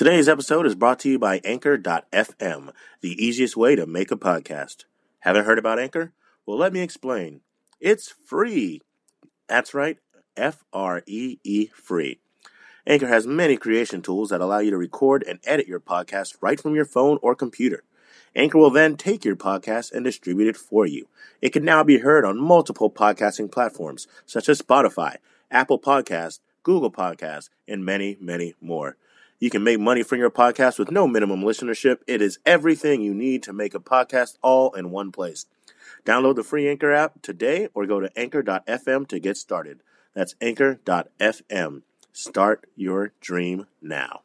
Today's episode is brought to you by Anchor.fm, the easiest way to make a podcast. Haven't heard about Anchor? Well, let me explain. It's free. That's right, F R E E free. Anchor has many creation tools that allow you to record and edit your podcast right from your phone or computer. Anchor will then take your podcast and distribute it for you. It can now be heard on multiple podcasting platforms such as Spotify, Apple Podcasts, Google Podcasts, and many, many more. You can make money from your podcast with no minimum listenership. It is everything you need to make a podcast all in one place. Download the free Anchor app today or go to anchor.fm to get started. That's anchor.fm. Start your dream now.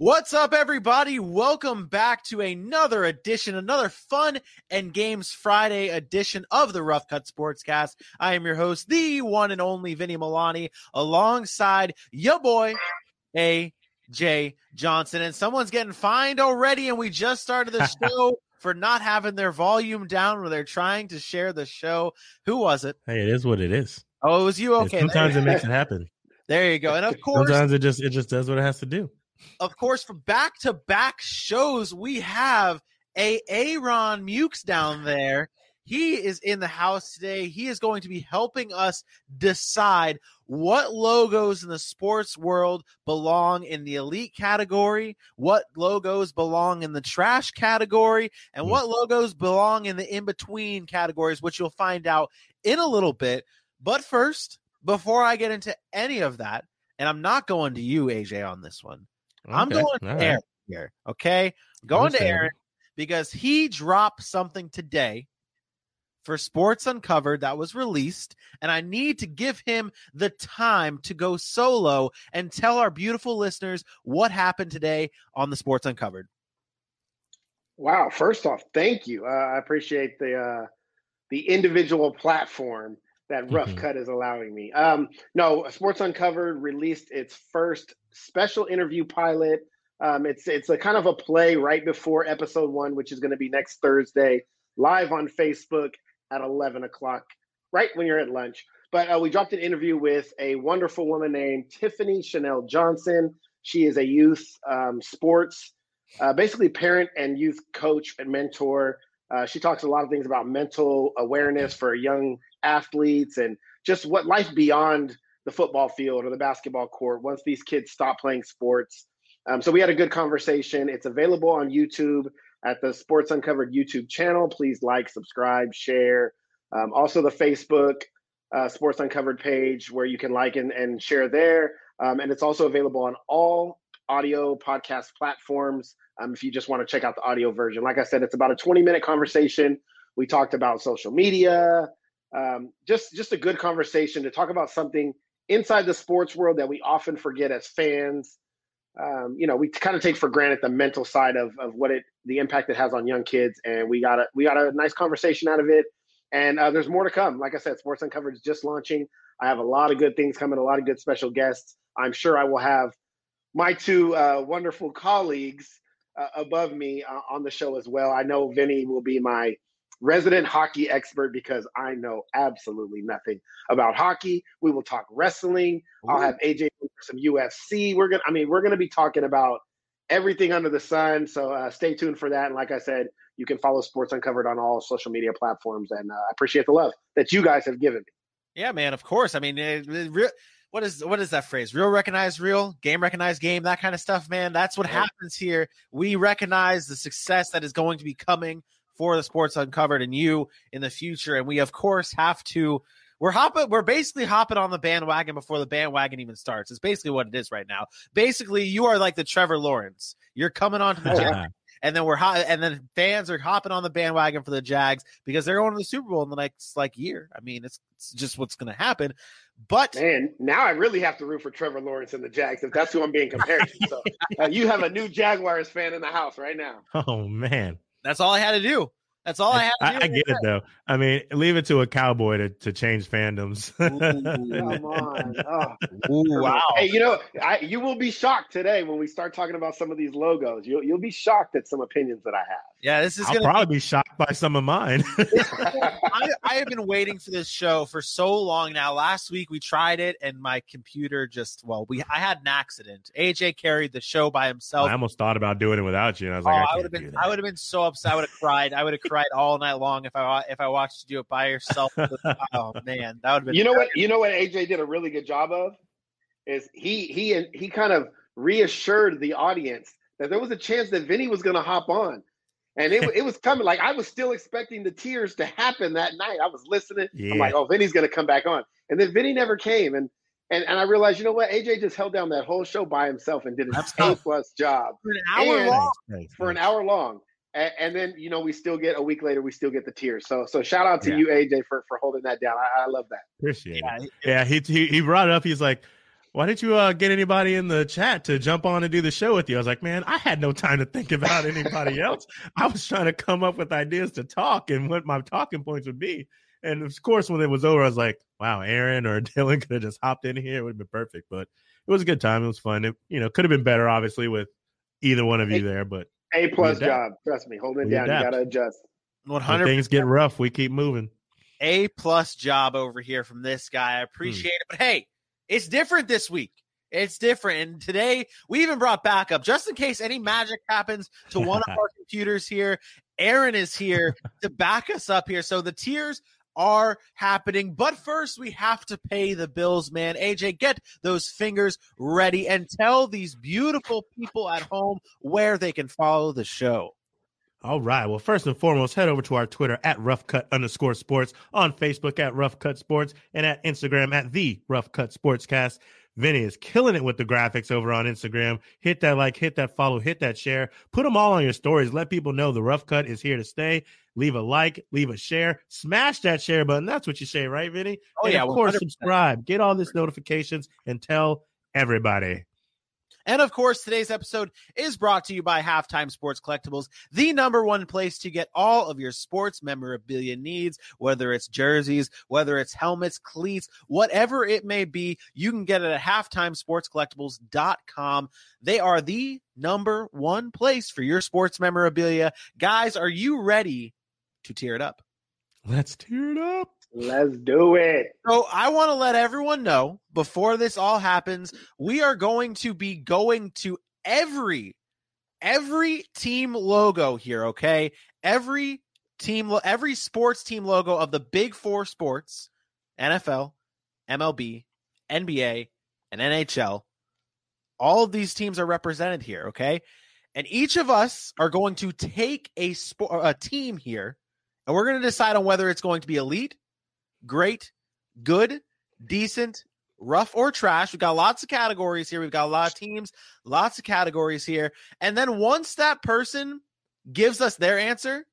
What's up, everybody? Welcome back to another edition, another fun and games Friday edition of the Rough Cut Sportscast. I am your host, the one and only Vinny Milani, alongside your boy, AJ Johnson. And someone's getting fined already, and we just started the show for not having their volume down when they're trying to share the show. Who was it? Hey, it is what it is. Oh, it was you. Okay. Sometimes it makes it happen. There you go. And of course, sometimes it just it just does what it has to do of course, for back to back shows, we have a Aaron Meaux down there. He is in the house today. He is going to be helping us decide what logos in the sports world belong in the elite category, what logos belong in the trash category, and hmm. what logos belong in the in between categories, which you'll find out in a little bit. But first, before I get into any of that, and I'm not going to you, AJ, on this one. Okay. I'm going to right. Aaron here. Okay. I'm going to Aaron because he dropped something today for Sports Uncovered that was released, and I need to give him the time to go solo and tell our beautiful listeners what happened today on the Sports Uncovered. Wow! First off, thank you. Uh, I appreciate the uh, the individual platform that Rough mm-hmm. Cut is allowing me. Um, no, Sports Uncovered released its first special interview pilot. Um, it's it's a kind of a play right before episode one, which is going to be next Thursday, live on Facebook at eleven o'clock, right when you're at lunch. But uh, we dropped an interview with a wonderful woman named Tiffany Chanel Johnson. She is a youth um, sports, uh, basically parent and youth coach and mentor. Uh, she talks a lot of things about mental awareness for young athletes and just what life beyond the football field or the basketball court once these kids stop playing sports. Um, so we had a good conversation. It's available on YouTube at the Sports Uncovered YouTube channel. Please like, subscribe, share. Um, also, the Facebook uh, Sports Uncovered page where you can like and, and share there. Um, and it's also available on all audio podcast platforms um, if you just want to check out the audio version. Like I said, it's about a 20 minute conversation. We talked about social media, um, just just a good conversation to talk about something inside the sports world that we often forget as fans. Um, you know, we kind of take for granted the mental side of of what it the impact it has on young kids, and we got a we got a nice conversation out of it. And uh, there's more to come. Like I said, Sports Uncovered is just launching. I have a lot of good things coming, a lot of good special guests. I'm sure I will have my two uh, wonderful colleagues uh, above me uh, on the show as well. I know Vinny will be my resident hockey expert because I know absolutely nothing about hockey. We will talk wrestling. Ooh. I'll have AJ for some UFC. We're gonna, I mean, we're gonna be talking about everything under the sun. So uh, stay tuned for that. And like I said, you can follow Sports Uncovered on all social media platforms. And uh, I appreciate the love that you guys have given me. Yeah, man. Of course. I mean, it, it, what is what is that phrase? Real recognize real, game recognize game, that kind of stuff, man. That's what yeah. happens here. We recognize the success that is going to be coming for the Sports Uncovered and you in the future. And we, of course, have to. We're hopping. We're basically hopping on the bandwagon before the bandwagon even starts. It's basically what it is right now. Basically, you are like the Trevor Lawrence. You're coming onto the Jags, and then we're hot, and then fans are hopping on the bandwagon for the Jags because they're going to the Super Bowl in the next like year. I mean, it's, it's just what's going to happen. But man, now I really have to root for Trevor Lawrence and the Jags if that's who I'm being compared to. So uh, you have a new Jaguars fan in the house right now. Oh man, that's all I had to do. That's all I have. I, I get it though. I mean, leave it to a cowboy to, to change fandoms. Come on. Oh. Ooh, wow. Hey, you know, I, you will be shocked today when we start talking about some of these logos. You'll you'll be shocked at some opinions that I have. Yeah, this is I'll gonna. probably be shocked by some of mine. I, I have been waiting for this show for so long now. Last week we tried it, and my computer just well, we I had an accident. AJ carried the show by himself. I almost thought about doing it without you, and I was Oh, like, I, I would have been. I would have been so upset. I would have cried. I would have cried all night long if I if I watched you do it by yourself. oh man, that would have been. You know what? You know what AJ did a really good job of is he he and he kind of reassured the audience that there was a chance that Vinny was going to hop on, and it it was coming. Like I was still expecting the tears to happen that night. I was listening. Yeah. I'm like, oh, Vinny's going to come back on, and then Vinny never came, and and and I realized, you know what? AJ just held down that whole show by himself and did an A tough. plus job For an hour And- long. Thanks, thanks, for an hour long. And, and then you know we still get a week later we still get the tears. So so shout out to Yeah. you AJ for for holding that down. I, I love that. Appreciate Yeah, it. Yeah, he, he he brought it up. He's like, "Why didn't you uh, get anybody in the chat to jump on and do the show with you?" I was like, "Man, I had no time to think about anybody else. I was trying to come up with ideas to talk and what my talking points would be." And of course, when it was over, I was like, "Wow, Aaron or Dylan could have just hopped in here. It would have been perfect." But it was a good time. It was fun. It you know could have been better, obviously, with either one of you Hey, there. But A plus job. Trust me, holding it We down. adapt. You gotta adjust. One when hundred things get rough, we keep moving. A plus job over here from this guy. I appreciate it. But hey, it's different this week. It's different. And today we even brought backup just in case any magic happens to one of our computers here. Aaron is here to back us up here. So the tiers are happening. But first, we have to pay the bills, man. AJ, get those fingers ready and tell these beautiful people at home where they can follow the show. All right. Well, first and foremost, head over to our Twitter at roughcut underscore sports, on Facebook at roughcut sports, and at Instagram at the roughcut sportscast. Vinny is killing it with the graphics over on Instagram. Hit that like, hit that follow, hit that share. Put them all on your stories. Let people know the rough cut is here to stay. Leave a like, leave a share, smash that share button. That's what you say, right, Vinny? Oh, And yeah, Of course, 100%. subscribe. Get all these notifications and tell everybody. And of course, today's episode is brought to you by Halftime Sports Collectibles, the number one place to get all of your sports memorabilia needs, whether it's jerseys, whether it's helmets, cleats, whatever it may be, you can get it at halftimesportscollectibles.com. They are the number one place for your sports memorabilia. Guys, are you ready to tear it up? Let's tear it up. Let's do it. So I want to let everyone know before this all happens, we are going to be going to every every team logo here, okay? Every team every sports team logo of the big 4 sports, NFL, MLB, NBA, and NHL. All of these teams are represented here, okay? And each of us are going to take a sport a team here and we're going to decide on whether it's going to be elite great, good, decent, rough, or trash. We've got lots of categories here. We've got a lot of teams, lots of categories here. And then once that person gives us their answer,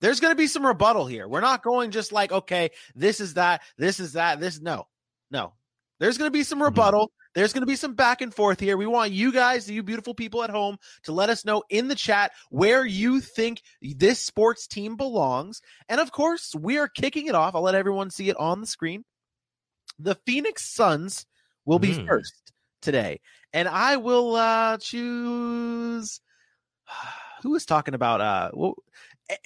there's going to be some rebuttal here. We're not going just like, okay, this is that, this is that, this. No, no. There's going to be some mm-hmm. rebuttal. There's going to be some back and forth here. We want you guys, you beautiful people at home, to let us know in the chat where you think this sports team belongs. And of course, we are kicking it off. I'll let everyone see it on the screen. The Phoenix Suns will be Mm. first today. And I will uh choose who was talking about uh well, A- A-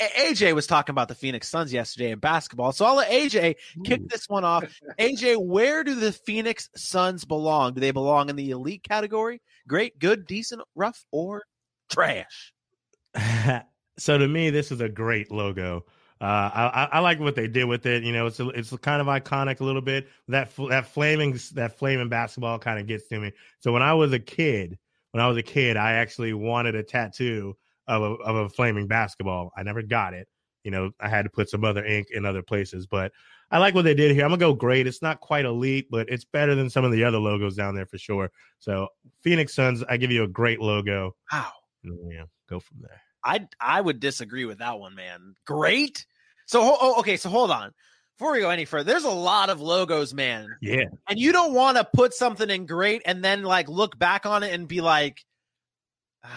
AJ was talking about the Phoenix Suns yesterday in basketball. So I'll let AJ kick this one off. AJ, where do the Phoenix Suns belong? Do they belong in the elite category? Great, good, decent, rough, or trash? so to me, this is a great logo. Uh, I, I- I like what they did with it. You know, it's a, it's kind of iconic a little bit. That that flaming that flaming basketball kind of gets to me. So when I was a kid, when I was a kid, I actually wanted a tattoo of a of a flaming basketball. I never got it. You know, I had to put some other ink in other places, but I like what they did here. I'm gonna go great. It's not quite elite, but it's better than some of the other logos down there for sure. So Phoenix Suns, I give you a great logo. Wow. Yeah, go from there. I I would disagree with that one, man. Great. So oh, okay, so hold on. Before we go any further, there's a lot of logos, man. Yeah. And you don't want to put something in great and then like look back on it and be like,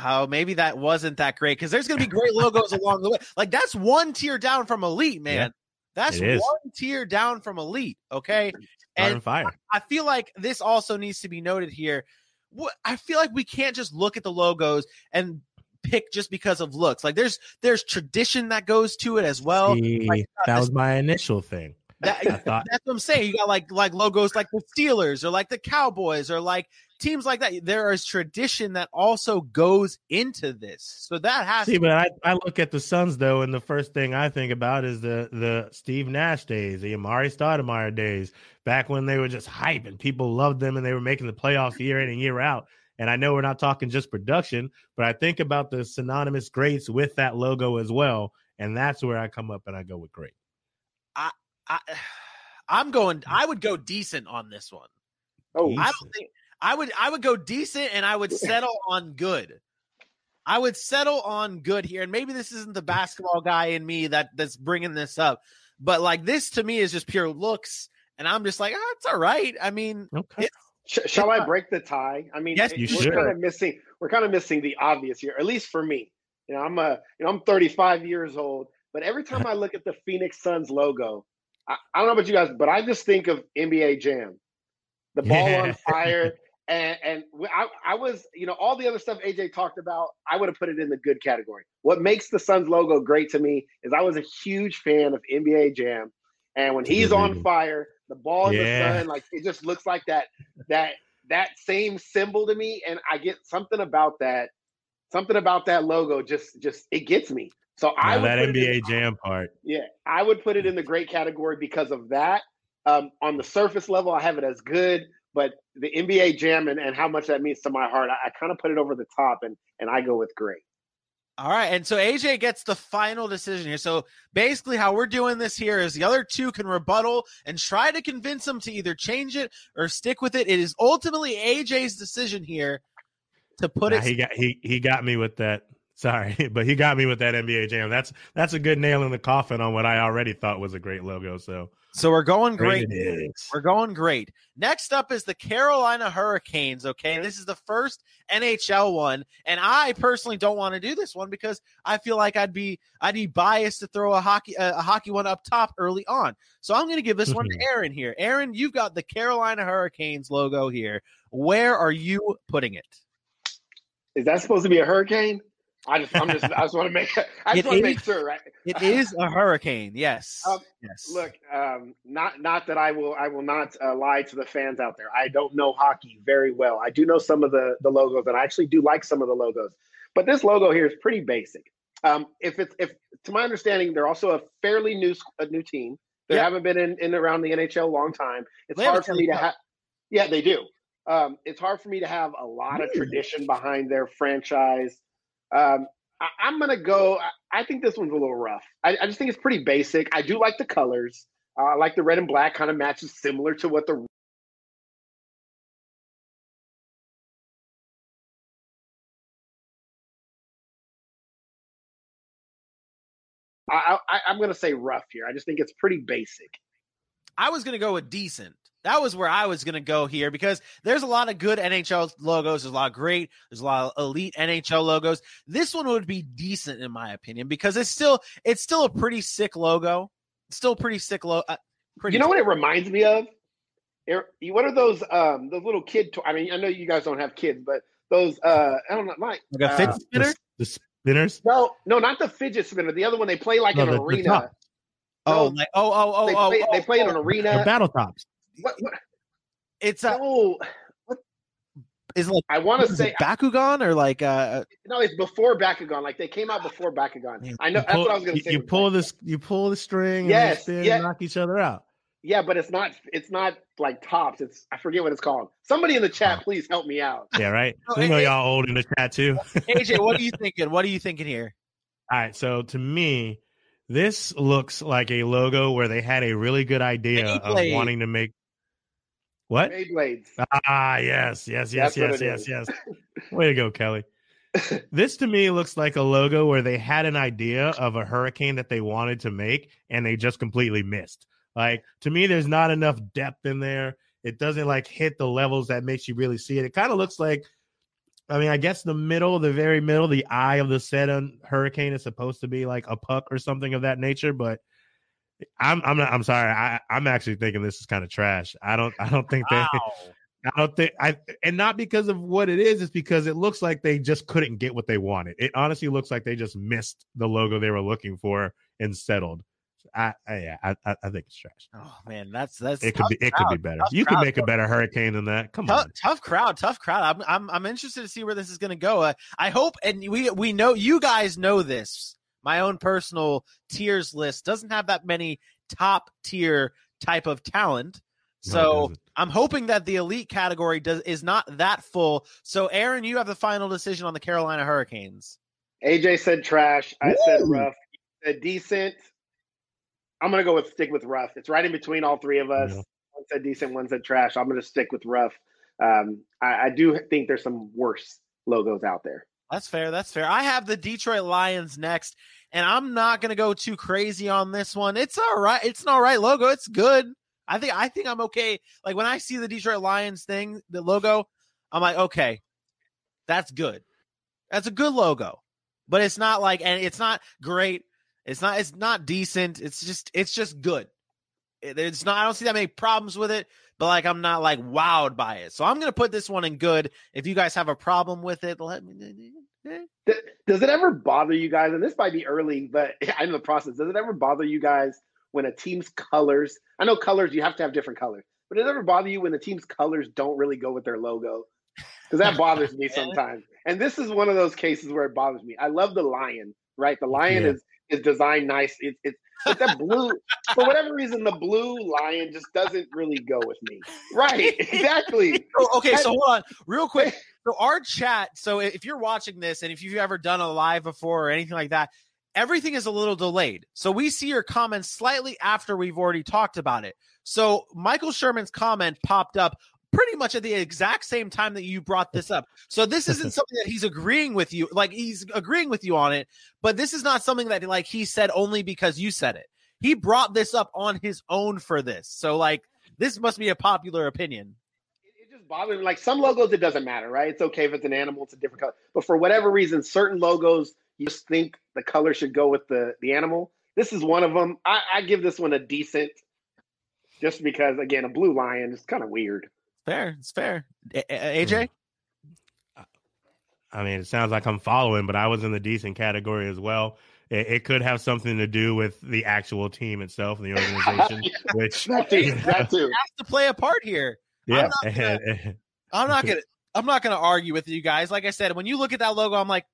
Oh, maybe that wasn't that great because there's going to be great logos along the way. Like that's one tier down from elite, man. Yeah, that's one tier down from elite. Okay, and fire. I feel like this also needs to be noted here. What I feel like we can't just look at the logos and pick just because of looks. Like there's there's tradition that goes to it as well. See, like, uh, that was my initial thing. That, that's what I'm saying. You got like like logos like the Steelers or like the Cowboys or like teams like that. There is tradition that also goes into this. So that has See, to but I, I look at the Suns though, and the first thing I think about is the the Steve Nash days, the Amar'e Stoudemire days, back when they were just hype and people loved them and they were making the playoffs year in and year out. And I know we're not talking just production, but I think about the synonymous greats with that logo as well, and that's where I come up and I go with great. I, I'm going. Mm. I would go decent on this one. Oh, I don't think I would. I would go decent, and I would settle on good. I would settle on good here, and maybe this isn't the mm. basketball guy in me that that's bringing this up, but like this to me is just pure looks, and I'm just like, oh, it's all right. I mean, Okay. It- Sh- shall I break the tie? I mean, Yes, it- you we're should. kind of missing. We're kind of missing the obvious here, at least for me. You know, I'm a, you know, I'm 35 years old, but every time I look at the Phoenix Suns logo, I, I don't know about you guys, but I just think of NBA Jam, the ball Yeah. on fire, and and I, I was, you know, all the other stuff AJ talked about. I would have put it in the good category. What makes the Suns logo great to me is I was a huge fan of NBA Jam, and when he's on mm-hmm. fire, the ball in Yeah. the sun, like it just looks like that that that same symbol to me and i get something about that something about that logo just just it gets me so i Now, would that NBA in, Jam part. yeah i would put it in the great category because of that um, on the surface level i have it as good but the nba jam and, and how much that means to my heart i, I kind of put it over the top and and i go with great All right, and so AJ gets the final decision here. So basically, how we're doing this here is the other two can rebuttal and try to convince them to either change it or stick with it. It is ultimately AJ's decision here to put Nah, it. he got he he got me with that. Sorry, but he got me with that NBA Jam. That's that's a good nail in the coffin on what I already thought was a great logo. So So we're going great. great. We're going great. Next up is the Carolina Hurricanes. Okay, this is the first NHL one, and I personally don't want to do this one because I feel like I'd be I'd be biased to throw a hockey a, a hockey one up top early on. So I'm going to give this one to Aaron here. Aaron, you've got the Carolina Hurricanes logo here. Where are you putting it? is that supposed to be a hurricane i just i'm just i just want to make i just want to make sure right It is a hurricane. Yes. Um, yes. Look, um, not not that I will I will not uh, lie to the fans out there. I don't know hockey very well. I do know some of the the logos, and I actually do like some of the logos. But this logo here is pretty basic. Um, if it's if to my understanding, they're also a fairly new a new team. They Yep. haven't been in, in around the NHL a long time. It's They hard for me to have. Yeah, they do. Um, it's hard for me to have a lot of tradition behind their franchise. Um, I, I'm gonna go. I, think this one's a little rough. I, I just think it's pretty basic. I do like the colors. Uh, I like the red and black. Kind of matches similar to what the I, I, I'm gonna say rough here. I just think it's pretty basic. I was going to go with decent. That was where I was going to go here because there's a lot of good NHL logos. There's a lot of great. There's a lot of elite NHL logos. This one would be decent in my opinion because it's still it's still a pretty sick logo. It's still pretty sick logo. Uh, pretty You know what it reminds me of? It- What are those um those little kid? To- I mean, I know you guys don't have kids, but those uh I don't know, like like a uh, fidget The, spinner. s- the spinners. no, no, not the fidget spinner. The other one they play like No, an the- the arena. top. Oh, no. like oh oh oh they oh, play, oh, they play in oh. an The arena. battle tops. What, what, It's a no, is like I want to say Bakugan or like uh no. It's before Bakugan. Like they came out before Bakugan. I know You that's what I was going to say. you pull this. You pull the string. And Yes, they spin yeah. knock each other out. Yeah, but it's not. It's not like tops. It's I forget what it's called. Somebody in the chat, please help me out. Yeah, right. No, we know it- y'all old in the chat too. AJ? What are you thinking? What are you thinking here? All right, so to me, this looks like a logo where they had a really good idea of wanting to make what? Beyblades. Ah, yes, yes, yes, That's yes, yes, yes. Way to go, Kelly. this to me looks like a logo where they had an idea of a hurricane that they wanted to make and they just completely missed. Like to me, there's not enough depth in there. It doesn't like hit the levels that makes you really see it. It kind of looks like I mean, I guess the middle, the very middle, the eye of the Seton hurricane is supposed to be like a puck or something of that nature, but I'm I'm not I'm sorry. I, I'm actually thinking this is kind of trash. I don't I don't think wow. they I don't think I and not because of what it is, it's because it looks like they just couldn't get what they wanted. It honestly looks like they just missed the logo they were looking for and settled. I, I yeah, I, I think it's trash. Oh man, that's that's it could be it crowd, could be better. You crowd. could make a better hurricane than that. Come tough, on, tough crowd, tough crowd. I'm I'm I'm interested to see where this is going to go. Uh, I hope, and we we know you guys know this. My own personal tiers list doesn't have that many top tier type of talent. So no, I'm hoping that the elite category does is not that full. So Aaron, you have the final decision on the Carolina Hurricanes. AJ said trash. I Woo! said rough. You said decent. I'm gonna go with stick with rough. It's right in between all three of us. Yeah. One said decent, one said trash. I'm gonna stick with rough. Um, I, I do think there's some worse logos out there. That's fair. That's fair. I have the Detroit Lions next, and I'm not gonna go too crazy on this one. It's all right. It's an all right logo. It's good. I think I think I'm okay. Like when I see the Detroit Lions thing, the logo, I'm like, okay, that's good. That's a good logo. But it's not like and it's not great. It's not it's not decent. It's just it's just good. It's not I don't see that many problems with it, but like I'm not like wowed by it. So I'm gonna put this one in good. If you guys have a problem with it, let me does it ever bother you guys? And this might be early, but I'm in the process. Does it ever bother you guys when a team's colors? I know colors, you have to have different colors, but does it ever bother you when the team's colors don't really go with their logo? Because that bothers me sometimes. And this is one of those cases where it bothers me. I love the lion, right? The lion yeah. is is designed nice. It's it's but that blue for whatever reason the blue lion just doesn't really go with me. Right, exactly. Oh, okay, so hold on, real quick. So our chat. So if you're watching this, and if you've ever done a live before or anything like that, everything is a little delayed. So we see your comments slightly after we've already talked about it. So Michael Sherman's comment popped up pretty much at the exact same time that you brought this up. So this isn't something that he's agreeing with you, like he's agreeing with you on it, but this is not something that like he said only because you said it. He brought this up on his own for this. So like this must be a popular opinion. It just bothers me. Like some logos, it doesn't matter, right? It's okay if it's an animal, it's a different color. But for whatever reason, certain logos you just think the color should go with the the animal. This is one of them. I, I give this one a decent, just because again, a blue lion is kind of weird. Fair, it's fair. A- A- AJ. Hmm. I mean, it sounds like I'm following, but I was in the decent category as well. It, it could have something to do with the actual team itself and the organization, yeah, which that too, that too. has to play a part here. Yeah, I'm not gonna. I'm not gonna, I'm not gonna argue with you guys. Like I said, when you look at that logo, I'm like,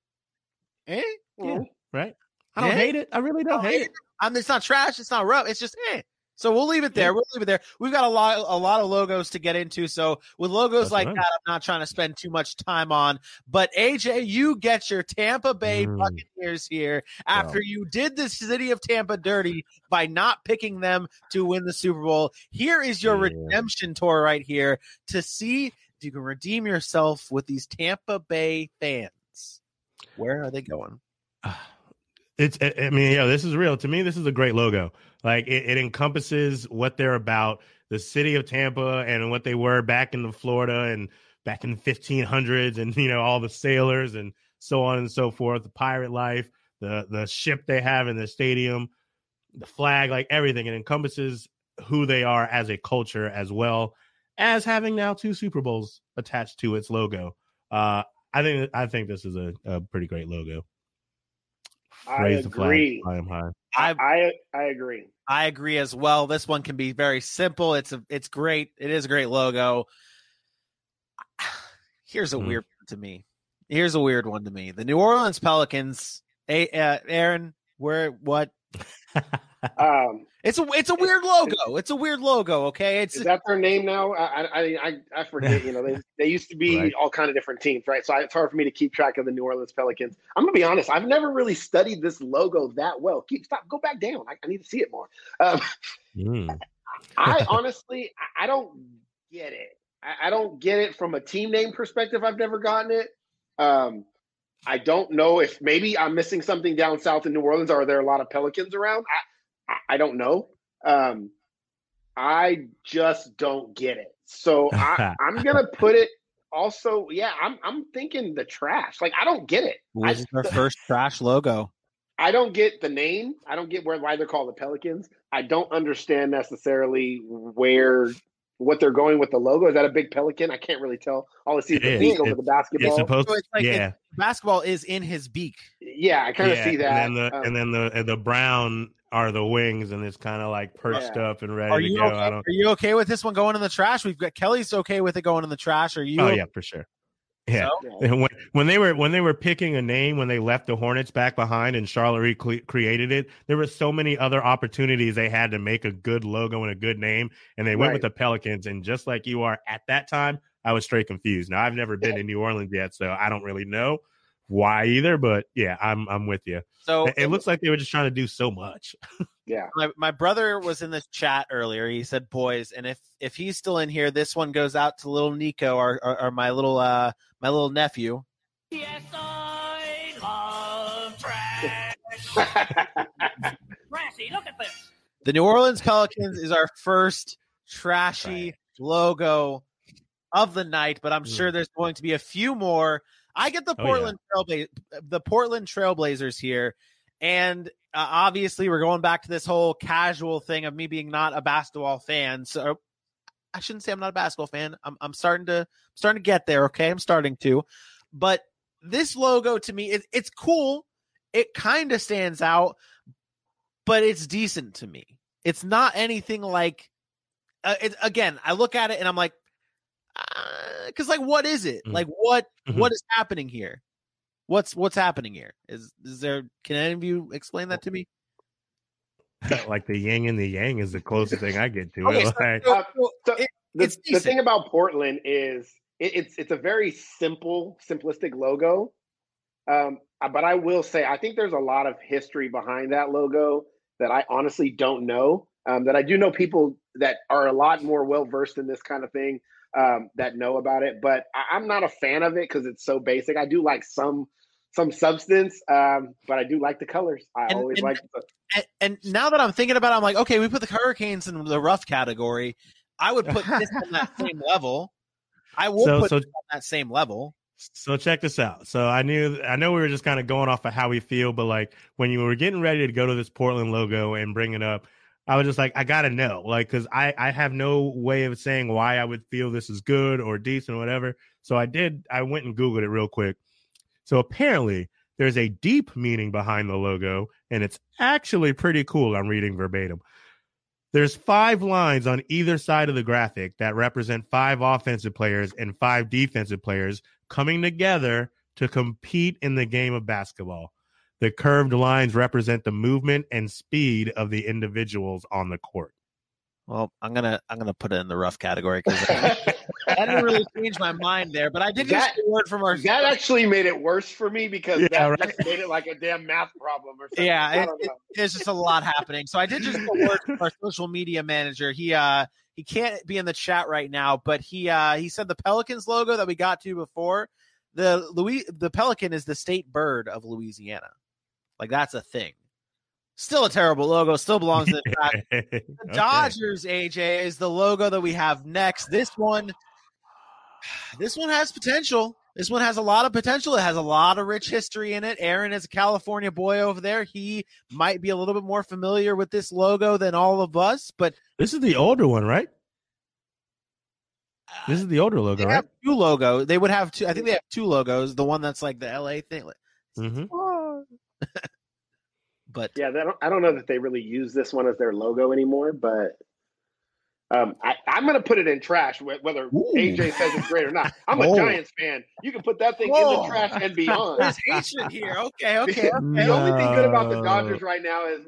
eh, yeah, right. I don't eh? hate it. I really don't, don't hate it. it. I'm, it's not trash. It's not rough. It's just eh. So we'll leave it there. We'll leave it there. We've got a lot, a lot of logos to get into. So with logos That's like that, I'm not trying to spend too much time on. But AJ, you get your Tampa Bay mm. Buccaneers here after wow. you did the city of Tampa dirty by not picking them to win the Super Bowl. Here is your yeah. redemption tour right here to see if you can redeem yourself with these Tampa Bay fans. Where are they going? It's, I mean, yeah, this is real. To me, this is a great logo. Like it, it encompasses what they're about, the city of Tampa and what they were back in the Florida and back in the 1500s and, you know, all the sailors and so on and so forth, the pirate life, the, the ship they have in the stadium, the flag, like everything. It encompasses who they are as a culture as well as having now two Super Bowls attached to its logo. Uh, I think I think this is a, a pretty great logo. Raise I agree. I am high. I, I I agree. I agree as well. This one can be very simple. It's a it's great. It is a great logo. Here's a mm. weird one to me. Here's a weird one to me. The New Orleans Pelicans. Hey, uh, Aaron, where what? um, it's a it's a weird logo. It's a weird logo. Okay, it's is that their name now? I I I, I forget. You know, they they used to be right. all kind of different teams, right? So it's hard for me to keep track of the New Orleans Pelicans. I'm gonna be honest. I've never really studied this logo that well. Keep stop. Go back down. I, I need to see it more. Um, mm. I honestly I don't get it. I, I, don't get it from a team name perspective. I've never gotten it. Um, I don't know if maybe I'm missing something down south in New Orleans. Are there a lot of Pelicans around? I, I don't know. Um, I just don't get it. So I, I'm gonna put it also, yeah, I'm I'm thinking the trash. Like I don't get it. I, I, our first trash logo. I don't get the name. I don't get where why they're called the Pelicans. I don't understand necessarily where what they're going with the logo. Is that a big pelican? I can't really tell. All I see is the It beak is. over It's- the basketball. It's supposed So it's like yeah. it- basketball is in his beak. yeah, I kind of yeah, see that. And then the Um, and then the and the brown are the wings, and it's kind of like perched Yeah. up and ready Are to you go. okay? I don't. Are you okay with this one going in the trash? We've got Kelly's okay with it going in the trash. Are you? Oh yeah, for sure. Yeah. So? yeah. when, when they were when they were picking a name when they left the Hornets back behind and Charlotte Re- created it, there were so many other opportunities they had to make a good logo and a good name, and they went with the Pelicans. And just like you are at that time, I was straight confused. Now I've never been to New Orleans yet, so I don't really know why either. But yeah, I'm I'm with you. So It, it looks like they were just trying to do so much. yeah. my, my brother was in the chat earlier. He said, "Boys," and if if he's still in here, this one goes out to little Nico or, or, or my little uh my little nephew. Yes, I love trash. Trashy, look at this. The New Orleans Pelicans is our first trashy logo of the night, but I'm Mm. sure there's going to be a few more. I get the Oh, yeah. Portland Trailbla- the Portland Trailblazers here, and uh, obviously we're going back to this whole casual thing of me being not a basketball fan. So I shouldn't say I'm not a basketball fan. I'm I'm starting to starting to get there. Okay, I'm starting to, but this logo to me, it, it's cool. It kind of stands out, but it's decent to me. It's not anything like. Uh, it, again, I look at it and I'm like, because like, what is it? Mhm. Like, what Mhm. what is happening here? What's what's happening here? Is is there? Can any of you explain that to me? like the yin and the yang is the closest thing I get to Okay, it. so- Like, so- Uh, so so it- the, it's the thing about Portland is it, it's it's a very simple, simplistic logo. Um, uh, but I will say I think there's a lot of history behind that logo that I honestly don't know. Um, that I do know people that are a lot more well versed in this kind of thing um, that know about it. But I, I'm not a fan of it because it's so basic. I do like some some substance, um, but I do like the colors. I And- always like the, and, and now that I'm thinking about it, I'm like, okay, we put the Hurricanes in the rough category. I would put this on that same level. I will So- put so- this on that same level. So check this out. So I knew I know we were just kind of going off of how we feel, but like when you were getting ready to go to this Portland logo and bring it up, I was just like, I gotta know, like, because I I have no way of saying why I would feel this is good or decent or whatever. So I did. I went and googled it real quick. So apparently there's a deep meaning behind the logo, and it's actually pretty cool. I'm reading verbatim. There's five lines on either side of the graphic that represent five offensive players and five defensive players coming together to compete in the game of basketball. The curved lines represent the movement and speed of the individuals on the court. Well, I'm gonna I'm gonna put it in the rough category because that didn't really change my mind there. But I did just That- get a word from our that actually made it worse for me because Yeah, that right. just made it like a damn math problem or something. Yeah, I it- don't know. there's just a lot happening. So I did just get word from our social media manager. He uh he can't be in the chat right now, but he uh he said the Pelicans logo that we got to before the Louis the Pelican is the state bird of Louisiana. Like that's a thing. Still a terrible logo. Still belongs in the. Okay. Dodgers, AJ, is the logo that we have next. This one, this one has potential. This one has a lot of potential. It has a lot of rich history in it. Aaron is a California boy over there. He might be a little bit more familiar with this logo than all of us, but This is the older one, right? This is the older logo, right? have two logos. They would have two. I think they have two logos. The one that's like the LA thing, hmm but Yeah, don't, I don't know that they really use this one as their logo anymore, but um, I, I'm going to put it in trash, whether Ooh. AJ says it's great or not. I'm a Whoa. Giants fan. You can put that thing in the trash and beyond. there's hatred here. Okay, okay, okay. the only thing good about the Dodgers right now is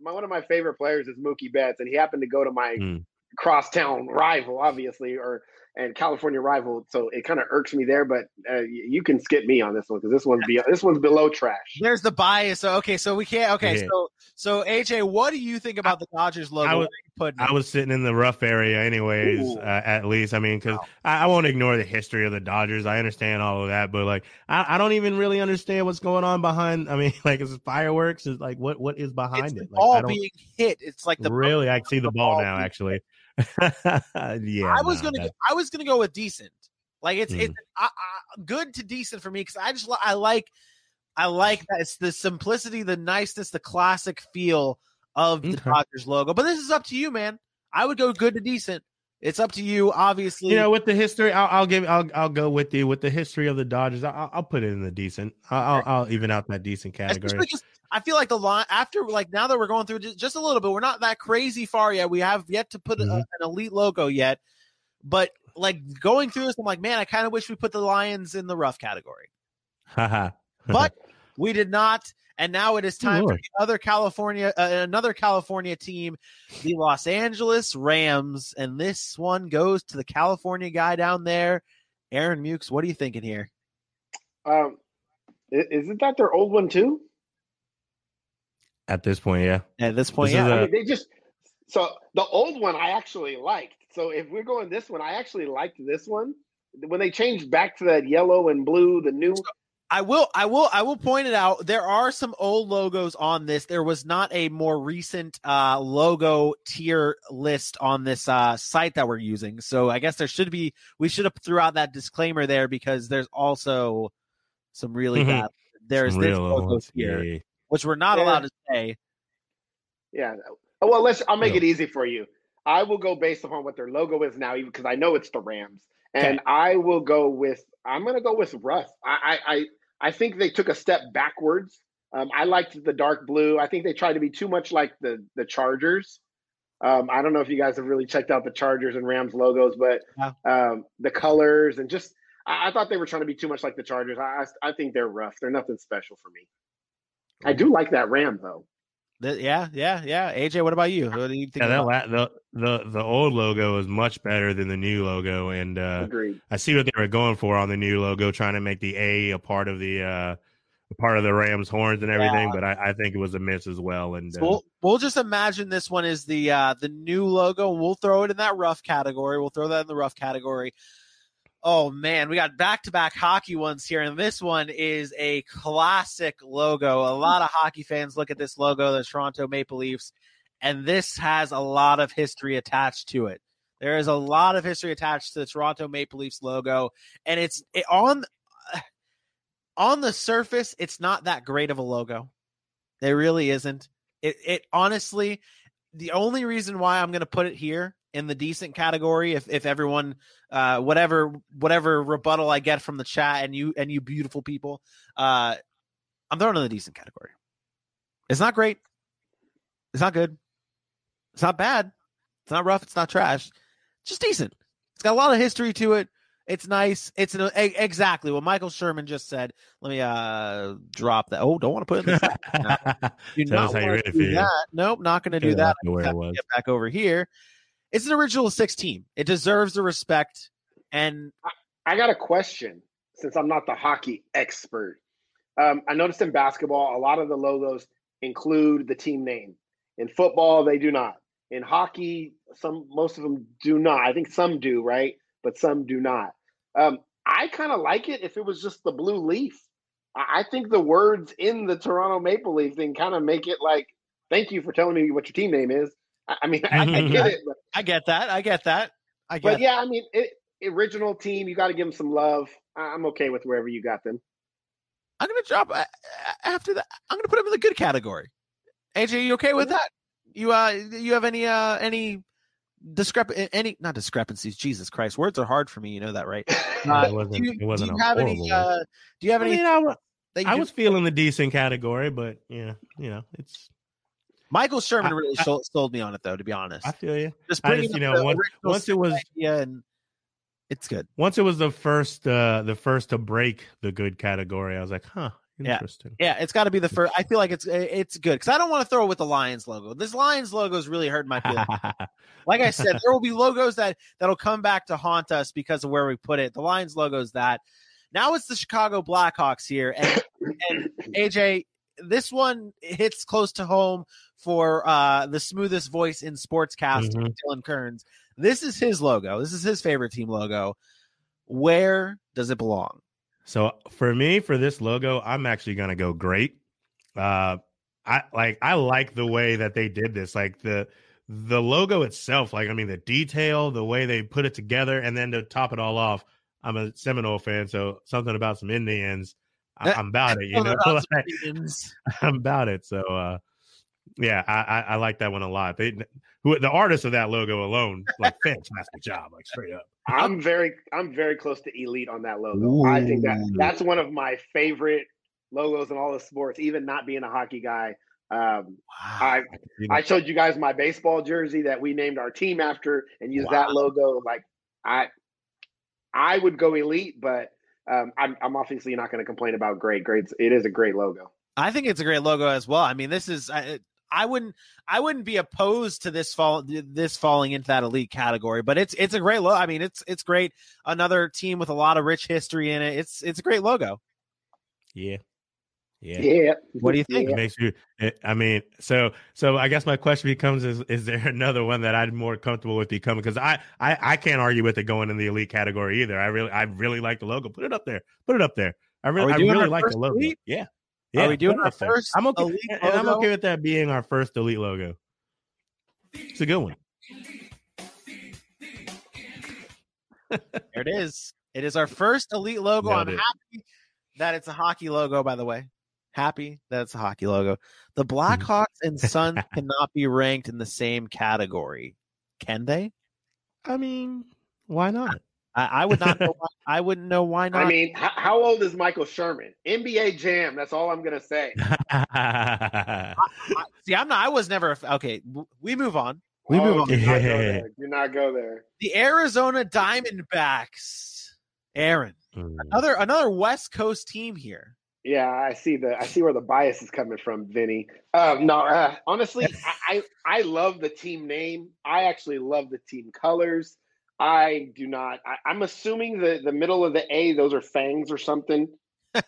my, one of my favorite players is Mookie Betts, and he happened to go to my Hmm. crosstown rival, obviously, or and California rival. So it kind of irks me there, but uh, you can skip me on this one because this one's be, this one's below trash. There's the bias. So, okay, so we can't. Okay, Yeah. so so AJ, what do you think about the Dodgers logo? I was- Where you putting it? I was sitting in the rough area, anyways. Uh, at least, I mean, because I, I won't ignore the history of the Dodgers. I understand all of that, but like, I, I don't even really understand what's going on behind. I mean, like, is it fireworks? Is like, what what is behind it's the it? Like, I don't being hit. It's like the really. I see the ball ball now. being- Actually, yeah. I was nah, gonna. I was gonna go with decent. Like it's it's mm. I, I, good to decent for me because I just I like I like that it's the simplicity, the niceness, the classic feel of the Okay. Dodgers logo. But this is up to you, man. I would go good to decent. It's up to you, obviously. You know, with the history, I'll, I'll give, I'll, I'll go with you with the history of the Dodgers. I'll, I'll put it in the decent. I'll, I'll, even out that decent category. I feel like the line after like now that we're going through just, a little bit, we're not that crazy far yet. We have yet to put a- Mhm. an elite logo yet, but like going through this, I'm like, man, I kind of wish we put the Lions in the rough category, but we did not. And now it is time for Lord. the other California, uh, another California team, the Los Angeles Rams, and this one goes to the California guy down there, Aaron Meaux. What are you thinking here? Um, isn't that their old one too? at this point, yeah. At this point, This yeah, a- I mean, they just so the old one I actually liked. So if we're going this one, I actually liked this one. When they changed back to that yellow and blue, the new I will, I will, I will point it out. There are some old logos on this. There was not a more recent uh, logo tier list on this uh, site that we're using. So I guess there should be. We should have threw out that disclaimer there because there's also some really Mhm. bad. There's Some this real logo ones. here, Yeah. which we're not Yeah. allowed to say. Yeah. Oh, Well, let's. I'll make No. it easy for you. I will go based upon what their logo is now, even because I know it's the Rams, and I will go with. I'm going to go with Russ. I, I, I, I think they took a step backwards. Um, I liked the dark blue. I think they tried to be too much like the the Chargers. Um, I don't know if you guys have really checked out the Chargers and Rams logos, but Yeah. um, the colors and just I, I thought they were trying to be too much like the Chargers. I, I I think they're rough. They're nothing special for me. I do like that Ram though. Th- yeah, yeah, yeah. AJ, what about you? What do you think? Yeah, that about- la- the the the old logo is much better than the new logo, and uh, I see what they were going for on the new logo, trying to make the A a part of the uh, a part of the Rams horns and everything. But I, I think it was a miss as well. And So uh, we'll, we'll just imagine this one is the uh, the new logo. We'll throw it in that rough category. We'll throw that in the rough category. Oh man, we got back to back hockey ones here, and this one is a classic logo. A lot of hockey fans look at this logo, the Toronto Maple Leafs, and this has a lot of history attached to it. There is a lot of history attached to the Toronto Maple Leafs logo, and it's it, on on the surface, it's not that great of a logo. It really isn't. It it honestly, the only reason why I'm going to put it here in the decent category, if if everyone, uh, whatever whatever rebuttal I get from the chat and you and you beautiful people, uh, I'm throwing in the decent category. It's not great. It's not good. It's not bad. It's not rough. It's not trash. It's just decent. It's got a lot of history to it. It's nice. It's an, e- exactly what Michael Sherman just said. Let me uh drop that. Oh, don't want to put it in the do Tell not us how you wanna really do feel. that. Nope, not going to do that. where it was. Get back over here. It's an original six team. It deserves the respect. And I got a question since I'm not the hockey expert. Um, I noticed in basketball, a lot of the logos include the team name. In football, they do not. In hockey, some most of them do not. I think some do, right? But some do not. Um, I kind of like it if it was just the blue leaf. I, I think the words in the Toronto Maple Leaf thing kind of make it like, "Thank you for telling me what your team name is." I, I mean, I, I get it, but I get that. I get that. I get but yeah, I mean, it, original team, you got to give them some love. I'm okay with wherever you got them. I'm going to drop uh, after that. I'm going to put them in the good category. AJ, you okay with that? You uh, you have any uh, any discrep any not discrepancies? Jesus Christ, words are hard for me. You know that, right? Uh, it wasn't, do you, it wasn't do you have any? Uh, do you have I any? mean, I, that you I do- was feeling the decent category, but yeah, you know, it's Michael Sherman I- really I- sold, sold me on it, though. To be honest, I feel you. just just, you know, once- once it was- yeah, and it's good. Once it was the first, uh the first to break the good category, I was like, huh. Interesting. Yeah, it's got to be the first. I feel like it's it's good because I don't want to throw it with the Lions logo. This Lions logo is really hurting my feelings. like I said, there will be logos that that'll come back to haunt us because of where we put it. The Lions logo is that. Now it's the Chicago Blackhawks here, and, and AJ, this one hits close to home for uh, the smoothest voice in sportscasting, Mhm. Dylan Kearns. This is his logo. This is his favorite team logo. Where does it belong? So for me, for this logo, I'm actually gonna go great. Uh, I like I like the way that they did this. Like the the logo itself, like I mean the detail, the way they put it together, and then to top it all off, I'm a Seminole fan, so something about some Indians. I, Eh, I'm about it, you know. Like. I'm about it. So uh yeah, I, I, I like that one a lot. They who the artist of that logo alone, like fantastic job, like straight up. I'm very I'm very close to elite on that logo. I think that that's one of my favorite logos in all the sports. Even not being a hockey guy, um, I I showed you guys my baseball jersey that we named our team after and used that logo. Like I I would go elite, but um, I'm I'm obviously not going to complain about great. Great, it is a great logo. I think it's a great logo as well. I mean, this is I, I wouldn't I wouldn't be opposed to this fall this falling into that elite category, but it's it's a great logo. I mean, it's it's great. Another team with a lot of rich history in it. It's it's a great logo. yeah. Yeah. Yeah. What do you think? It makes you eh, I mean, so so I guess my question becomes is is there another one that I'm more comfortable with becoming because I, I I can't argue with it going in the elite category either. I really I really like the logo. Put it up there. Put it up there. I really I really like the logo. elite? Yeah. Are Yeah, we doing our first I'm okay elite and I'm okay with that being our first elite logo. It's a good one. There it is. It is our first elite logo. Nailed I'm it. happy that it's a hockey logo, by the way. Happy that it's a hockey logo. The Mm-hmm. Blackhawks and Suns cannot be ranked in the same category. Can they? I mean, why not? I, I would not know why, I wouldn't know why not. I mean, h- how old is Michael Sherman? NBA Jam. That's all I'm going to say. See, I'm not I was never okay. We move on. We move Oh, on. Do not go Yeah. there. Do not go there. The Arizona Diamondbacks. Aaron. Mm. Another another West Coast team here. Yeah, I see the I see where the bias is coming from, Vinny. Um, no, uh, honestly, I, I I love the team name. I actually love the team colors. I do not. I, I'm assuming the the middle of the A, those are fangs or something.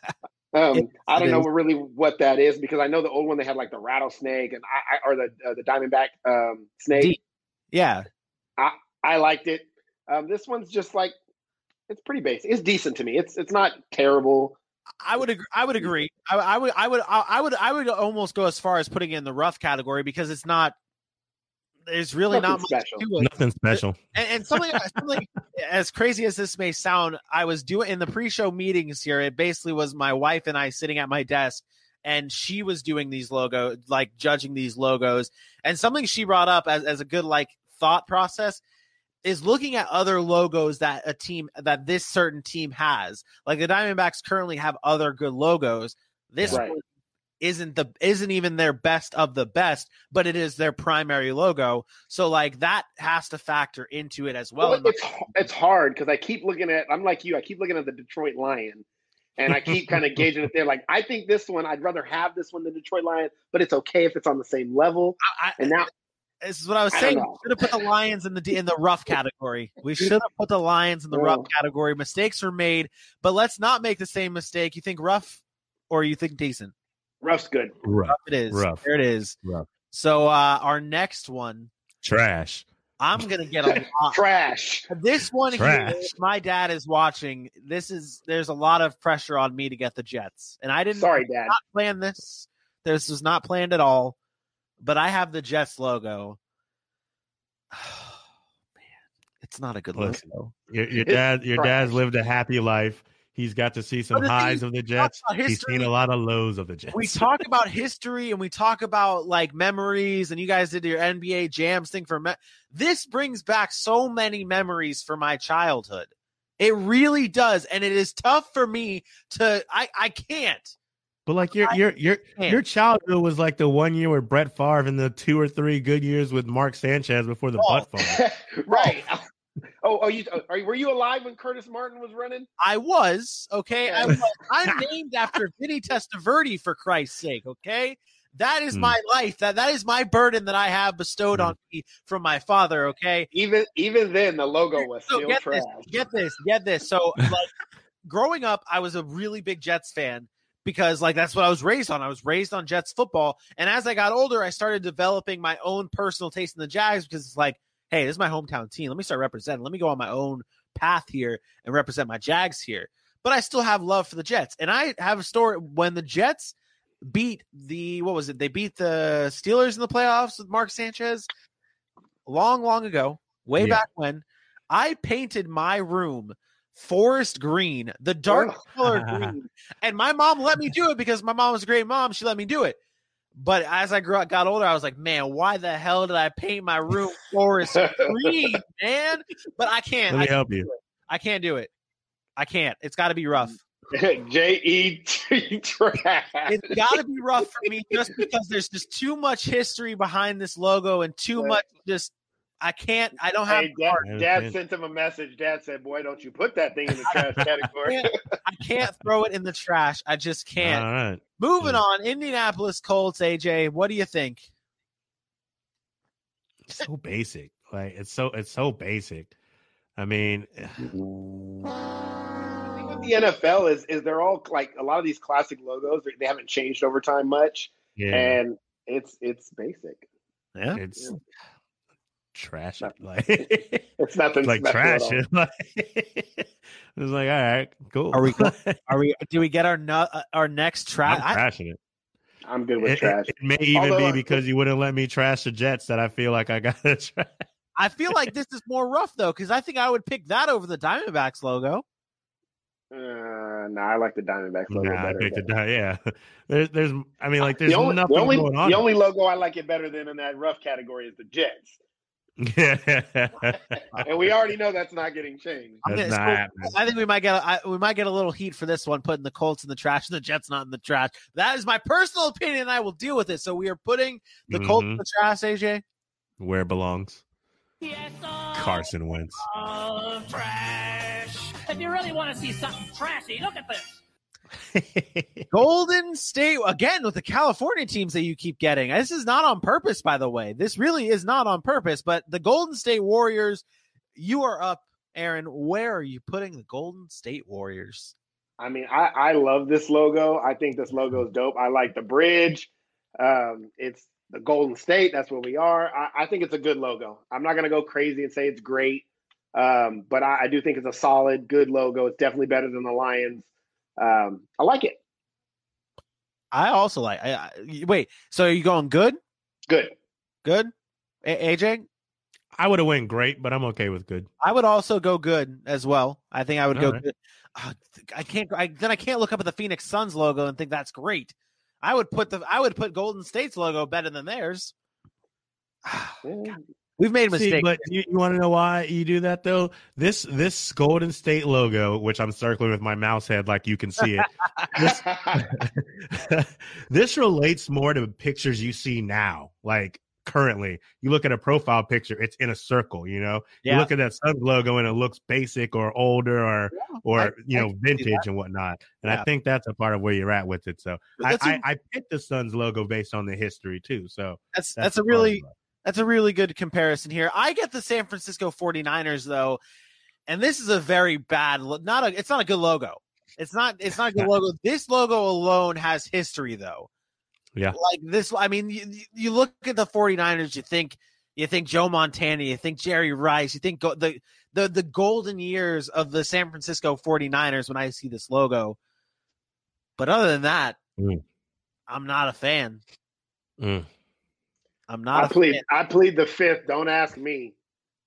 Um, I don't know really what that is because I know the old one they had like the rattlesnake and I, I or the uh, the diamondback um, snake. Yeah. I I liked it. Um, this one's just like it's pretty basic. It's decent to me. It's it's not terrible. I would agree. I would agree. I, I would. I would. I would. I would almost go as far as putting it in the rough category because it's not. There's really Nothing not much special. to it. Nothing special. And, and something, uh, something as crazy as this may sound, I was doing in the pre-show meetings here. It basically was my wife and I sitting at my desk, and she was doing these logos, like judging these logos. And something she brought up as as a good like thought process is looking at other logos that a team that this certain team has. Like the Diamondbacks currently have other good logos. This Right. Isn't the isn't even their best of the best, but it is their primary logo. So like that has to factor into it as well. Well, it's it's hard because I keep looking at. I'm like you. I keep looking at the Detroit Lion, and I keep kind of gauging it there. Like I think this one, I'd rather have this one than Detroit Lion, but it's okay if it's on the same level. I, And now, this is what I was saying. don't We should have put the Lions in the in the rough category. We should have put the Lions in the rough category. Mistakes were made, but let's not make the same mistake. You think rough, or you think decent? Rough's good. Rough. Rough it is. Rough. There it is. Rough. So uh, our next one, Trash. I'm gonna get a lot. Trash. This one here, Trash. if my dad is watching. This is there's a lot of pressure on me to get the Jets, and I didn't Sorry, Dad. not plan this. This was not planned at all. But I have the Jets logo. man, it's not a good Listen. logo. Your, your dad, your trash. dad's lived a happy life. He's got to see some But the thing highs of the Jets. He's seen a lot of lows of the Jets. We talk about history and we talk about like memories, and you guys did your NBA jams thing for me- this brings back so many memories for my childhood. It really does, and it is tough for me to. I I can't. But like your your your your childhood was like the one year with Brett Favre and the two or three good years with Mark Sanchez before the Oh. butt fall. right. Oh, oh, you are, you? were you alive when Curtis Martin was running? I was okay. I was, I'm named after Vinny Testaverde for Christ's sake. Okay, that is Hmm. my life. That that is my burden that I have bestowed Hmm. on me from my father. Okay, Even even then, the logo was so still get trash. this, get this, get this. So like growing up, I was a really big Jets fan because like that's what I was raised on. I was raised on Jets football, and as I got older, I started developing my own personal taste in the Jags because it's like, hey, this is my hometown team. Let me start representing. Let me go on my own path here and represent my Jags here. But I still have love for the Jets, and I have a story when the Jets beat the what was it? They beat the Steelers in the playoffs with Mark Sanchez long, long ago, way Yeah. back when. I painted my room forest green, the dark Oh. color green. And my mom let me do it because my mom was a great mom. She let me do it. But as I grew, up, got older, I was like, man, why the hell did I paint my room forest green, man? But I can't. Let me I, help you. I can't do it. I can't. It's got to be rough. J E T trash. It's got to be rough for me just because there's just too much history behind this logo and too much just. I can't. I don't have. Hey, Dad, Dad sent him a message. Dad said, "Boy, don't you put that thing in the trash category." I can't throw it in the trash. I just can't. All right. Moving Yeah. on, Indianapolis Colts. AJ, what do you think? It's so basic. Like it's so it's so basic. I mean, the thing with the NFL is is they're all like a lot of these classic logos. They, they haven't changed over time much, yeah, and it's it's basic. Yeah. it's yeah. Trash. it. Like It's nothing like special at trash. all. It's like, it's like all right, cool. Are we Are we? Do we get our nu- uh, our next I'm? I, trashing it. I'm good with It, trash. it, it may even Although, be uh, because you wouldn't let me trash the Jets that I feel like I got to trash. I feel like this is more rough though, because I think I would pick that over the Diamondbacks logo. Uh, nah, I like the Diamondbacks logo Nah, I better. picked the yeah. There's, there's, I mean, like, there's the only, nothing the only, going on. the only logo I like it better than in that rough category is the Jets, yeah, and we already know that's not getting changed. I'm that's not so- I think we might get a, I, we might get a little heat for this one, putting the Colts in the trash and the Jets not in the trash. That is my personal opinion, and I will deal with it. So we are putting the Colts in Mhm. the trash. AJ, Where it belongs, Yes, Carson Wentz. love trash. If you really want to see something trashy, look at this. Golden State again with the California teams that you keep getting. This is not on purpose, by the way. This really is not on purpose. But the Golden State Warriors, you are up, Aaron. Where are you putting the Golden State Warriors? I mean, I, I love this logo. I think this logo is dope. I like the bridge. Um, it's the Golden State. That's where we are. I, I think it's a good logo. I'm not going to go crazy and say it's great, um, but I, I do think it's a solid, good logo. It's definitely better than the Lions. Um, I like it. I also like. I, I, wait, so are you going good? Good. Good, A- AJ. I would have went great, but I'm okay with good. I would also go good as well. I think I would go All right. good. Ah, I can't. I, then I can't look up at the Phoenix Suns logo and think that's great. I would put the. I would put Golden State's logo better than theirs. Yeah. We've made See, mistakes. but you, you want to know why you do that though? This this Golden State logo, which I'm circling with my mouse head, like you can see it. This, this relates more to pictures you see now, like currently. You look at a profile picture, it's in a circle. You know, Yeah. you look at that Suns logo and it looks basic or older or or I- you know vintage and whatnot. And Yeah. I think that's a part of where you're at with it. So I, that's a- I, I picked the Suns logo based on the history too. So that's that's, a a really. That's a really good comparison here. I get the San Francisco 49ers though, and this is a very bad. lo- Not a. It's not a good logo. It's not. It's not a good logo. This logo alone has history though. Yeah. Like this. I mean, you, you look at the 49ers. You think. You think Joe Montana. You think Jerry Rice. You think go, the the the golden years of the San Francisco 49ers when I see this logo. But other than that, Mm. I'm not a fan. Mm. I'm not I a plead. fan. I plead the fifth. Don't ask me.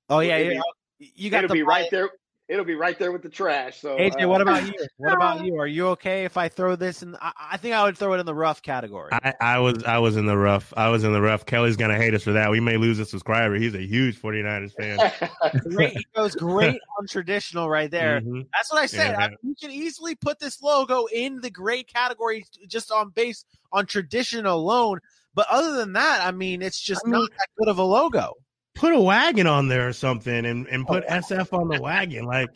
Oh yeah, It'll yeah. be- You got It'll be right there. It'll be right there with the trash. So AJ, uh, what about you? What about you? Are you okay if I throw this in? I, I think I would throw it in the rough category. I, I was I was in the rough. I was in the rough. Kelly's gonna hate us for that. We may lose a subscriber. He's a huge 49ers fan. great, he goes great on traditional right there. Mhm. That's what I said. Yeah, I mean, you can easily put this logo in the great category just on base on tradition alone. But other than that, I mean, it's just I mean- not that good of a logo. Put a wagon on there or something, and, and put SF on the wagon. Like,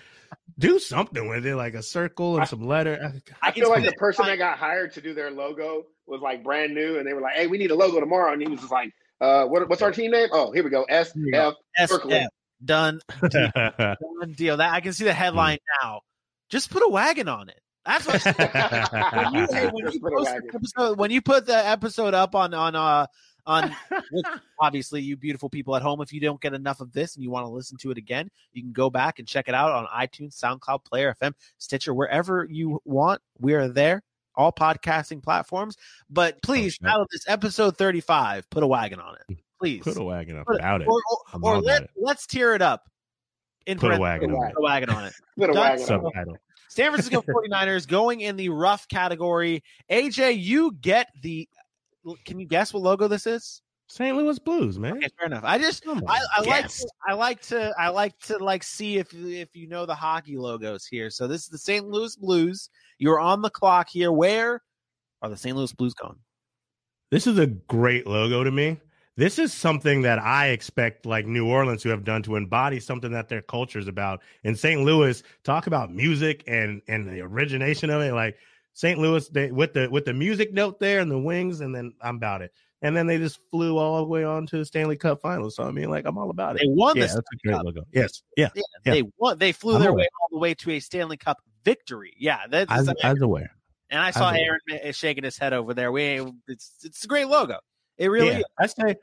do something with it, like a circle and some letter. I can feel like the person that got hired to do their logo was like brand new, and they were like, "Hey, we need a logo tomorrow," and he was just like, "Uh, what, what's our team name? Oh, here we go, S Here we go. F SF, Circle it. done, done deal. That I can see the headline Hmm. now. Just put a wagon on it. That's what. when you, hey, when you put post the episode, when you put the episode up on on uh on which, obviously you beautiful people at home, if you don't get enough of this and you want to listen to it again, you can go back and check it out on iTunes, SoundCloud, Player FM, Stitcher, wherever you want. We are there, all podcasting platforms. But please, Okay. out of this episode thirty five, put a wagon on it, please. Put a wagon up Put- about it. or or, or let it. let's tear it up. In Put a parentheses, wagon on it. Put a wagon on it. Put a wagon on it. San Francisco 49ers going in the rough category. AJ, you get the. Can you guess what logo this is? St. Louis Blues, man. Okay, fair enough. I just I, I like to, I like to I like to like see if if you know the hockey logos here. So this is the St. Louis Blues. You're on the clock here. Where are the St. Louis Blues going? This is a great logo to me. This is something that I expect like New Orleans to have done to embody something that their culture is about. In St. Louis, talk about music and and the origination of it. Like St. Louis, they, with the with the music note there and the wings, and then I'm about it. And then they just flew all the way on to the Stanley Cup Finals. So I mean, like I'm all about it. They won Yeah, this. that's a great logo. Yes, yeah, Yeah. They won. They flew I'm their aware. way all the way to a Stanley Cup victory. Yeah, that's as, as aware. and I saw as Aaron ma- shaking his head over there. We it's it's a great logo. It really yeah. I say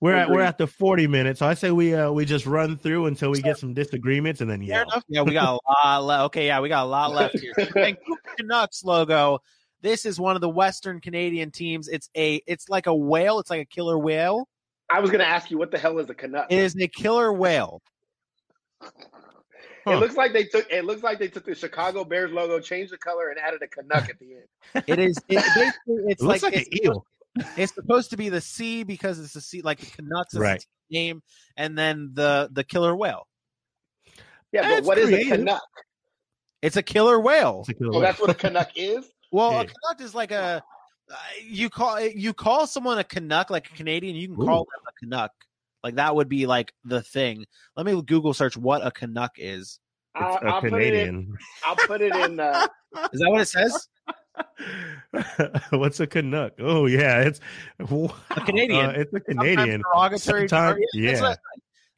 we're at we're at the 40 minutes. So I say we uh we just run through until we get some disagreements and then yeah. Yeah, we got a lot left. Okay, yeah, we got a lot left here. So Vancouver Canucks logo. This is one of the Western Canadian teams. It's a it's like a whale. It's like a killer whale. I was going to ask you, what the hell is a Canuck? It is a killer whale. Huh. It looks like they took. It looks like they took the Chicago Bears logo, changed the color, and added a Canuck at the end. It is it, basically it's It looks like, it's, an eel. It's supposed to be the sea because it's the sea like the Canucks is Right. the team name, and then the the killer whale. Yeah, but That's what is a. Canuck? It's a killer whale. It's a killer Oh, whale. that's what a Canuck is. Well, Yeah. a Canuck is like a uh, you call you call someone a Canuck like a Canadian. You can call them a Canuck. Like that would be like the thing. Let me Google search what a Canuck is. I'll, It's a I'll put it in. Canadian. I'll put it in. Uh, Is that what it says? What's a Canuck? Oh yeah, it's A Canadian. Uh, it's a Canadian. derogatory. Sometimes- That's yeah. what I,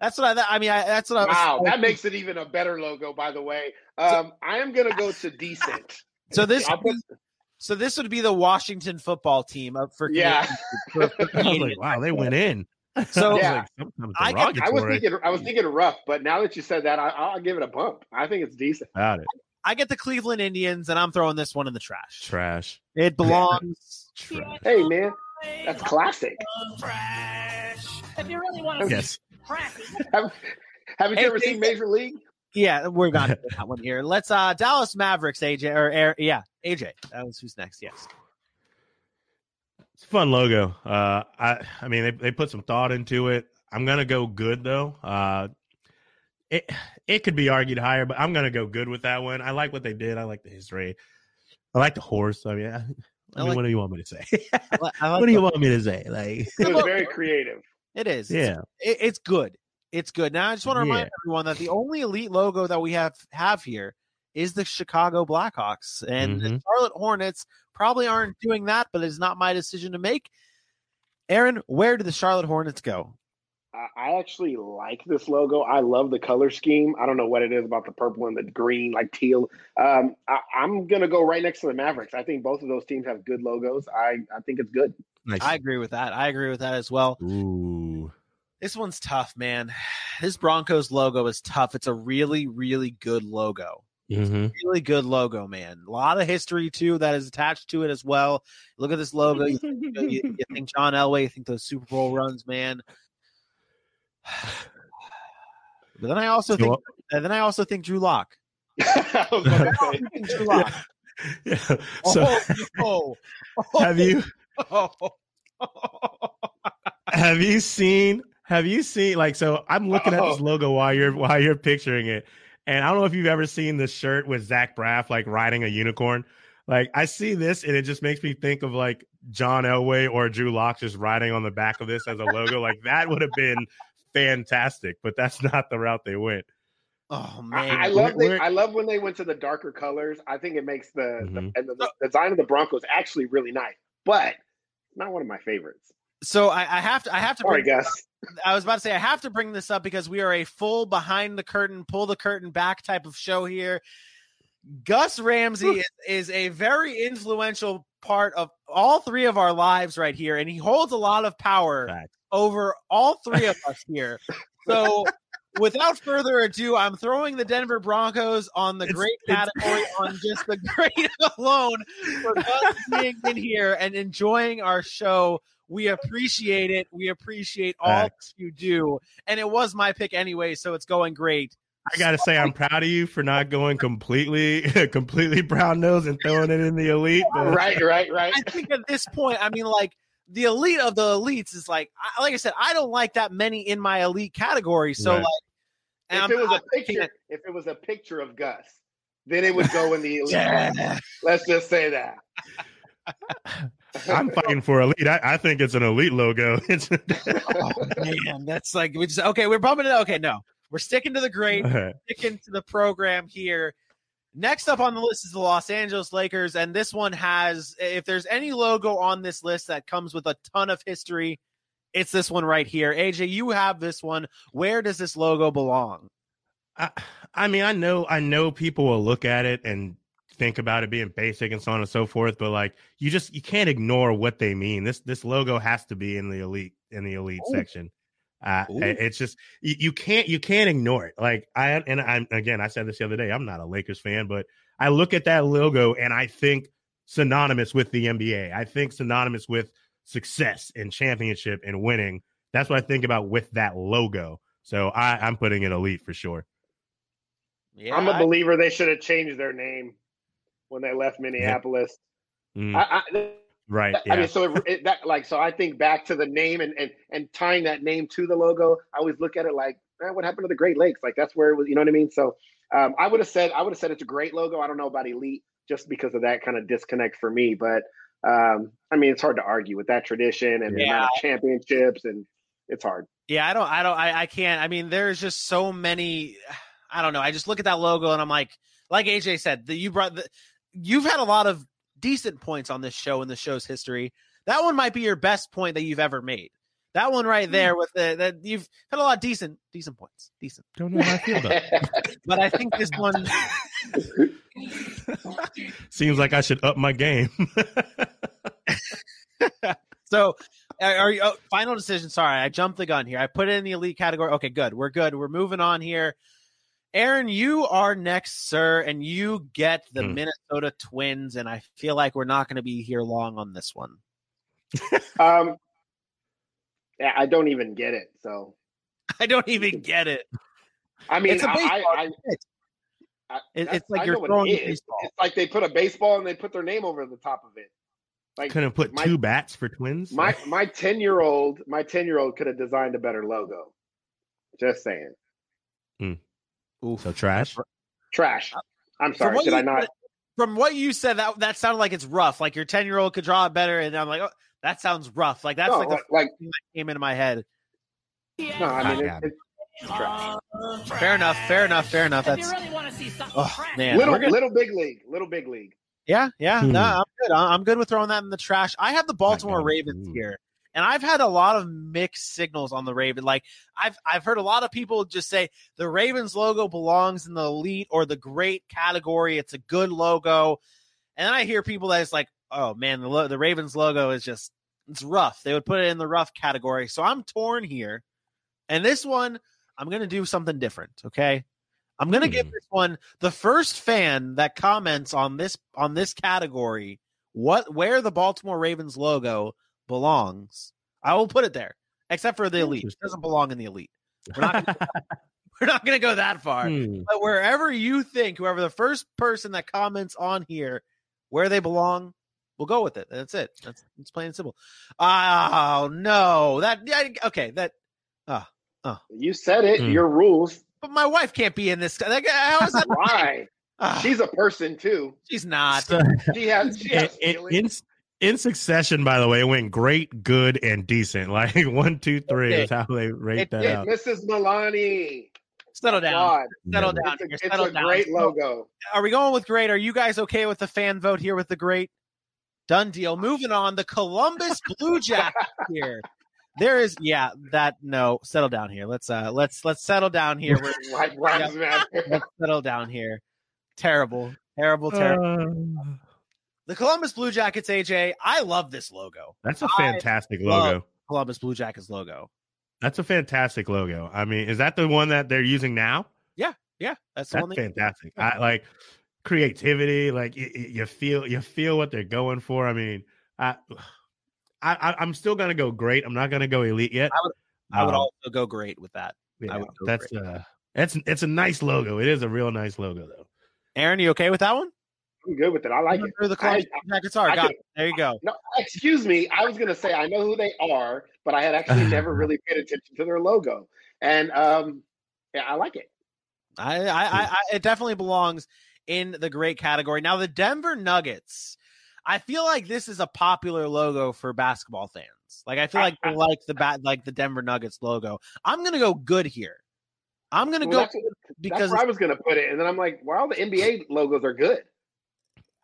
that's what I. I mean, I, that's what I was. wow, that makes it even a better logo. By the way, um, I am going to go to decent. so this. Put, So this would be the Washington football team up for Yeah. Canadian- for- for I was like, wow, they went in. So- I was Yeah. like, I get- I was thinking. I was thinking rough, but now that you said that, I, I'll give it a bump. I think it's decent. about it. I get the Cleveland Indians, and I'm throwing this one in the trash. Trash. It belongs. Trash. Hey man, that's classic. Trash. If you really want to Yes. see trashy, Have, haven't Hey, you ever hey, seen Major League? Yeah, we're not that one here. Let's uh Dallas Mavericks, AJ or, or yeah, AJ. That was who's next. Yes. It's a fun logo. Uh, I I mean they they put some thought into it. I'm gonna go good though. Uh, it it could be argued higher, but I'm gonna go good with that one. I like what they did. I like the history. I like the horse. I mean, I, I I mean, like- what do you want me to say? I like what do you want me to say? Like, It was very creative. It is. It's- yeah, It, it's good. It's good. Now I just want to remind Yeah. everyone that the only elite logo that we have have here is the Chicago Blackhawks, and the Mhm. Charlotte Hornets probably aren't doing that, but it's not my decision to make. Aaron, where do the Charlotte Hornets go? I, I actually like this logo. I love the color scheme. I don't know what it is about the purple and the green, like teal. Um, I, I'm gonna go right next to the Mavericks. I think both of those teams have good logos. I, I think it's good. nice. I agree with that. I agree with that as well. Ooh, This one's tough, man. This Broncos logo is tough. It's a really, really good logo. hmm Really good logo, man. A lot of history too that is attached to it as well. Look at this logo. You, you, you think John Elway? You think those Super Bowl runs, man? But then I also think, and then I also think Drew Lock. I was gonna say. Drew Lock. yeah. Oh, so, oh, oh, have you oh, have you seen have you seen like so i'm looking at this Oh. logo while you're while you're picturing it and i don't know if you've ever seen the shirt with zach braff like riding a unicorn like i see this and it just makes me think of like john elway or drew lock just riding on the back of this as a logo like that would have been fantastic but that's not the route they went oh man! I love they, I love when they went to the darker colors. I think it makes the, Mhm. the and the, the design of the Broncos actually really nice, but not one of my favorites. so I, I have to. I have to. Sorry, bring- Gus. I was about to say I have to bring this up because we are a full behind the curtain, pull the curtain back type of show here. Gus Ramsey is, is a very influential part of all three of our lives right here, and he holds a lot of power Facts. Over all three of us here. So, without further ado, I'm throwing the Denver Broncos on the It's- great it's- category on just the great alone for Gus being in here and enjoying our show. We appreciate it. We appreciate all Facts. you do. And it was my pick anyway, so it's going great. I gotta say, I'm proud of you for not going completely, completely brown nose and throwing it in the elite. but- right, right, right. I think at this point, I mean, like the elite of the elites is like, I, like I said, I don't like that many in my elite category. So Right. like, and If I'm- it was I a picture, can't- if it was a picture of Gus, then it would go in the elite. Yeah. Let's just say that. I'm fighting for elite. I, I think it's an elite logo. It's oh, man, that's like we just okay. We're bumping it. Okay, no, we're sticking to the great. sticking to the program here. Next up on the list is the Los Angeles Lakers, and this one has, if there's any logo on this list that comes with a ton of history, it's this one right here. AJ, you have this one. Where does this logo belong? I, I mean, I know, I know people will look at it and think about it being basic and so on and so forth, but like, you just you can't ignore what they mean. This this logo has to be in the elite in the elite Ooh. section. Uh, it's just you, you can't you can't ignore it. Like I and I'm again, I said this the other day. I'm not a Lakers fan, but I look at that logo and I think synonymous with the NBA. I think synonymous with success and championship and winning. That's what I think about with that logo. So I, I'm putting it elite for sure. Yeah, I'm a believer they should have changed their name when they left Minneapolis. Mm, I, I, right. I Yeah. mean, so it, it, that like so I think back to the name and and and tying that name to the logo. I always look at it like, man, what happened to the Great Lakes? Like that's where it was. You know what I mean? So um, I would have said I would have said it's a great logo. I don't know about elite just because of that kind of disconnect for me, but um, I mean, it's hard to argue with that tradition and the amount of championships, and it's hard. Yeah, I don't, I don't, I, I can't. I mean, there's just so many. I don't know. I just look at that logo and I'm like, like AJ said, that you brought the, you've had a lot of decent points on this show in the show's history. That one might be your best point that you've ever made. That one right hmm. there with the that you've had a lot of decent, decent points, decent. Don't know how I feel about it. But I think this one, Seems like I should up my game. so are, are you oh, final decision? Sorry, I jumped the gun here. I put it in the elite category. Okay, good. We're good. We're moving on here. Aaron, you are next, sir, and you get the Hmm. Minnesota Twins. And I feel like we're not going to be here long on this one. um, yeah, I don't even get it. So I don't even get it. I mean, It's a I, baseball. I, I, It- that's- it's like I you're throwing it a baseball. It's like they put a baseball and they put their name over the top of it. Like Couldn't put my- two bats for twins. my my ten year old my ten year old could have designed a better logo. Just saying, so trash. trash. I'm sorry. what Should you I not? From what you said, that that sounded like it's rough. Like your ten year old could draw it better, and I'm like, oh, that sounds rough. Like that's No, like the like, like thing that came into my head. no. I mean, it, it's trash. Fair enough. Fair enough. Fair enough. If That's you really want to see something oh man. little gonna- little big league, little big league. Yeah, yeah. Hmm. No, I'm good. I- I'm good with throwing that in the trash. I have the Baltimore God. Ravens Ooh. here. And I've had a lot of mixed signals on the Raven. Like I've I've heard a lot of people just say the Ravens logo belongs in the elite or the great category. It's a good logo. And then I hear people that it's like, oh man, the lo- the Ravens logo is just it's rough. They would put it in the rough category. So I'm torn here. And this one, I'm gonna do something different. Okay. I'm gonna give Hmm. this one the first fan that comments on this on this category what where the Baltimore Ravens logo belongs. I will put it there, except for the elite. It doesn't belong in the elite. We're not gonna, we're not going to go that far. Hmm. But wherever you think, whoever the first person that comments on here where they belong, we'll go with it. That's it. That's it's plain and simple. Oh no, that yeah, okay. That uh, uh. You said it. Hmm. Your rules. but my wife can't be in this. Like, how is that? Why? Ah, She's a person too. she's not. So, She has. She has in, feelings. In, in succession, by the way, it went great, good, and decent. Like one, two, three is how they rate It that did. out. Mrs. Milani. Settle down. God, Settle Yeah. down. it's a, it's Settle a down. great logo. Are we going with great? Are you guys okay with the fan vote here with the great? Done deal. Moving on. The Columbus Blue Jackets here. There is yeah, that no, settle down here. Let's uh let's let's settle down here. We're, Why, why does let's settle down here. Terrible. Terrible, terrible. Uh, the Columbus Blue Jackets, AJ, I love this logo. that's a fantastic love- logo. Columbus Blue Jackets logo. That's a fantastic logo. I mean, is that the one that they're using now? Yeah, yeah, that's the That's they fantastic. I like creativity. Like you, you feel, you feel what they're going for. I mean, I, I, I'm still gonna go great. I'm not gonna go elite yet. I would Um, also go great with that. yeah, would go that's uh, It's it's a nice logo. It is a real nice logo though. Aaron, you okay with that one? I'm good with it. I like it. Through the club jackets are. I Got. There you go. No, excuse me. I was gonna say I know who they are, but I had actually never really paid attention to their logo. And um, yeah, I like it. I, I, I, it definitely belongs in the great category. Now the Denver Nuggets, I feel like this is a popular logo for basketball fans. Like I feel like they like the bat, like the Denver Nuggets logo. I'm gonna go good here. I'm gonna Well, go that's, because that's I was gonna put it, and then I'm like, all the NBA logos are good.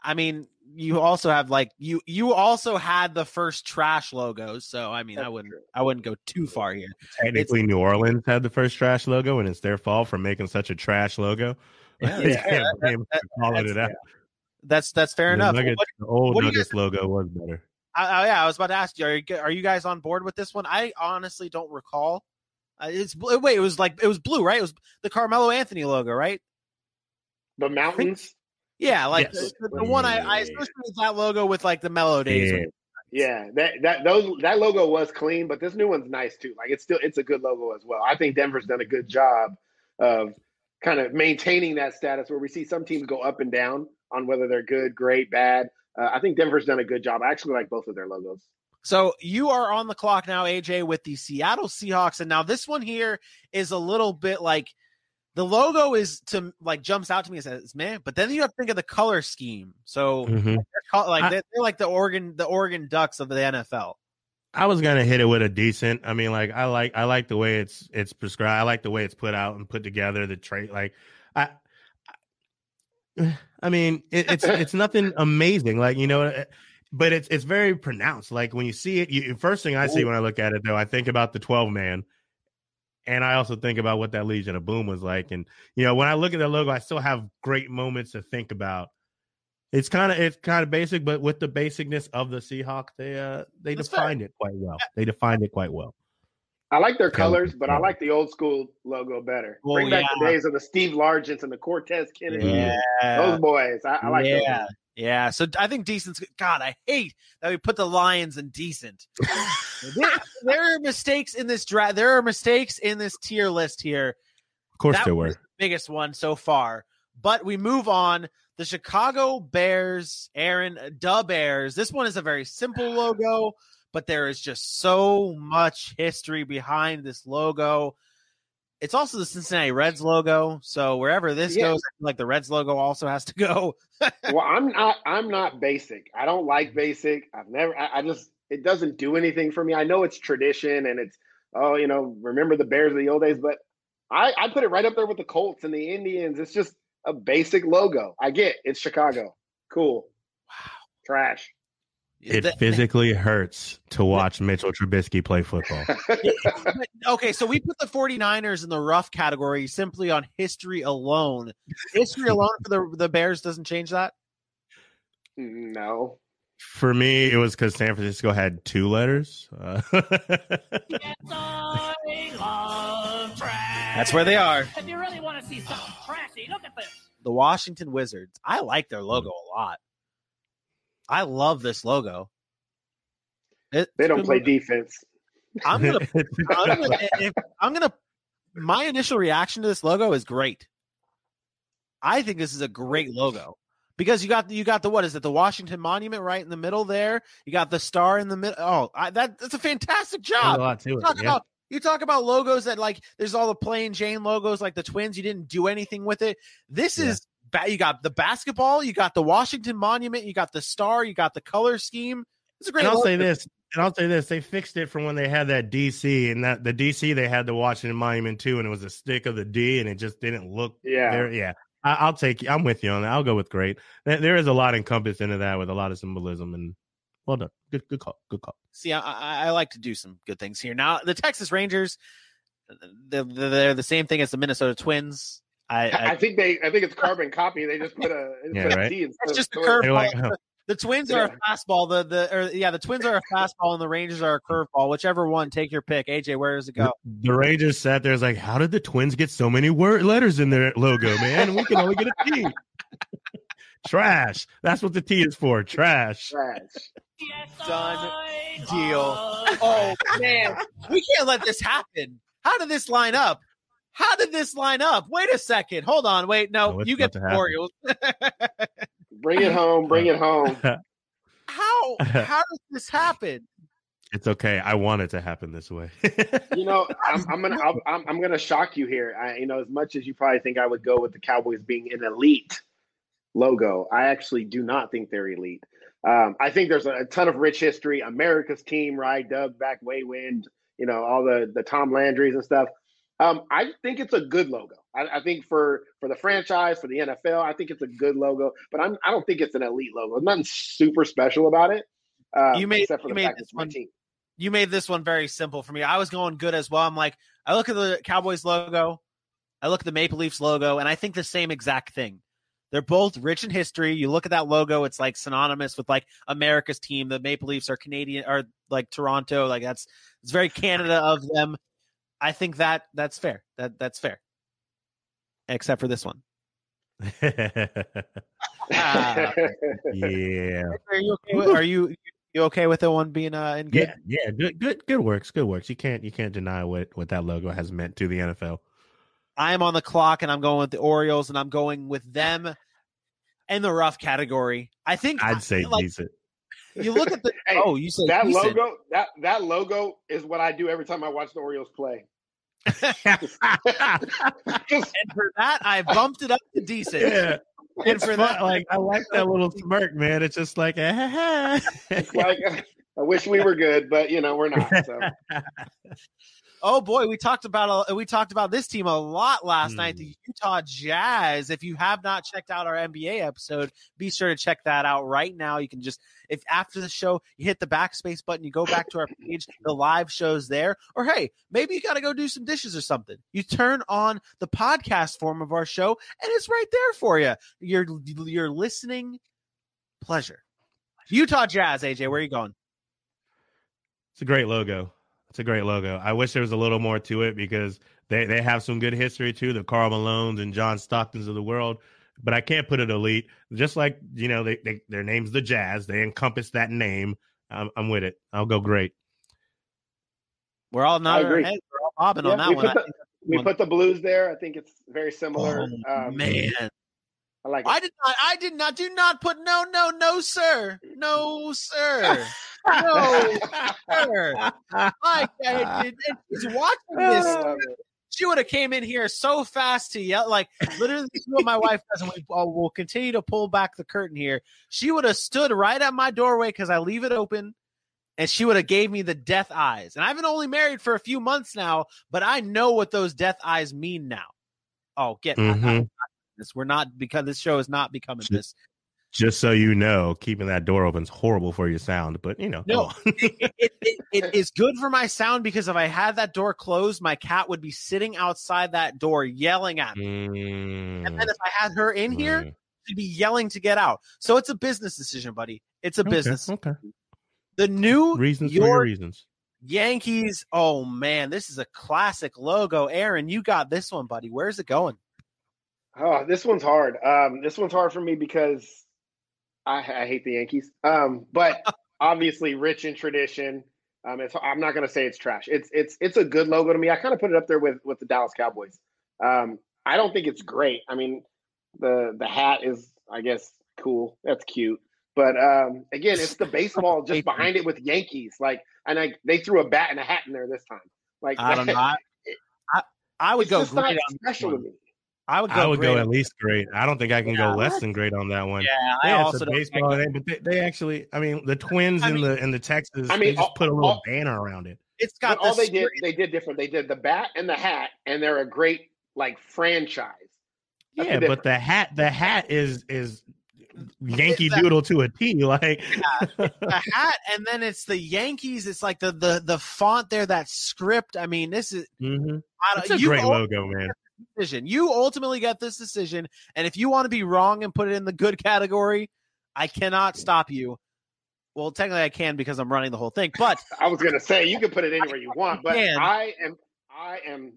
I mean you also have like you you also had the first trash logos, so I mean I wouldn't true. I wouldn't go too far here. Technically, New Orleans had the first trash logo, and it's their fault for making such a trash logo. Yeah, yeah, can't that- calling that's- it out. That's that's fair The enough. Nuggets- What- the old what do you Nuggets logo was better. I, I, yeah, I was about to ask you. Are you are you guys on board with this one? I honestly don't recall. Uh, it's wait, it was like it was blue, right? It was the Carmelo Anthony logo, right? The mountains. Yeah, like Yes. the, the one I, I associate that logo with like the Melo Days. Yeah. Yeah, that that those that logo was clean, but this new one's nice too. Like it's still it's a good logo as well. I think Denver's done a good job of kind of maintaining that status where we see some teams go up and down on whether they're good, great, bad. Uh, I think Denver's done a good job. I actually like both of their logos. So you are on the clock now, AJ, with the Seattle Seahawks, and now this one here is a little bit like the logo is to like jumps out to me and says, "Man," but then you have to think of the color scheme. So Mhm. they're call- like I- they're, like the Oregon the Oregon Ducks of the NFL. I was gonna hit it with a decent. I mean, like I like I like the way it's it's prescribed. I like the way it's put out and put together. The trait, like I, I- mean, it, it's it's nothing amazing, like you know, eh, but it's it's very pronounced. Like when you see it, you first thing I see when I look at it, though, I think about the twelve man, and I also think about what that Legion of Boom was like. And you know, when I look at the logo, I still have great moments to think about. It's kind of it's kind of basic, but with the basicness of the Seahawks, they uh they That's fair. defined it quite well. They defined it quite well. I like their colors, but I like the old school logo better. Oh, Bring back the days of the Steve Largents and the Cortez Kennedy. Yeah. Those boys. I, I like those. Yeah. So I think decent's God, I hate that we put the Lions in decent. there, there are mistakes in this draft. There are mistakes in this tier list here. Of course, That there were. the biggest one so far. But we move on. The Chicago Bears, Aaron, uh, Da Bears. This one is a very simple logo, but there is just so much history behind this logo. It's also the Cincinnati Reds logo. So wherever this Yeah. goes, like the Reds logo also has to go. well, I'm not. I'm not basic. I don't like basic. I've never. I, I just. It doesn't do anything for me. I know it's tradition and it's. Oh, you know, remember the Bears of the old days, but I, I put it right up there with the Colts and the Indians. It's just a basic logo. I get it's Chicago. Cool. Wow. Trash. It The- physically hurts to watch Mitchell Trubisky play football. Okay, so we put the 49ers in the rough category simply on history alone. History alone for the the Bears doesn't change that. no. For me, it was because San Francisco had two letters. Uh, Yes, I love trash. That's where they are. If you really want to see something trashy, look at this. The Washington Wizards. I like their logo a lot. I love this logo. It- They don't play good defense. I'm gonna, I'm gonna, if, I'm gonna. My initial reaction to this logo is great. I think this is a great logo because you got you got the what is it the Washington Monument right in the middle there. You got the star in the middle. Oh, I, that that's a fantastic There's a job. lot to it. talk yeah. about you talk about logos that like there's all the plain Jane logos like the twins you didn't do anything with it this Yeah. is ba- you got the basketball you got the Washington Monument you got the star you got the color scheme it's a great And I'll logo. say this, and I'll say this: they fixed it from when they had that DC, and that the DC they had the Washington Monument too, and it was a stick of the D, and it just didn't look. Yeah. There, yeah. I, I'll take. I'm with you on that. I'll go with great. There, there is a lot encompassed into that with a lot of symbolism, and well done. Good, good call. Good call. see I, I, I like to do some good things here now the Texas Rangers they're, they're the same thing as the Minnesota Twins I, I I think they. I think it's carbon copy. They just put a. Yeah, put right. T instead it's just the twin. Curveball like, huh. the Twins are a fastball the the or yeah the Twins are a fastball and the Rangers are a curveball whichever one take your pick AJ where does it go The, the Rangers sat there. It's like, how did the Twins get so many word letters in their logo, man? We can only get a T. Trash. That's what the T is for. Trash. Trash. Yes, Done deal. Oh man, we can't let this happen. How did this line up? How did this line up? Wait a second. Hold on. Wait. No, Oh, it's you get the to happen. Orioles. Bring it home. Bring it home. how how does this happen? It's okay. I want it to happen this way. You know, I'm, I'm gonna I'm, I'm I'm gonna shock you here. I, you know, as much as you probably think I would go with the Cowboys being an elite logo, I actually do not think they're elite. Um, I think there's a, a ton of rich history. America's team, right? Doug back way when, you know, all the the Tom Landrys and stuff. Um, I think it's a good logo. I, I think for for the franchise, for the NFL, I think it's a good logo. But I'm I don't think it's an elite logo. Nothing super special about it. Um, You made- except for you made this one- team. You made this one very simple for me. I was going good as well. I'm like, I look at the Cowboys logo, I look at the Maple Leafs logo, and I think the same exact thing. They're both rich in history. You look at that logo; it's like synonymous with like America's team. The Maple Leafs are Canadian, or like Toronto. Like that's it's very Canada of them. I think that that's fair. That that's fair, except for this one. Ah. yeah. Are you okay? With, are you you okay with the one being uh in good? Yeah, yeah, good, good, good works, good works. You can't, you can't deny what what that logo has meant to the NFL. I am on the clock, and I'm going with the Orioles, and I'm going with them in the rough category. I think I'd say like decent. You look at the Hey, oh, you say that decent. logo that that logo is what I do every time I watch the Orioles play. And for that I bumped it up to decent. yeah, And it's for fun. that, like I like that little smirk, man. It's just like, eh, like I wish we were good, but you know we're not. So oh boy, we talked about uh, we talked about this team a lot last night, Hmm. the Utah Jazz. If you have not checked out our NBA episode, be sure to check that out right now. You can just if after the show you hit the backspace button, you go back to our page, the live shows there. Or hey, maybe you got to go do some dishes or something. You turn on the podcast form of our show, and it's right there for you. Your your listening pleasure. Utah Jazz, AJ, where are you going? It's a great logo. It's a great logo. I wish there was a little more to it because they, they have some good history too, the Karl Malones and John Stocktons of the world. But I can't put it elite. Just like you know, they, they their name's the Jazz. They encompass that name. I'm, I'm with it. I'll go great. We're all nodding our heads. We're all bobbing Yeah, on that we one. put the- we one. put the blues there. I think it's very similar. Oh, um, man. I like it. I did not. I did not. Do not put. No, no, no, sir. No, sir. No, sir. My God, and she's watching this. She would have came in here so fast to yell. Like literally, this is what my wife does, and we uh, will continue to pull back the curtain here. She would have stood right at my doorway because I leave it open, and she would have gave me the death eyes. And I've been only married for a few months now, but I know what those death eyes mean now. Oh, get I- I- This. We're not because this show is not becoming Shit. this. Just so you know, keeping that door open is horrible for your sound. But you know, No. it, it, it, it is good for my sound because if I had that door closed, my cat would be sitting outside that door yelling at me. Mm, And then if I had her in here, mm. she'd be yelling to get out. So it's a business decision, buddy. It's a Okay, business. Okay, The new reasons for your your reasons. Yankees. Oh man, this is a classic logo. Aaron, you got this one, buddy. Where's it going? Oh, this one's hard. Um, this one's hard for me because I, I hate the Yankees. Um, but obviously, rich in tradition. Um, it's, I'm not going to say it's trash. It's it's it's a good logo to me. I kind of put it up there with with the Dallas Cowboys. Um, I don't think it's great. I mean, the the hat is, I guess, cool. That's cute. But um, again, it's the baseball just behind it with Yankees. Like, and I they threw a bat and a hat in there this time. Like, I don't know. I, I, I would go not great on this special to me. I would go. I would great go at least great. I don't think I can Yeah. go less than great on that one. Yeah, I Yeah, also it's a don't. baseball name, but they, they actually, I mean, the Twins I and the and the Texas, I they mean, just all- put a little all- banner around it. It's got But all the they did, they did different. They did the bat and the hat, and they're a great like franchise. That's yeah, the but the hat, the hat is is Yankee that- Doodle to a T. Like, the hat and then it's the Yankees. It's like the the the font there, that script. I mean, this is Mhm. I don't, it's a you great ul- logo, man. Decision. You ultimately get this decision, and if you want to be wrong and put it in the good category, I cannot stop you. Well, technically, I can because I'm running the whole thing. But I was gonna say you can put it anywhere you want, but can. I am, I am,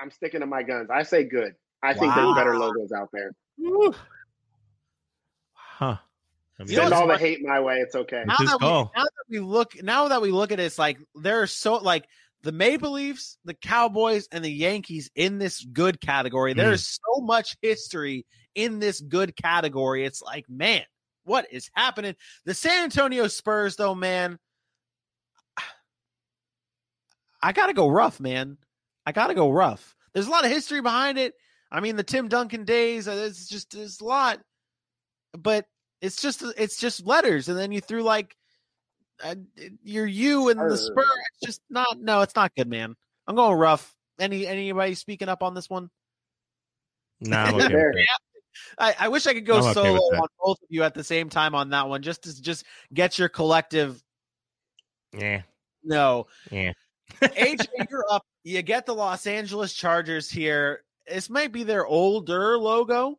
I'm sticking to my guns. I say good. I think there's better logos out there. Woo. Huh. I mean, Send all the hate my way. It's okay. now that, we, now that we look, now that we look at it, it's like they're so like the Maple Leafs, the Cowboys, and the Yankees in this good category. There Mm. is so much history in this good category. It's like, man, what is happening? The San Antonio Spurs, though, man, I gotta go rough, man. I gotta go rough. There's a lot of history behind it. I mean, the Tim Duncan days. uh, It's just it's a lot, but it's just it's just letters, and then you threw like uh, your you and the Spurs. Spurs. It's just not. No, it's not good, man. I'm going rough. Any anybody speaking up on this one? Nah, I'm okay with I, I wish I could go I'm okay solo with on both of you at the same time on that one, just to just get your collective. Yeah, No, yeah. AJ, you're up. You get the Los Angeles Chargers here. This might be their older logo.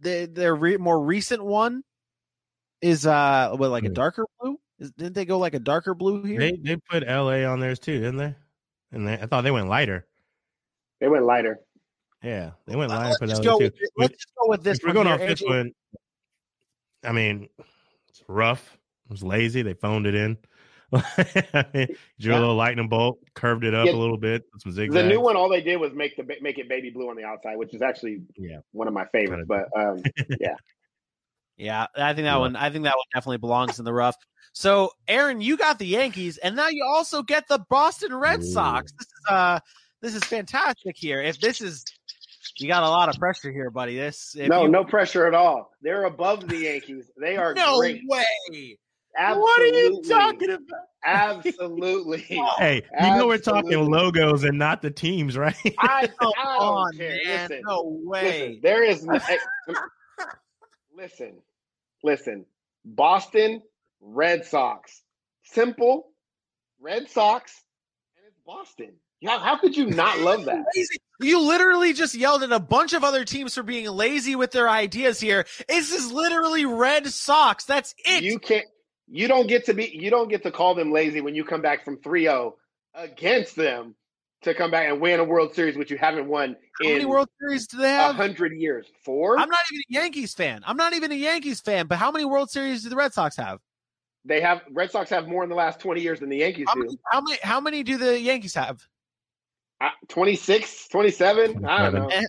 The, their re- more recent one is uh, what like a Hmm. darker blue. Is, didn't they go like a darker blue here? They they put L.A. on theirs too, didn't they? And they, I thought they went lighter. They went lighter. Yeah, they went lighter let's, for just LA go too. with, let's just go with this. if we're going off this one, I mean, it's rough. It was lazy. They phoned it in. I mean, drew a little lightning bolt, curved it up Yeah. a little bit, with some zigzags. The new one, all they did was make the make it baby blue on the outside, which is actually Yeah. one of my favorites. But um, Yeah, I think that Yeah. one. I think that one definitely belongs in the rough. So, Aaron, you got the Yankees, and now you also get the Boston Red Ooh. Sox. This is uh, this is fantastic here. If this is, you got a lot of pressure here, buddy. This if no, you, no pressure at all. They're above the Yankees. They are no great. way. Absolutely. What are you talking about? Absolutely. Hey, you know we're talking logos and not the teams, right? I, I don't on, care. man. Listen, no way. listen, there is. Listen, listen. Boston Red Sox. Simple. Red Sox, and it's Boston. How, how could you not love that? You literally just yelled at a bunch of other teams for being lazy with their ideas here. This is literally Red Sox. That's it. You can't. You don't get to be. You don't get to call them lazy when you come back from 3-0 against them to come back and win a World Series, which you haven't won How many World Series do they a have? hundred years. Four. I'm not even a Yankees fan. I'm not even a Yankees fan. But how many World Series do the Red Sox have? They have Red Sox have more in the last 20 years than the Yankees How do. many? How many? How many do the Yankees have? Uh, 26, 27? I don't know. Eh,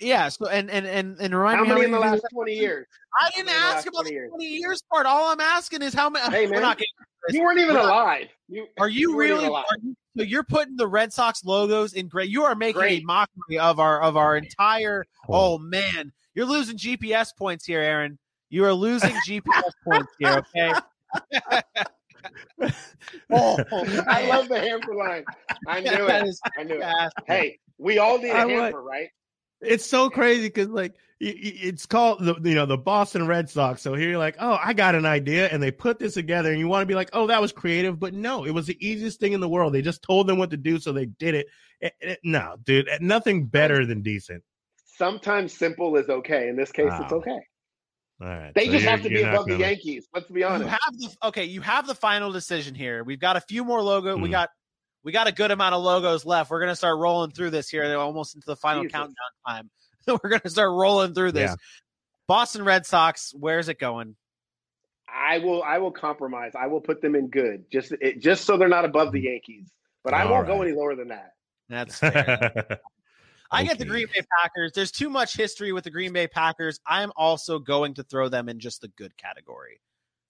Yeah. So and and and and remind How me many in the last 20 years? I didn't in the ask about 20 the 20 years part. All I'm asking is how many. Hey, we're man. not getting- You weren't even We're not- alive. You, Are you weren't really? alive. Are you, so you're putting the Red Sox logos in gray. You are making Great. a mockery of our of our entire. Oh man, you're losing GPS points here, Aaron. You are losing GPS points here. Okay. oh, I love the hamper line. I knew That it. is I knew it. Hey, we all need a I would- hamper, right? it's so crazy because like y- y- it's called the you know the Boston Red Sox. So here you're like, oh, I got an idea, and they put this together, and you want to be like, oh, that was creative, but no, it was the easiest thing in the world. They just told them what to do, so they did it. It- it- no, dude, eh, nothing better than decent. Sometimes simple is okay. In this case, it's okay. All right, They so just have to be above the gonna- Yankees. Let's be honest. You honest. have the okay. You have the final decision here. We've got a few more logo. We Hmm. got we got a good amount of logos left. We're gonna start rolling through this here. They're almost into the final Jesus. countdown time. We're gonna start rolling through this. Yeah. Boston Red Sox. Where's it going? I will. I will compromise. I will put them in good, just it, just so they're not above the mm-hmm. Yankees. But I All won't go any lower than that. That's fair. I get the Green Bay Packers. There's too much history with the Green Bay Packers. I'm also going to throw them in just the good category.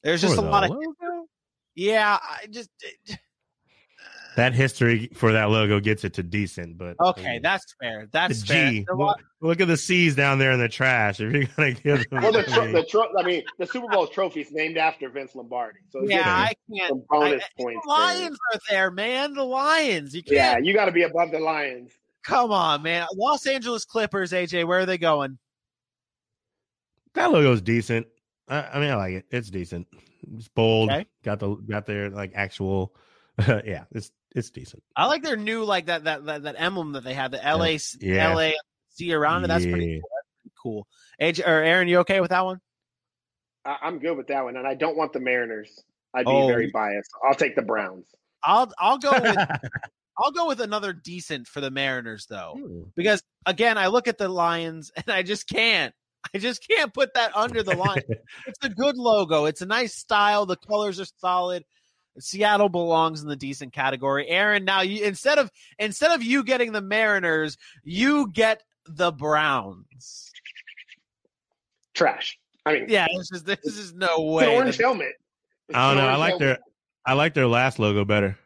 There's just For a the lot of yeah. I just that history for that logo gets it to decent, but okay. That's fair. That's fair. G. The Look, look at the C's down there in the trash. If you're gonna give them, Well, the, tro- the tro- I mean, the Super Bowl trophy is named after Vince Lombardi, so yeah, I can't. some bonus I- points. The Lions are there, man. The Lions. You can't. Yeah, you got to be above the Lions. Come on, man. Los Angeles Clippers. AJ, where are they going? that logo's decent. I, I mean, I like it. It's decent. It's bold. Okay. Got the got their like actual. yeah, it's it's decent. I like their new like that that that, that emblem that they had. The LA Yeah. LA C around it. That's pretty cool. That's pretty cool. AJ or Aaron, you okay with that one? I- I'm good with that one, and I don't want the Mariners. I'd be Oh. very biased. I'll take the Browns. I'll I'll go with I'll go with another decent for the Mariners though. Hmm. Because again, I look at the Lions and I just can't. I just can't put that under the line. it's a good logo. It's a nice style. The colors are solid. Seattle belongs in the decent category. Aaron, now you instead of instead of you getting the Mariners, you get the Browns. Trash. I mean, Yeah, this is this is no it's an way. orange helmet. It's I don't know. I like helmet. their I like their last logo better.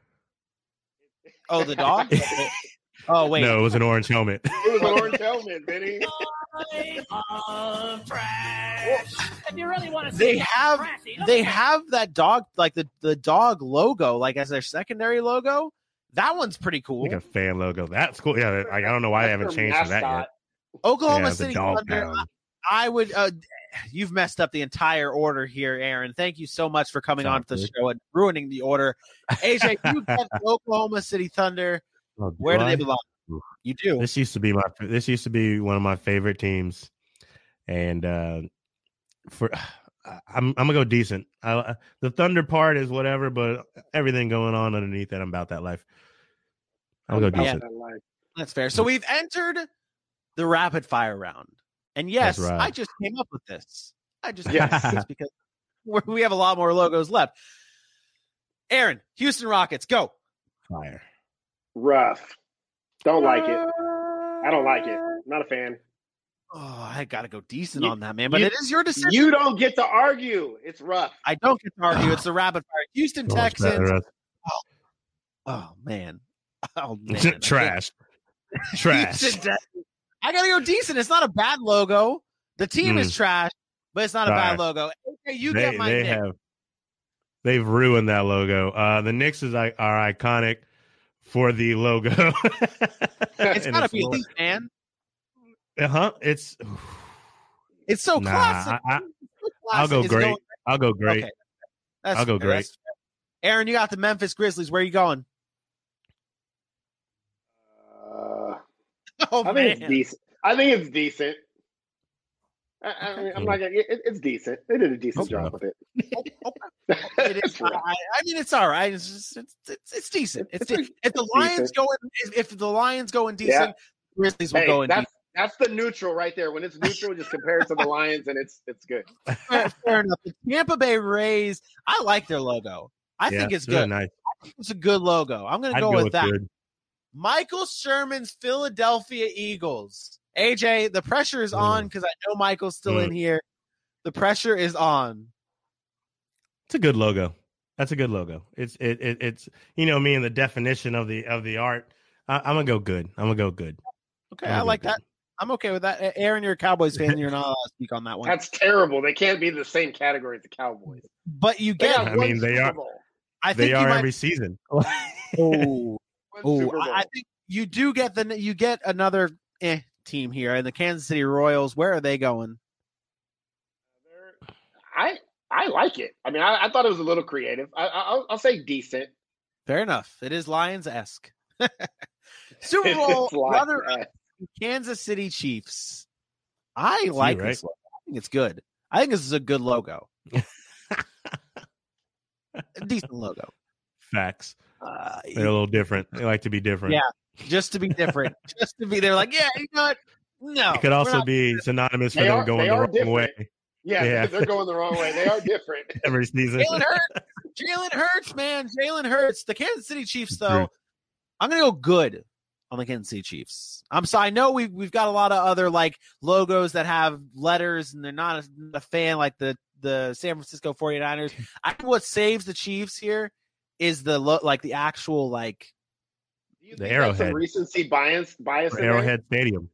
oh, the dog. oh wait, No, it was an orange helmet. It was an orange helmet, Vinny. I love trash. If you really want to they something have trashy, look they have that dog like the the dog logo like as their secondary logo. That one's pretty cool. like a fan logo. That's cool. Yeah, I, I don't know why they haven't changed that yet. Oklahoma Yeah, City Thunder. pound. I would. Uh, you've messed up the entire order here, Aaron. Thank you so much for coming It's on to the good. show and ruining the order. AJ, you get Oklahoma City Thunder. Oh, Where do I? they belong? Oof. You do. This used to be my this used to be one of my favorite teams, and uh for I'm I'm gonna go decent. I, the Thunder part is whatever, but everything going on underneath that, I'm about that life. I'll go decent. that. That's fair. So we've entered the rapid fire round, and yes, right. I just came up with this. I just Yes. came up with this because we're, we have a lot more logos left. Aaron, Houston Rockets, go. Fire. Rough. Don't like it. I don't like it. Not a fan. Oh, I got to go decent You- on that, man. But you- it is your decision. You don't get to argue. It's rough. I don't get to argue. It's the rapid fire. Houston So Texans. better. Oh man. Oh man. Trash. Trash. Houston I gotta go decent. It's not a bad logo. The team is trash, but it's not a bad Alright. logo. Okay, you they get my they Knicks. have they've ruined that logo. Uh the Knicks is like are iconic for the logo. It's gotta be elite, man. Uh huh. It's It's so Nah, classic. I- I- It's so I'll go Is great. going- I'll go great. Okay. That's I'll go fair. great. That's. Aaron, you got the Memphis Grizzlies. Where are you going? Uh, Oh I think it's decent. I think it's decent. I, I mean, I'm not gonna. It, it's decent. They did a decent Okay. job with it. It is, It's. I, I mean, it's all right. It's just, it's, it's, it's decent. It's, It's de- if the Lions decent. go in, if, if the Lions go in decent, Grizzlies will Hey, go in that's that's the neutral right there. When it's neutral, just compare it to the Lions, and it's it's good. Fair, fair enough. The Tampa Bay Rays, I like their logo. I Yeah, think it's really good. Nice. It's a good logo. I'm going to I'd go, go with, with that. good. Michael Sherman's Philadelphia Eagles. AJ, the pressure is on because I know Michael's still Mm. in here. The pressure is on. It's a good logo. That's a good logo. It's it, it it's you know me and the definition of the of the art. I, I'm gonna go good. I'm gonna go good. Okay, I'm I gonna go like good. that. I'm okay with that. Aaron, you're a Cowboys fan. You're not allowed to speak on that one. That's terrible. They can't be in the same category as the Cowboys. But you get. I mean, they Super are- Bowl. I They think are might. every season. oh, Super Bowl. I I think you do get the you get another eh, team here, and the Kansas City Royals. Where are they going? I I like it. I mean, I, I thought it was a little creative. I, I, I'll, I'll say decent. Fair enough. It is Lions esque. Super Bowl, It's brother. Kansas City Chiefs. I like right? this. Logo. I think it's good. I think this is a good logo. a decent logo. Facts. Uh, They're a little different. They like to be different. Yeah. Just to be different. just to be. They're like, yeah, you know what? No. It could also not- be synonymous for They them are- going the wrong different. way Yeah, Yeah. they're going the wrong way. They are different. every season. Jalen Hurts. Jalen Hurts, man. Jalen Hurts. The Kansas City Chiefs, though. Agreed. I'm gonna go good on the Kansas City Chiefs. I'm sorry. I know we've we've got a lot of other like logos that have letters, and they're not a, a fan like the the San Francisco 49ers. I think what saves the Chiefs here is the lo- like the actual like Do you The think that's some Arrowhead. recency bias bias For in there? Arrowhead Stadium.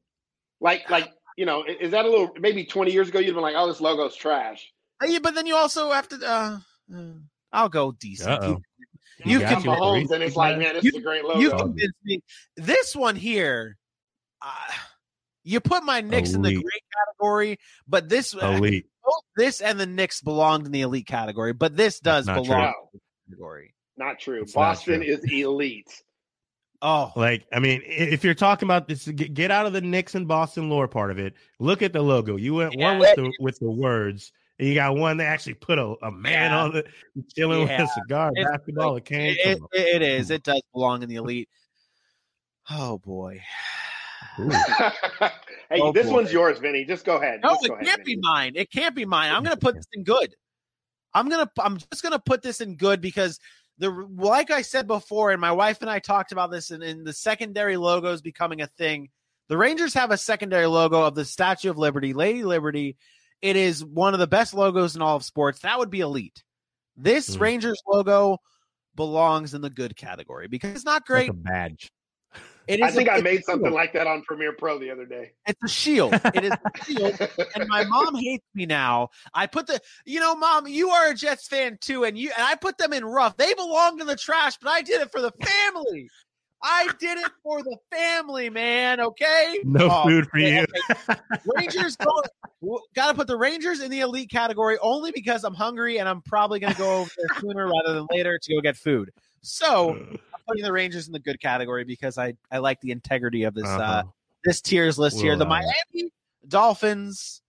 Like like you know, is that a little maybe 20 years ago you'd have been like, oh, this logo's trash. Uh, yeah, but then you also have to. Uh, uh, I'll go decent. Uh-oh. You got can- you with Mahomes, and it's like, man, this You- is a great logo. You logo. convinced me. This one here, uh, you put my Knicks in the great category, but this Elite. both this and the Knicks belonged in the elite category, but this does belong true. in the category. Not true. It's not Boston true. is elite. Oh, Like, I mean, if you're talking about this, get, get out of the Knicks and Boston lore part of it. Look at the logo. You went Yeah. one with the with the words, and you got one that actually put a, a man Yeah. on the chilling Yeah. with a cigar, It's basketball, a can. it, it, it is. It does belong in the elite. Oh boy. Hey, Oh, this boy. one's yours, Vinny. Just go ahead. No, Just it go ahead, can't be mine. It can't be mine. I'm gonna put this in good. I'm gonna. I'm just gonna put this in good because the like I said before, and my wife and I talked about this, and in the secondary logos becoming a thing. The Rangers have a secondary logo of the Statue of Liberty, Lady Liberty. It is one of the best logos in all of sports. That would be elite. This Mm. Rangers logo belongs in the good category because it's not Like great. a badge. It I think a- I made something like that on Premiere Pro the other day. It's a shield. It is a shield. and my mom hates me now. I put the, you know, mom, you are a Jets fan too, and you and I put them in rough. They belonged in the trash, but I did it for the family. I did it for the family, man. Okay. No Oh, food for okay, you. okay. Rangers got to put the Rangers in the elite category only because I'm hungry and I'm probably going to go over there sooner rather than later to go get food. So I'm uh. Putting the Rangers in the good category because I I like the integrity of this uh, Uh-huh. this tiers list here. The Well, uh, Miami Dolphins.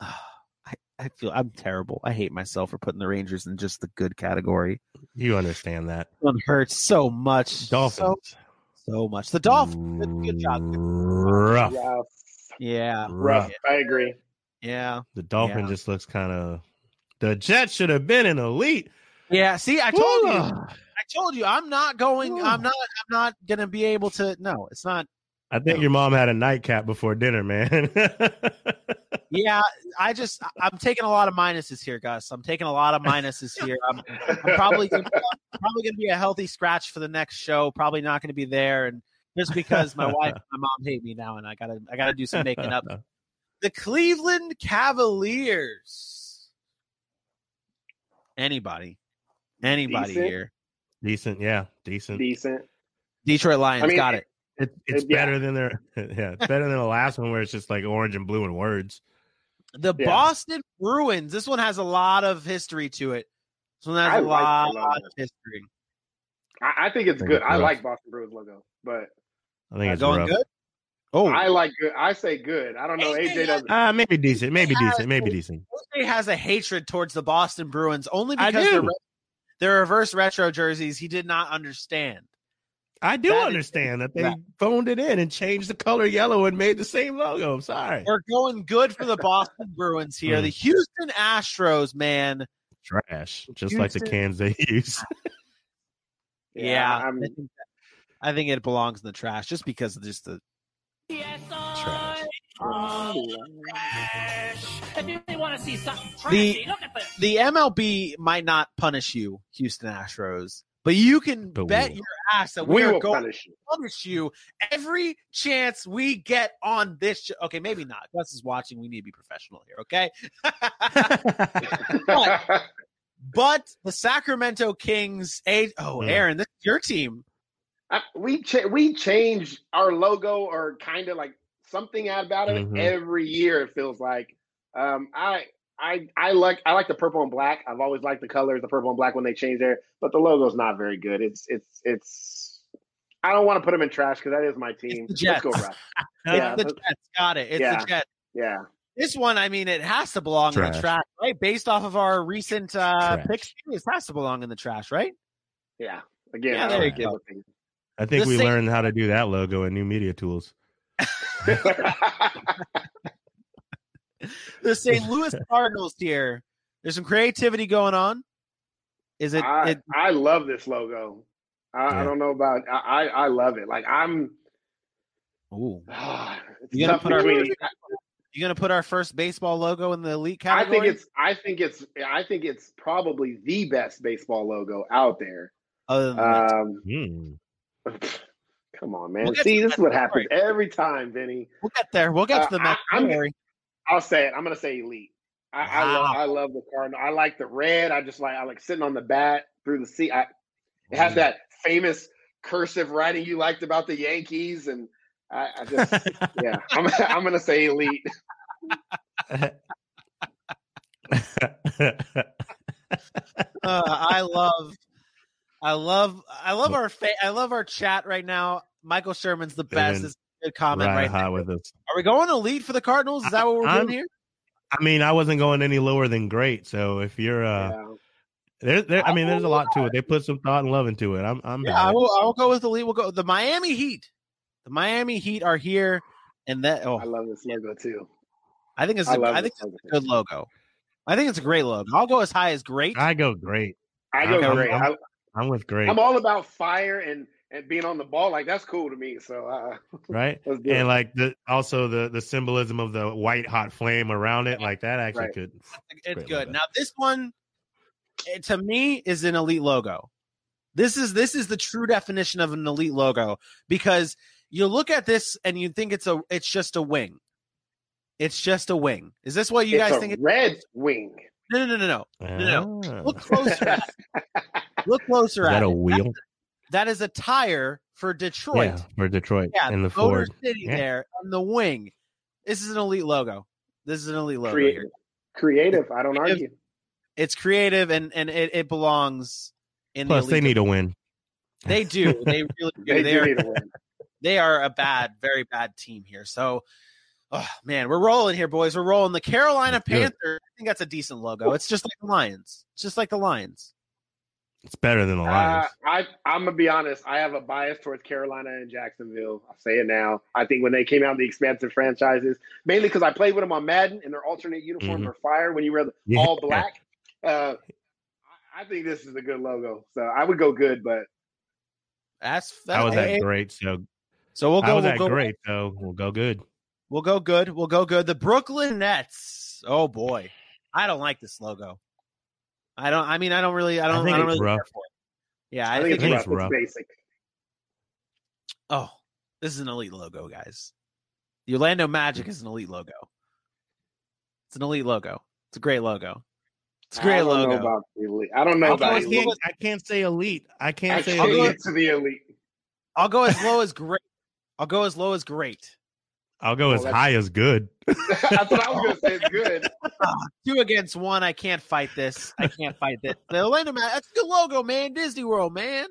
I, I feel I'm terrible. I hate myself for putting the Rangers in just the good category. You understand that. It hurts so much. Dolphins. So, so much. The Dolphins. Good, good job. Rough. Yeah, Yeah. rough. I agree. Yeah. The Dolphin Yeah. just looks kind of. The Jets should have been an elite. Yeah. See, I told you. Woo! I told you. I'm not going. I'm not. I'm not gonna be able to. No, it's not. I think your mom had a nightcap before dinner, man. Yeah. I just. I'm taking a lot of minuses here, Gus. I'm taking a lot of minuses here. I'm, I'm probably gonna, probably going to be a healthy scratch for the next show. Probably not going to be there, and just because my wife, and my mom hate me now, and I gotta, I gotta do some making up. The Cleveland Cavaliers. Anybody, anybody Decent. here? Decent, yeah, decent. Decent. Detroit Lions I mean, got it. It, it's Yeah. better than their yeah, it's better than the last one where it's just like orange and blue and words. The Yeah. Boston Bruins. This one has a lot of history to it. This one has I a like lot the of history. I, I think it's think good. it's I like Boston Bruins logo, but I think it's going rough. good. Oh, I like good. I say good. I don't know. AJ AJ doesn't. Uh, maybe decent, maybe decent, maybe decent. Jose has a hatred towards the Boston Bruins only because they're, re- they're reverse retro jerseys. He did not understand. I do That is- understand that they Yeah. phoned it in and changed the color yellow and made the same logo. I'm sorry. We're going good for the Boston Bruins here. Mm. The Houston Astros, man. Trash, just like the cans they use. Yeah, I'm, I, think I think it belongs in the trash just because of just the Yes, Trash. trash. If you really want to see something The- look at this. the MLB might not punish you, Houston Astros, but you can But bet your ass that we, we are going punish you. to punish you every chance we get on this show. Okay, maybe not. Gus is watching. We need to be professional here, okay? but the Sacramento Kings, a oh, Mm. Aaron, this is your team. I, we cha- we change our logo or kind of like something about it Mhm. every year. It feels like. Um, I I I like I like the purple and black. I've always liked the colors, the purple and black when they change there, but the logo's not very good. It's it's it's. I don't want to put them in trash because that is my team. the Let's go Jets. Rough. It's Yeah, the Jets. Got it. It's Yeah. the Jets. Yeah, This one, I mean, it has to belong in the Trash. trash, right? Based off of our recent uh, Trash. picks, it has to belong in the trash, right? yeah. Again, Yeah, I there you go. I think The we same- learned how to do that logo in New Media Tools. The St. Louis Cardinals here. There's some creativity going on. Is it? I, it I love this logo. I, Yeah. I don't know about I, I I love it. Like I'm ooh. it's You gonna put our- between You gonna put our first baseball logo in the elite category? I think it's I think it's I think it's probably the best baseball logo out there. Other than that. Um Hmm. come on, man. We'll See, this is what happens every time, Vinny. we'll get there. We'll get to the uh, Mets. I- I'm- Don't worry. I'll say it. I'm gonna say elite. I, I love I love the Cardinal. I like the red. I just like I like sitting on the bat through the seat. I, it has that famous cursive writing you liked about the Yankees, and I, I just yeah. I'm I'm gonna say elite. Uh, I love, I love, I love our fa- I love our chat right now. Michael Sherman's the best. Been It's a good comment right hot now. with us. Are we going elite for the Cardinals? Is that what we're I'm- doing here? I mean, I wasn't going any lower than great. So if you're, uh, Yeah. there, there, I mean, there's a lot to it. They put some thought and love into it. I'm, I'm. Yeah. I will. I will go with the lead. We'll go the Miami Heat. The Miami Heat are here, and that. Oh, I love this logo too. I think it's. I A, love I think it's a good logo. I think it's a great logo. I'll go as high as great. I go great. I go I'm- great. I'm- I, I'm with great. I'm all about fire and and being on the ball. Like that's cool to me. So uh, right let's it. and like the also the the symbolism of the white hot flame around it like that actually Right. could It's good. logo. Now this one, it, to me, is an elite logo. This is this is the true definition of an elite logo because you look at this and you think it's a it's just a wing. It's just a wing. Is this what you it's guys a think? It, red wing. No, no, no, no, no. no. Ah. Look closer. at. Look closer is at that a it. wheel That is a tire for Detroit. yeah for detroit Yeah, and the Motor ford City Yeah. there on the wing. This is an elite logo. This is an elite logo Creative. here. Creative. I don't Creative. argue. It's creative and and it, it belongs in plus the they elite. need a win They do. They really do. They They, do are need a win. they are a bad, very bad team here. So, oh man, we're rolling here, boys. We're rolling. The Carolina Let's do it. Panther. I think that's a decent logo. It's just like the Lions. It's just like the Lions. it's better than the Uh, lions I I'm gonna be honest. I have a bias towards Carolina and Jacksonville. I'll say it now. I think when they came out, the expansive franchises, mainly because I played with them on Madden, and their alternate uniforms Mhm. are fire. When you wear the Yeah. all black, uh, I I think this is a good logo. So I would go good, but That's i that's was hey, great so So we'll i go. was We'll at go. great so we'll go good We'll go good. We'll go good. The Brooklyn Nets. Oh boy, I don't like this logo. I don't. I mean, I don't really. I I don't. I, think don't it's really rough. care for it. Yeah, I, I, think, think. it's, think rough. it's it's rough. basic. oh, this is an elite logo, guys. The Orlando Magic is an elite logo. It's an elite logo. It's a great logo. It's a great I don't logo. know about the elite. I don't know I about can't, elite. I can't say elite i I can't say can't elite get to the elite. I'll go as low as great. I'll go as low as great. I'll go Well, as high as good That's what I was gonna say. It's good. Two against one. I can't fight this. I can't fight this. The Orlando Magic. That's a good logo, man. Disney World, man.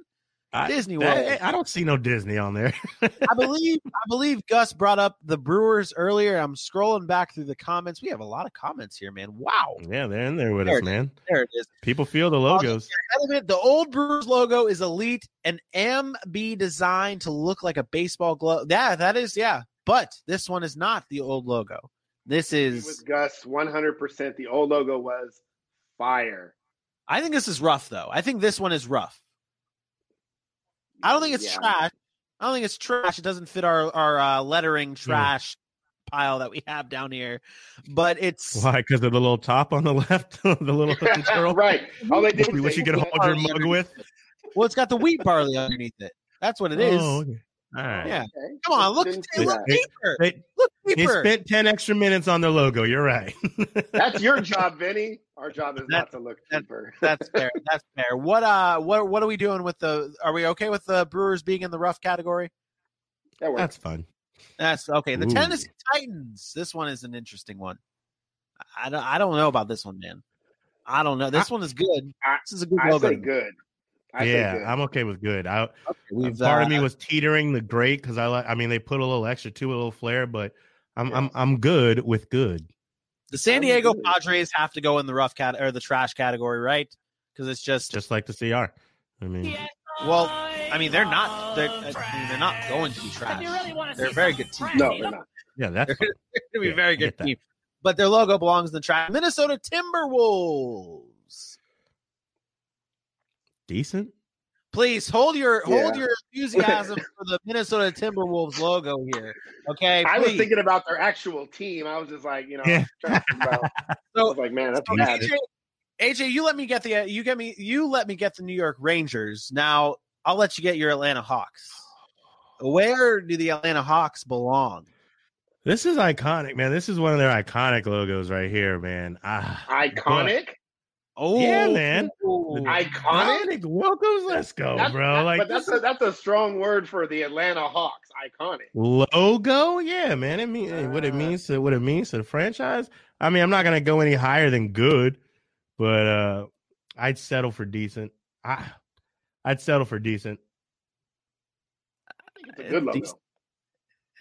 I, Disney World. I, I don't see no disney on there I believe I believe Gus brought up the Brewers earlier. I'm scrolling back through the comments. We have a lot of comments here, man. Wow. yeah they're in there with There us it is. man There it is. people feel the logos Element, the old Brewers logo is elite and MB designed to look like a baseball glove. Yeah, that is, yeah. But this one is not the old logo. This is with Gus, 100. percent The old logo was fire. I think this is rough though. I think this one is rough. I don't think it's Yeah. trash. I don't think it's trash. It doesn't fit our our uh, lettering trash pile that we have down here. But it's why because of the little top on the left the little curl right. All they did was what you can flat. hold your mug with well, it's got the wheat barley underneath it. That's what it is. Oh, okay. All right Yeah. Okay. Come on, look, Didn't hey, see look deeper. They, Look they deeper. spent 10 extra minutes on their logo. You're right. That's your job, Vinny. Our job is not to look deeper. That's fair. That's fair. What uh what what are we doing with the are we okay with the Brewers being in the rough category? That works. That's fun. That's okay. The Ooh. Tennessee Titans. This one is an interesting one. I don't I don't know about this one, man. I don't know. This one is good. I- This is a good I logo. say good. I yeah. I'm okay with good. I, Okay, we've, part of uh, me was teetering the great because I like. I mean, they put a little extra to a little flair, but I'm I'm I'm good with good. the San Diego. Padres have to go in the rough cat or the trash category, right? Because it's just Just like the CR. I mean, well, I mean they're not they're, I mean, they're not going to be trash. They're a very good team. no, they're not. yeah, that's They're fine. going to be a Yeah, very I get good that. team. But their logo belongs in the trash. Minnesota Timberwolves. Decent. Please hold your hold your enthusiasm for the Minnesota Timberwolves logo here. Okay, I was thinking about their actual team. I was just like, you know, Yeah. trying about, I So, was like, man, that's so bad. AJ, AJ, you let me get the you get me you let me get the New York Rangers. Now I'll let you get your Atlanta Hawks. Where do the Atlanta Hawks belong? This is iconic, man. This is one of their iconic logos right here, man. Ah, Iconic. Oh, Yeah, man. Iconic. Dominique Wilkins, let's go, That's- bro. that- like but that's a, that's a strong word for the Atlanta Hawks. Iconic. logo, yeah, man. It mean what it Uh. means to what it means to the franchise. I mean, I'm not gonna go any higher than good, but uh I'd settle for decent. I, I'd settle for decent. It's a good logo. Decent.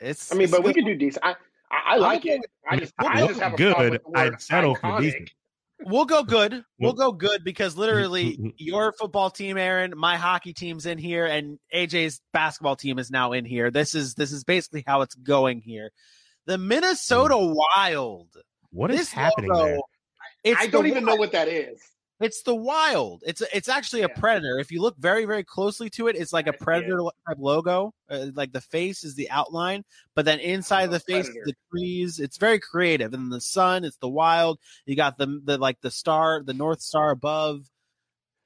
It's I mean, it's but we good. could do decent. I I, I like okay it. I just I'd look just have a good. problem with the word I'd settle for decent. We'll go good. We'll Well- go good because literally your football team, Aaron, my hockey team's in here, and AJ's basketball team is now in here. This is this is basically how it's going here. The Minnesota mm. Wild. What is this happening logo, there? It's I don't even one- know what that is. It's the wild. It's it's actually a predator. If you look very very closely to it, it's like a I see it. predator type logo. Uh, like the face is the outline, but then inside Oh, the face, predator. the trees. It's very creative. And the sun, it's the wild. You got the the like the star, the north star above.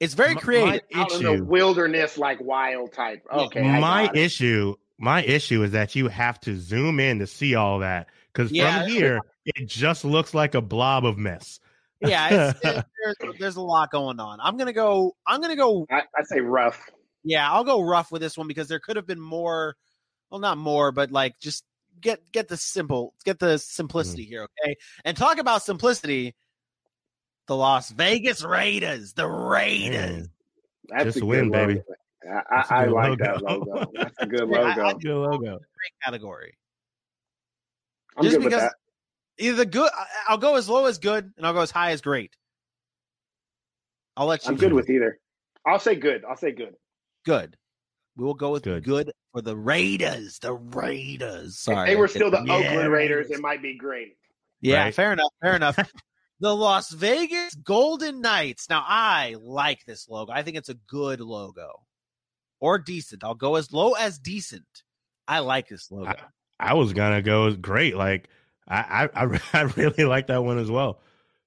It's very My- creative. my Out in the issue- wilderness, like wild type. Okay, my issue, my issue is that you have to zoom in to see all that because Yeah. from here it just looks like a blob of mess. Yeah, it's, it, there's, there's a lot going on. I'm gonna go. I'm gonna go. I, I say rough. Yeah, I'll go rough with this one because there could have been more. Well, not more, but like just get get the simple, get the simplicity Mm-hmm. here, okay? And talk about simplicity. The Las Vegas Raiders, the Raiders. Man, That's Just a good win, baby. logo. I, That's a I, I good like that logo. logo. That's a good Yeah, I- logo. I- good logo. Great category. I'm just good with because- that. Either good, I- I'll go as low as good, and I'll go as high as great. I'll let you. I'm good with either. I'll say good. I'll say good. good. We will go with Good. good, for the Raiders. The Raiders. Sorry, if they were still the Yeah, Oakland Raiders, Raiders. it might be great. Yeah, Right. fair enough. Fair enough. the Las Vegas Golden Knights. Now, I like this logo. I think it's a good logo or decent. I'll go as low as decent. I like this logo. I was gonna go great. Like I, I, I, I really like that one as well.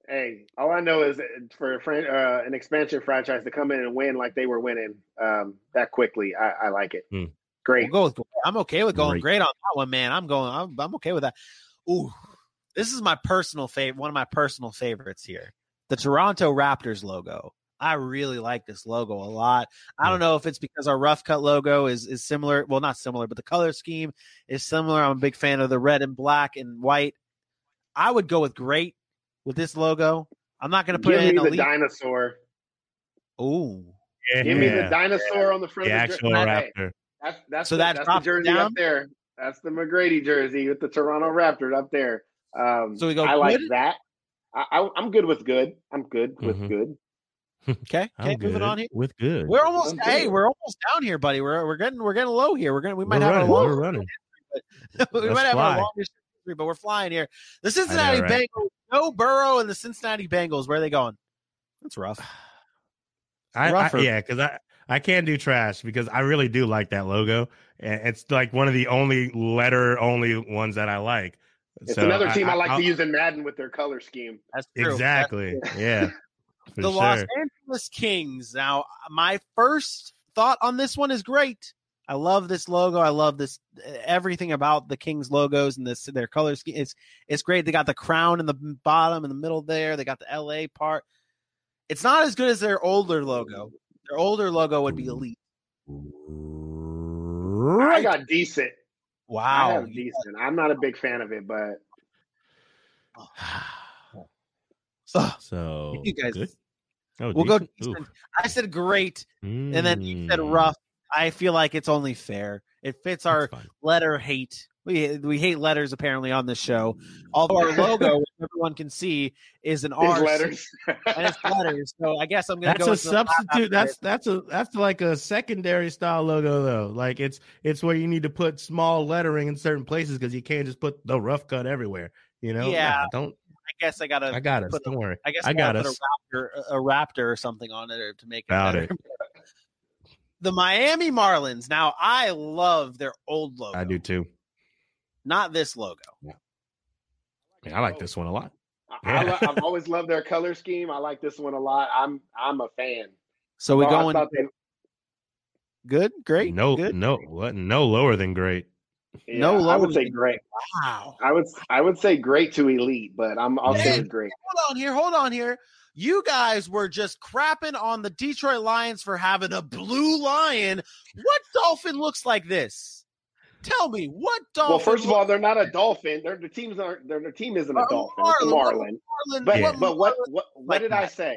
Hey, all I know is for a fran- uh, an expansion franchise to come in and win like they were winning um, that quickly, I, I like it. Hmm. Great. We'll go with, I'm okay with going Great. great on that one, man. I'm going. I'm, I'm okay with that. Ooh, this is my personal favorite. One of my personal favorites here. The Toronto Raptors logo. I really like this logo a lot. I don't know if it's because our rough cut logo is is similar. Well, not similar, but the color scheme is similar. I'm a big fan of the red and black and white. I would go with great with this logo. I'm not going to put Give it me in the elite. dinosaur. Ooh, Yeah, Give me the dinosaur on the front the of the actual jer- raptor. That's that's So the, that that's the jersey down? up there. That's the McGrady jersey with the Toronto Raptors up there. Um, So we go I like good? that. I, I, I'm good with good. I'm good with Mhm. good. okay. Okay, moving good on here. with good. We're almost I'm hey, good. we're almost down here, buddy. We're we're getting we're getting low here. We're gonna we We're might have running. a We're long running. we Let's might have fly. a longer history, but we're flying here. The Cincinnati right? Bengals, Joe Burrow and the Cincinnati Bengals. Where are they going? That's rough. I, I yeah, because I I can't do trash because I really do like that logo, and it's like one of the only letter only ones that I like. It's So another team I, like I'll- to use in Madden with their color scheme. That's true. Exactly. Yeah. For the sure. Los Angeles Kings. Now, my first thought on this one is great. I love this logo. I love this everything about the Kings logos and this their color scheme. It's it's great. They got the crown in the bottom in the middle there. They got the LA part. It's not as good as their older logo. Their older logo would be elite. I got decent. I Wow. have decent. I'm not a big fan of it, but Ugh. So You guys- good? Oh, We'll go decent? decent. I said great, and then you said Mm, rough. I feel like it's only fair. It fits our fine. letter hate. We we hate letters apparently on this show. Although our logo, which everyone can see, is an R letters. and it's letters. So I guess I'm gonna That's go a with the last substitute. That's that's a that's like a secondary style logo though. Like it's it's where you need to put small lettering in certain places because you can't just put the rough cut everywhere. You know? Yeah. Nah, don't. I guess I gotta. I got us. put Don't worry. I guess I I got gotta us. put a raptor, a raptor or something on it or to make it Got better. it. The Miami Marlins. Now I love their old logo. I do too. Not this logo. Yeah. I like this one a lot. I, I, Yeah. lo- I've always loved their color scheme. I like this one a lot. I'm I'm a fan. So we Well, I going thought they- good, great, no, good. no, what? No lower than great. Yeah, No I would say great. Wow. I would I would say great to elite, but I'm I'll Yeah. say great. hold on here, hold on here. You guys were just crapping on the Detroit Lions for having a blue lion. What dolphin looks like this? Tell me what dolphin. Well, first of all, they're not a dolphin. Their the teams aren't. Their, their team isn't a dolphin. It's a Marlin. marlin. Marlin, But Yeah. but what what what like did I say?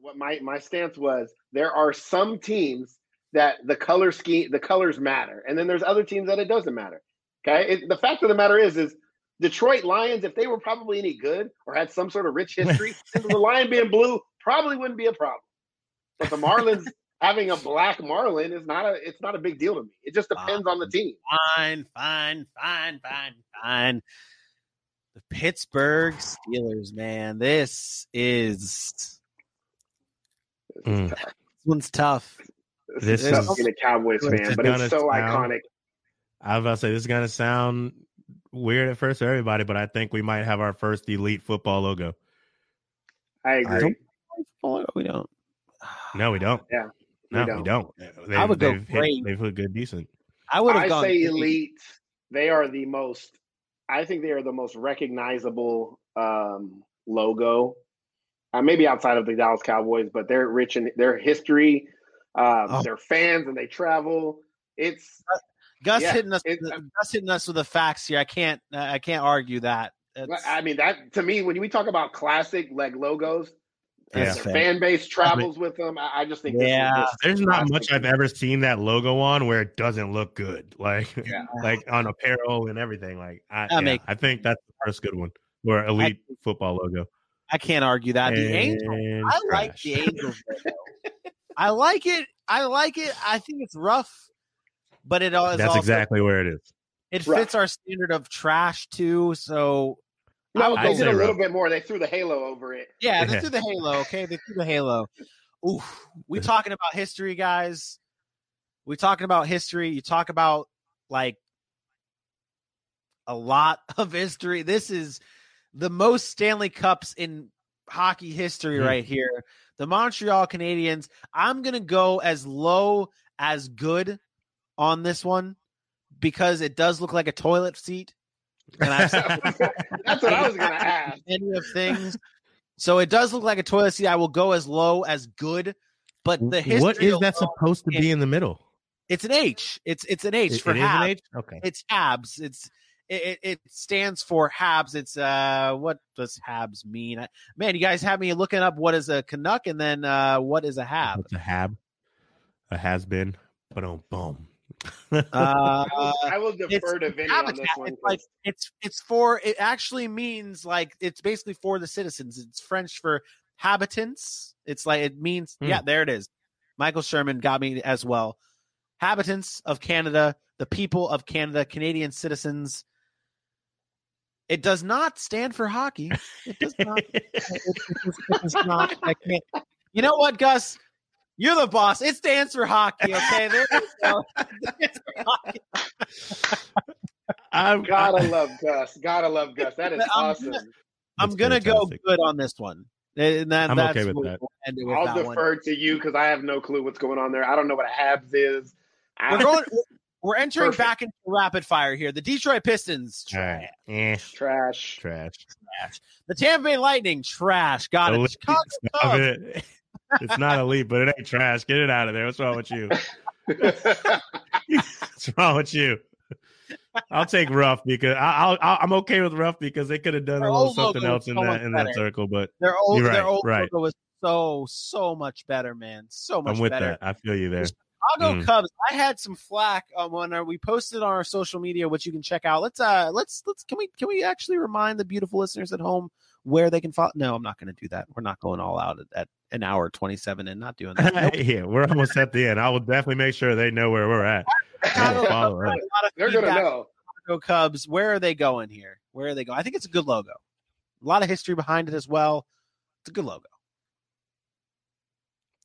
What my my stance was? There are some teams that the color scheme, the colors matter, and then there's other teams that it doesn't matter. Okay, it, the fact of the matter is, is Detroit Lions, if they were probably any good or had some sort of rich history, the lion being blue probably wouldn't be a problem. But the Marlins having a black marlin is not a it's not a big deal to me. It just depends on the team. Fine, fine, fine, fine, fine. The Pittsburgh Steelers, man. This is This Mm. This one's tough. This, This is tough is- a Cowboys this fan, but it's so sound- iconic. I was about to say this is gonna sound weird at first to everybody, but I think we might have our first elite football logo. I agree. Oh, we don't. No, we don't. Yeah, no, we we don't. They, I would go they've, great. they've hit good, decent. I would have I gone. say great. elite. They are the most. I think they are the most recognizable um, logo. Uh, maybe outside of the Dallas Cowboys, but they're rich in their history. Um, Oh. They're fans and they travel. It's Gus Yeah, hitting us. it- with the- uh, Gus hitting us with the facts here. I can't. I can't argue that. That's, I mean that to me when we talk about classic like logos, that's Yeah. their fan base travels with them. I, I just think this is Yeah. just There's not classic. much I've ever seen that logo on where it doesn't look good. Like, Yeah. like on apparel and everything. Like, I, That yeah, makes- I think that's the first good one. Or elite football logo. I can't argue that. The angel. I like the Angels. I like it. I like it. I think it's rough, but it all is That's also, exactly where it is. It Rough. fits our standard of trash too. So I No, would they I'd did a little rough. bit more. They threw the halo over it. yeah, they threw the halo. Okay, they threw the halo. Oof. We talking about history, guys. We talking about history. You talk about like a lot of history. This is the most Stanley Cups in hockey history Hmm. right here. The Montreal Canadiens. I'm gonna go as low as good on this one because it does look like a toilet seat. And I've That's what I was gonna ask. many of things. So it does look like a toilet seat. I will go as low as good, but the history what is that supposed to be in the middle? It's an H. It's it's an H It- for it is an Habs. H? Okay. It's Habs. It's it, it, it stands for Habs. It's uh what does Habs mean? I, man, you guys have me looking up what is a Canuck and then uh what is a Hab. What's a hab? A has been. Boom, boom. Uh, I will defer it's to Vinny on this one. It's like it's it's for it actually means like it's basically for the citizens. It's French for habitants. It's like it means Hmm. yeah, there it is. Michael Sherman got me as well. Habitants of Canada, the people of Canada, Canadian citizens. It does not stand for hockey. It does not. it, it, does- it does not. I can't. You know what, Gus? You're the boss. It's dance for hockey. Okay, there you go. It for hockey. I'm, Gotta love Gus. Gotta love Gus. That is I'm awesome. I'm gonna go good on this one. And that, I'm that's okay with what that. we'll with I'll that one. defer to you because I have no clue what's going on there. I don't know what a Habs is. I, We're going. We're entering Perfect. back into rapid fire here. The Detroit Pistons, trash. right. Eh, trash. trash. The Tampa Bay Lightning, trash. Got it. Chicago Cubs, it. It's not elite, but it ain't trash. Get it out of there. What's wrong with you? What's wrong with you? I'll take rough because I, I'm okay with rough because they could have done Their a little something else in so that in that circle. But Their old, You're their old right. logo was so so much better, man. So much I'm with better. that. I feel you there. Chicago Mm. Cubs. I had some flack um, when uh, we posted on our social media, which you can check out. Let's uh, let's let's can we can we actually remind the beautiful listeners at home where they can follow? No, I'm not going to do that. We're not going all out at, at an hour 27 and not doing that. Nope. yeah, we're almost at the end. I will definitely make sure they know where we're at. Follow Cubs, up. a lot of They're gonna feedback know. Chicago Cubs. Where are they going here? Where are they going? I think it's a good logo. A lot of history behind it as well. It's a good logo.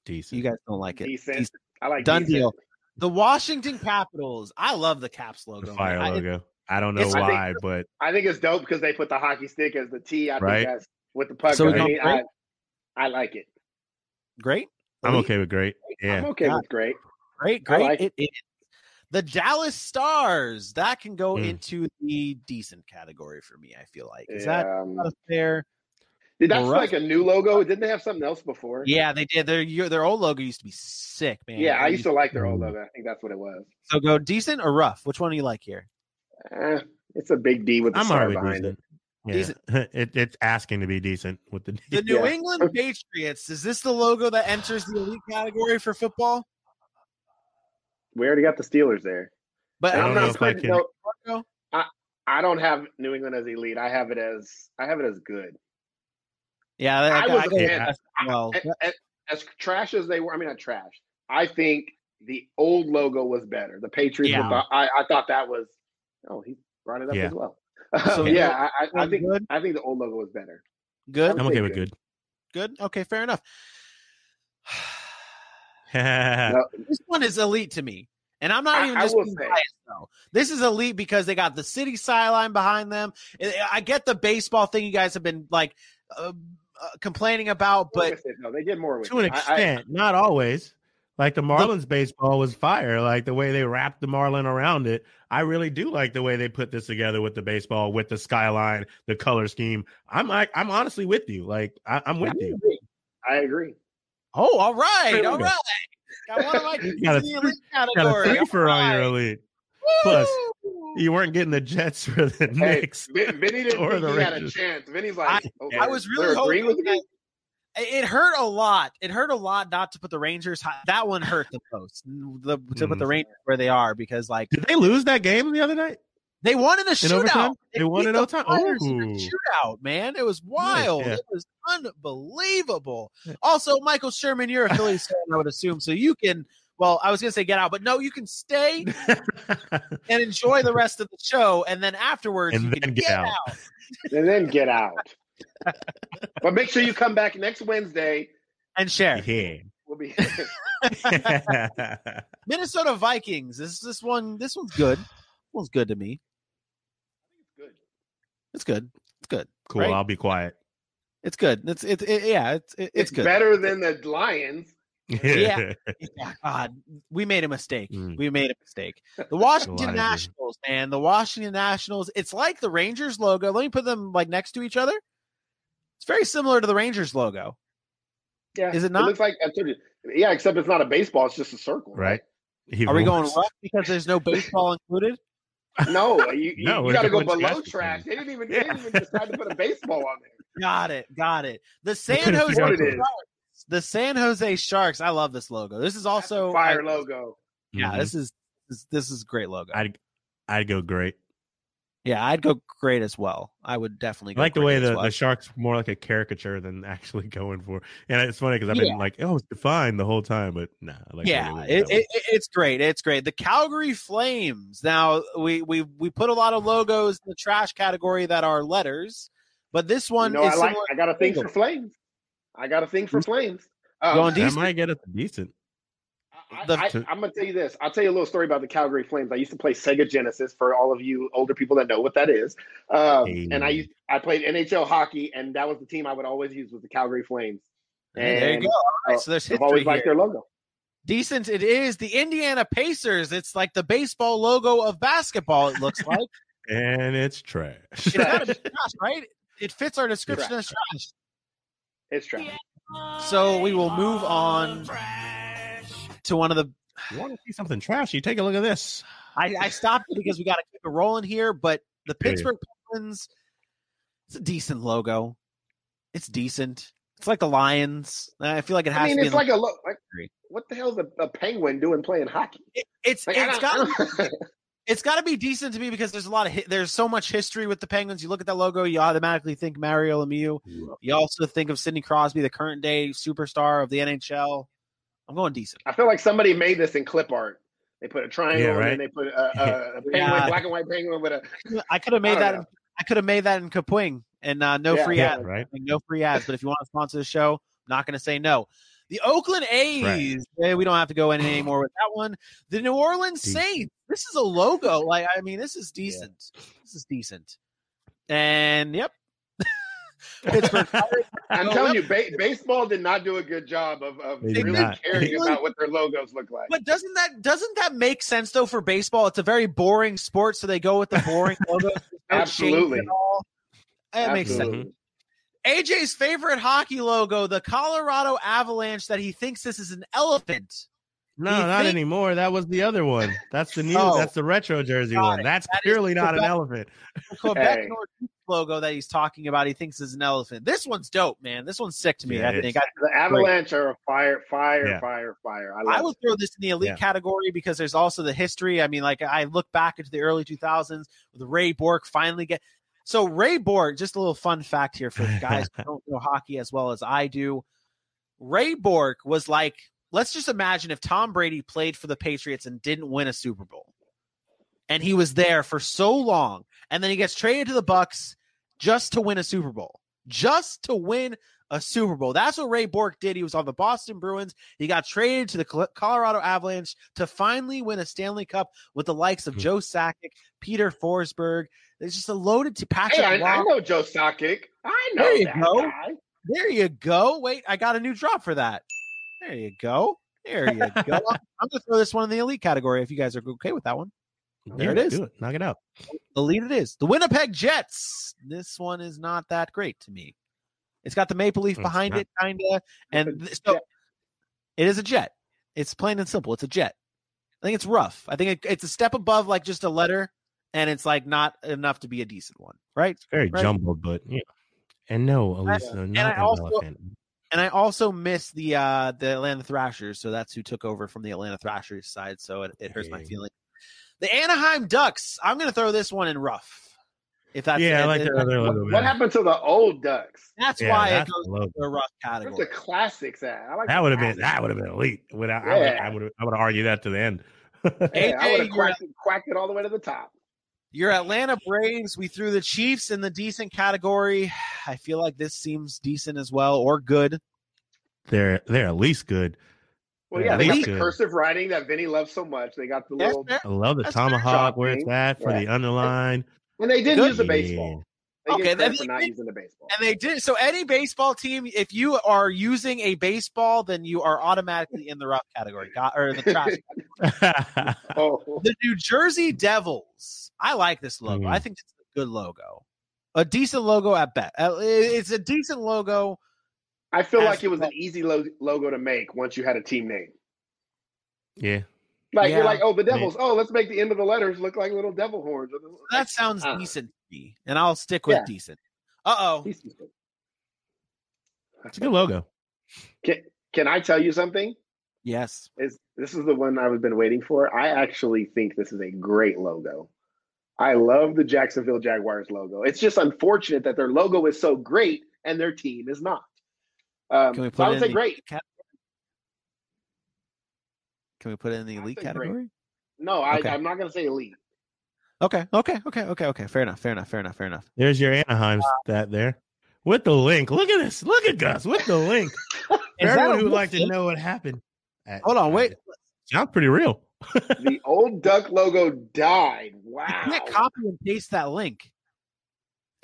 Decent. You guys don't like it. Decent. I like Done decent. deal. The Washington Capitals. I love the Caps the logo. fire man. I- logo. I don't know it's- I think- why, but I think it's dope because they put the hockey stick as the T. I Right. think that's with the puck. So we underneath. I, I like it. great. I'm okay with great. Yeah. I'm okay God. with great. Great, great. like it, it, the Dallas Stars that can go Mm. into the decent category for me. I feel like is Yeah, that um, fair? Did that's rough- like a new logo? Didn't they have something else before? Yeah, they did. Their your- their old logo used to be sick, man. Yeah, I used to like their old Mm. logo. I think that's what it was. So go decent or rough. Which one do you like here? Eh, it's a big D with the I'm star behind decent. it. Yeah. It, it's asking to be decent with the The New Yeah. England Patriots. Is this the logo that enters the elite category for football? We already got the Steelers there. But I don't I'm know not if I can- no, I, I don't have New England as elite. I have it as I have it as good. yeah, I, I I, was I a go with fan. as well. A- a- As, trash as they were, I mean, not trash. I think the old logo was better. The Patriots. Yeah. With the, I, I thought that was. Oh, he brought it up Yeah. as well. So yeah, you're- I, I, I think good? I think the old logo was better. Good. I'm okay with good. Good. Okay, fair enough. This one is elite to me. And I'm not even I just will being biased though. This is elite because they got the city skyline behind them. I- I get the baseball thing you guys have been like uh, uh, complaining about, but no, they did more with to an it. I- I- extent, not always. Like the Marlins baseball was fire. Like the way they wrapped the Marlin around it. I really do like the way they put this together with the baseball, with the skyline, the color scheme. I'm like, I'm honestly with you. Like I, I'm with you. I agree. oh, all right, There we all go. right. Got one of my You got a in the three- elite Got a category. three for on your right. elite. Plus, You weren't getting the Jets for the Hey, Knicks. Vin- Vinny didn't Or think the he had a chance. Vinny's like, oh, I was really hoping with that me. It hurt a lot. It hurt a lot not to put the Rangers. High. That one hurt the most. The, to put the Mhm. Rangers where they are because like Did they lose that game the other night? they won in the In shootout. overtime? They won beat in the overtime? Flyers in the shootout, man. It was wild. yeah. It was unbelievable. Also, Michael Sherman, you're a Phillies fan, I would assume, so you can. Well, I was going to say get out, but no, you can stay and enjoy the rest of the show, and then afterwards And you then can get get, out. out. and then get out. But make sure you come back next Wednesday. and share. yeah. We'll be Minnesota Vikings. This this one this one's good. This one's good to me. good. It's good. It's good. cool. Right? I'll be quiet. It's good. It's it, it yeah. It's it, it's It's good. better than the Lions. Yeah. Yeah, God, we made a mistake. Mm. We made a mistake. The Washington Nationals, man. The Washington Nationals. It's like the Rangers logo. Let me put them like next to each other. It's very similar to the Rangers logo. Yeah, Is it not? It looks like you. Yeah, except it's not a baseball; it's just a circle. right. Are we going Evil. rough because there's no baseball included? No, you, you, No, you we're got to go below trash trash. They didn't even. They Yeah. didn't even decide to put a baseball on there. Got it. Got it. The San Jose figure out the- Sharks. The San Jose Sharks. I love this logo. This is also Fire I- logo. Yeah, Mhm. this is this, this is a great logo. I'd I'd go great. Yeah, I'd go great as well. I would definitely I go like the way as the, well. the sharks more like a caricature than actually going for. And it's funny because I've been Yeah. like, oh, it's defined the whole time, but nah. I like yeah, they it, it, it- it's great. It's great. The Calgary Flames. Now we we we put a lot of logos in the trash category that are letters, but this You one know, is I like. I got a thing for flames. I got a thing for flames. Um, Going that decent. might get us decent. I, The- I, I'm gonna tell you this. I'll tell you a little story about the Calgary Flames. I used to play Sega Genesis for all of you older people that know what that is. Um, Hey. And I used I played NHL hockey, and that was the team I would always use was the Calgary Flames. Hey, there you And, go. All right, so there's I've always history liked their logo. Decent. It is the Indiana Pacers. It's like the baseball logo of basketball. It looks like. And it's trash. It's gotta be trash, right? It fits our description as trash. It's trash. So we will move on to one of the. you want to see something trashy? Take a look at this. I, I stopped it because we got to keep it rolling here, but the Yeah. Pittsburgh Penguins. It's a decent logo. It's decent. It's like the Lions. I feel like it has I mean, to be. it's in like a look. Like, what the hell's a, a penguin doing playing hockey? the, It, it's like, it's got it's got to be decent to me because there's a lot of hi- there's so much history with the Penguins. You look at that logo, you automatically think Mario Lemieux. You also think of Sidney Crosby, the current day superstar of the NHL. I'm going decent. I feel like somebody made this in clip art. They put a triangle Yeah, and right. then they put a, a, a penguin, Yeah. black and white penguin with a. I could have made that. don't In, I could have made that in Kapwing and uh, no Yeah, free yeah. ads. Right. No free ads. But if you want to sponsor the show, I'm not going to say no. The Oakland A's. eh, we don't have to go in anymore with that one. The New Orleans Decent. Saints. This is a logo. Like I mean, this is decent. This is decent. And yep. Pittsburgh Pirates. I'm telling you, ba- baseball did not do a good job of, of They really not. caring about what their logos look like. But doesn't that doesn't that make sense though for baseball? It's a very boring sport, so they go with the boring logo. There's no Absolutely. That makes sense. AJ's favorite hockey logo, the Colorado Avalanche, that he thinks this is an elephant. No, Do not think- anymore. That was the other one. That's the new. Oh. that's the retro jersey one. it. That's That is clearly not an elephant. Quebec Hey. Nordique logo that he's talking about, he thinks is an elephant. This one's dope, man. This one's sick to me. Yeah, I think. I, The Avalanche are a fire, fire, Yeah. fire, fire. I, I love would throw this in the elite Yeah. category because there's also the history. I mean, like I look back into the early 2000s with Ray Bourque finally get. So Ray Bourque, just a little fun fact here for guys who don't know hockey as well as I do. Ray Bourque was like, let's just imagine if Tom Brady played for the Patriots and didn't win a Super Bowl, and he was there for so long, and then he gets traded to the Bucs just to win a Super Bowl. just to win a Super Bowl. That's what Ray Bourque did. He was on the Boston Bruins. He got traded to the Colorado Avalanche to finally win a Stanley Cup with the likes of Hmm. Joe Sakic, Peter Forsberg. It's just a loaded to Patrick. Hey, I, I know Joe Sakic. I know There you that go. guy. There you go. Wait, I got a new drop for that. There you go. There you go. I'm going to throw this one in the elite category if you guys are okay with that one. There it Yeah, is. Do it. Knock it out. Elite it is. The Winnipeg Jets. This one is not that great to me. It's got the maple leaf behind not. it, kind of. And It's a th- so jet. it is a jet. It's plain and simple. It's a jet. I think it's rough. I think it, it's a step above like just a letter, and it's like not enough to be a decent one, right? Very Right. jumbled, but yeah. And no, Elisa, not I an also- elephant. And I also miss the uh the Atlanta Thrashers, so that's who took over from the Atlanta Thrashers side. So it, it hurts my Okay. Feeling. The Anaheim Ducks. I'm going to throw this one in rough. If that's yeah, I like if- that other What, logo. what happened to the old Ducks? That's Yeah, why that's it goes the to the rough Where's the classics at? I like That the would have been classics. that would have been elite. Without, I would Yeah. I would I would argue that to the end. Yeah, I would have quacked, it- quacked it all the way to the top. your Atlanta Braves. We threw the Chiefs in the decent category. I feel like this seems decent as well, or good. they're they're at least good. Well, Yeah, yeah, they got elite. the cursive writing that Vinny loves so much. They got the Yes, little, fair. I love the That's tomahawk where it's at for Yeah. the underline. and they did Good. use the baseball. They Okay, get then for they not did- using the baseball. And they did so. Any baseball team, if you are using a baseball, then you are automatically in the rough category, got, or the trash. Oh, the New Jersey Devils. I like this logo. Mhm. I think it's a good logo, a decent logo at best. Uh, It's a decent logo. I feel As like it was an easy lo- logo to make once you had a team name. yeah. Like Yeah. you're like, oh, the Devils. Oh, let's make the end of the letters look like little devil horns. That sounds uh, decent to me, and I'll stick with Yeah. decent. Uh oh. It's a good logo. Can, can I tell you something? Yes. Is this is the one I've been waiting for? I actually think this is a great logo. I love the Jacksonville Jaguars logo. It's just unfortunate that their logo is so great and their team is not. Um, Can we put I it would in say the great. elite category? Can we put it in the I'd elite say great. category? No, I, Okay. I'm not going to say elite. Okay. Okay. Okay. Okay. Okay. Fair enough. Fair enough. Fair enough. Fair enough. There's your Anaheim stat there. With the link. Look at this. Look at Gus with the link. For Is that everyone who would like to know what happened. at- Hold on. Wait. Sounds pretty real. the old duck logo died. You Wow. can't copy and paste that link.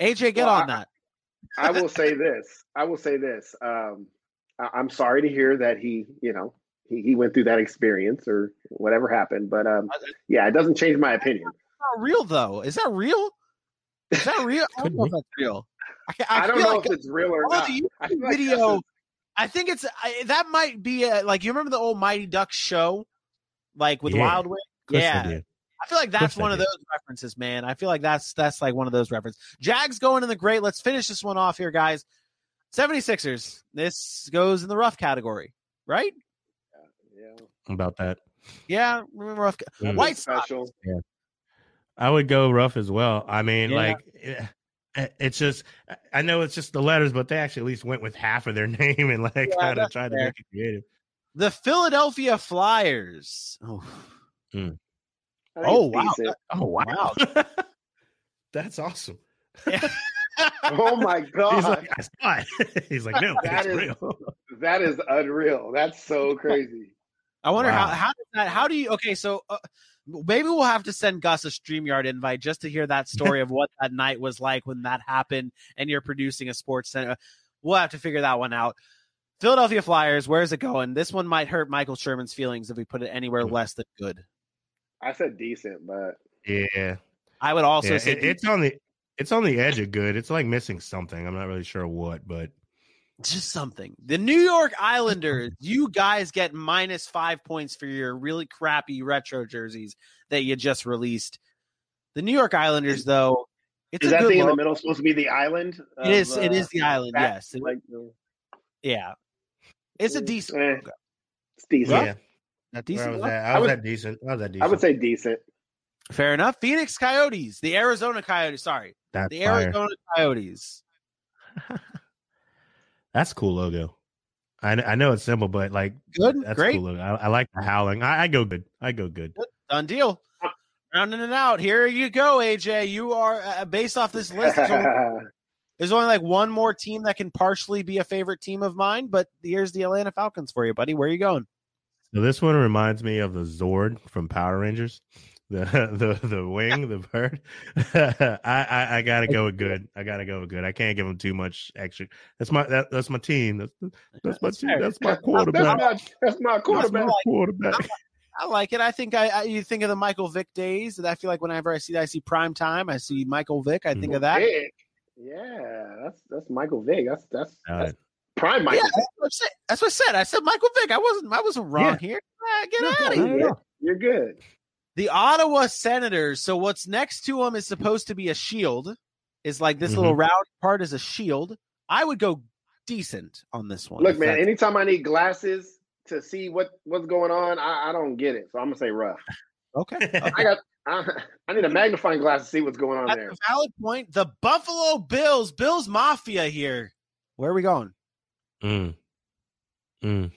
AJ, get Well, on I- that. I will say this. I will say this. Um, I, I'm sorry to hear that he, you know, he, he went through that experience or whatever happened. But um, yeah, it doesn't change my opinion. not real though. Is that real? Is that real? I don't know if that's real. I, I, I, don't know like if it's real or not. the I feel like video. that's a- I think it's I, that might be a, like you remember the old Mighty Ducks show, like with Yeah. Wild Wing. Of course I Yeah, do. I feel like that's one of those references, man. I feel like that's that's like one of those references. Jags going in the great. Let's finish this one off here, guys. 76ers. This goes in the rough category, right? yeah. About that. Yeah, remember rough. ca- Mm. White Sox. special. I would go rough as well. I mean, Yeah. like eh, eh, it's just I know it's just the letters, but they actually at least went with half of their name and like Yeah, kind of that's tried to make it creative. The Philadelphia Flyers. Oh, I think Oh, wow. decent. Oh Wow. That's awesome. Oh my god! He's god, like, I saw it. He's like, no, That it's real. that is unreal. That's so crazy. I wonder how Wow. how does that how do you okay so uh, maybe we'll have to send Gus a Streamyard invite just to hear that story of what that night was like when that happened and you're producing a sports center. We'll have to figure that one out. Philadelphia Flyers, where's it going? This one might hurt Michael Sherman's feelings if we put it anywhere Hmm. less than good. I said decent, but Yeah, I would also yeah. say it- it's on the it's on the edge of good. It's like missing something. I'm not really sure what, but just something. The New York Islanders, you guys get minus five points for your really crappy retro jerseys that you just released. The New York Islanders, though, it's is a that good thing in the middle supposed to be the island? It is. of, It uh, is the island. that- Yes. Like, uh, yeah. It's a decent. eh. it's decent. yeah, A where I decent. was logo. at, I I was would- at decent. I was at decent. I would say decent. Fair enough. Phoenix Coyotes, the Arizona Coyotes. Sorry, that's the fire. Arizona Coyotes. That's a cool logo. I I know it's simple, but like Good, that's great. cool. I, I like the howling. I, I go good. I go good. Done deal. Rounding it out. Here you go, AJ. You are uh, based off this list. it's only- There's only like one more team that can partially be a favorite team of mine, but here's the Atlanta Falcons for you, buddy. Where are you going? So this one reminds me of the Zord from Power Rangers. The the the wing, the bird. I, I I gotta go with good. I gotta go with good. I can't give them too much extra. That's my that, that's my team. That's that's my That's team. That's my That's quarterback. my, that's my That's quarterback. my quarterback. I like it. I think I, I you think of the Michael Vick days. And I feel like whenever I see that, I see prime time. I see Michael Vick. I think of that. Vic. Yeah, that's that's Michael Vick. That's that's, All that's right. prime Yeah, Michael. that's what, I said. that's what I said. I said Michael Vick. I wasn't. I wasn't wrong Yeah. here. Ah, get Yeah, out of I here. don't. You're good. The Ottawa Senators. So what's next to them is supposed to be a shield. Is like this Mhm. little round part is a shield. I would go decent on this one. Look, man. Anytime I need glasses to see what what's going on, I, I don't get it. So I'm gonna say rough. okay. I got. I, I need a magnifying glass to see what's going on That's there. a valid point. The Buffalo Bills, Bills Mafia here. Where are we going? Mm. Mm.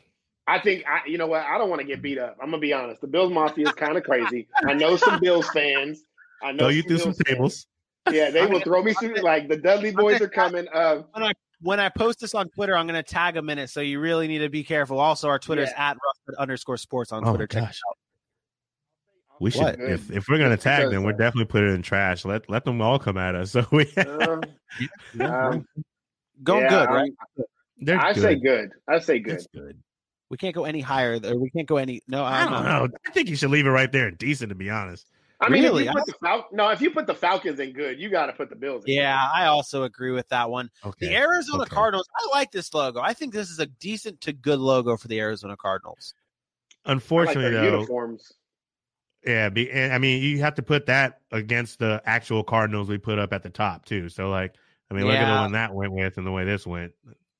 I think I, you know what? I don't want to get beat up. I'm gonna be honest. The Bills Mafia is kind of crazy. I know some Bills fans. I know Throw you through some Bills fans. tables. Yeah, they will throw me through. Like the Dudley Boyz are coming. Uh, When I when I post this on Twitter, I'm going to tag a minute. So you really need to be careful. Also, our Twitter is at Rough Cut underscore sports on Oh Twitter. my gosh. We should What? if if we're gonna tag Because, them, we're uh, definitely put it in trash. Let let them all come at us. So we uh, um, Going yeah, good, I'm- right? They're I good. say good. I say good. It's good. We can't go any higher. Or we can't go any. No, I I'm don't not. know. I think you should leave it right there and decent. To be honest, I mean, Really? if you put the Fal- no, if you put the Falcons in good, you got to put the Bills. in Yeah, I also agree with that one. okay. The Arizona Okay. Cardinals. I like this logo. I think this is a decent to good logo for the Arizona Cardinals. good. I like Unfortunately, their though, uniforms. yeah. Be, and, I mean, you have to put that against the actual Cardinals we put up at the top too. So, like, I mean, look at Yeah. the one that went with and the way this went.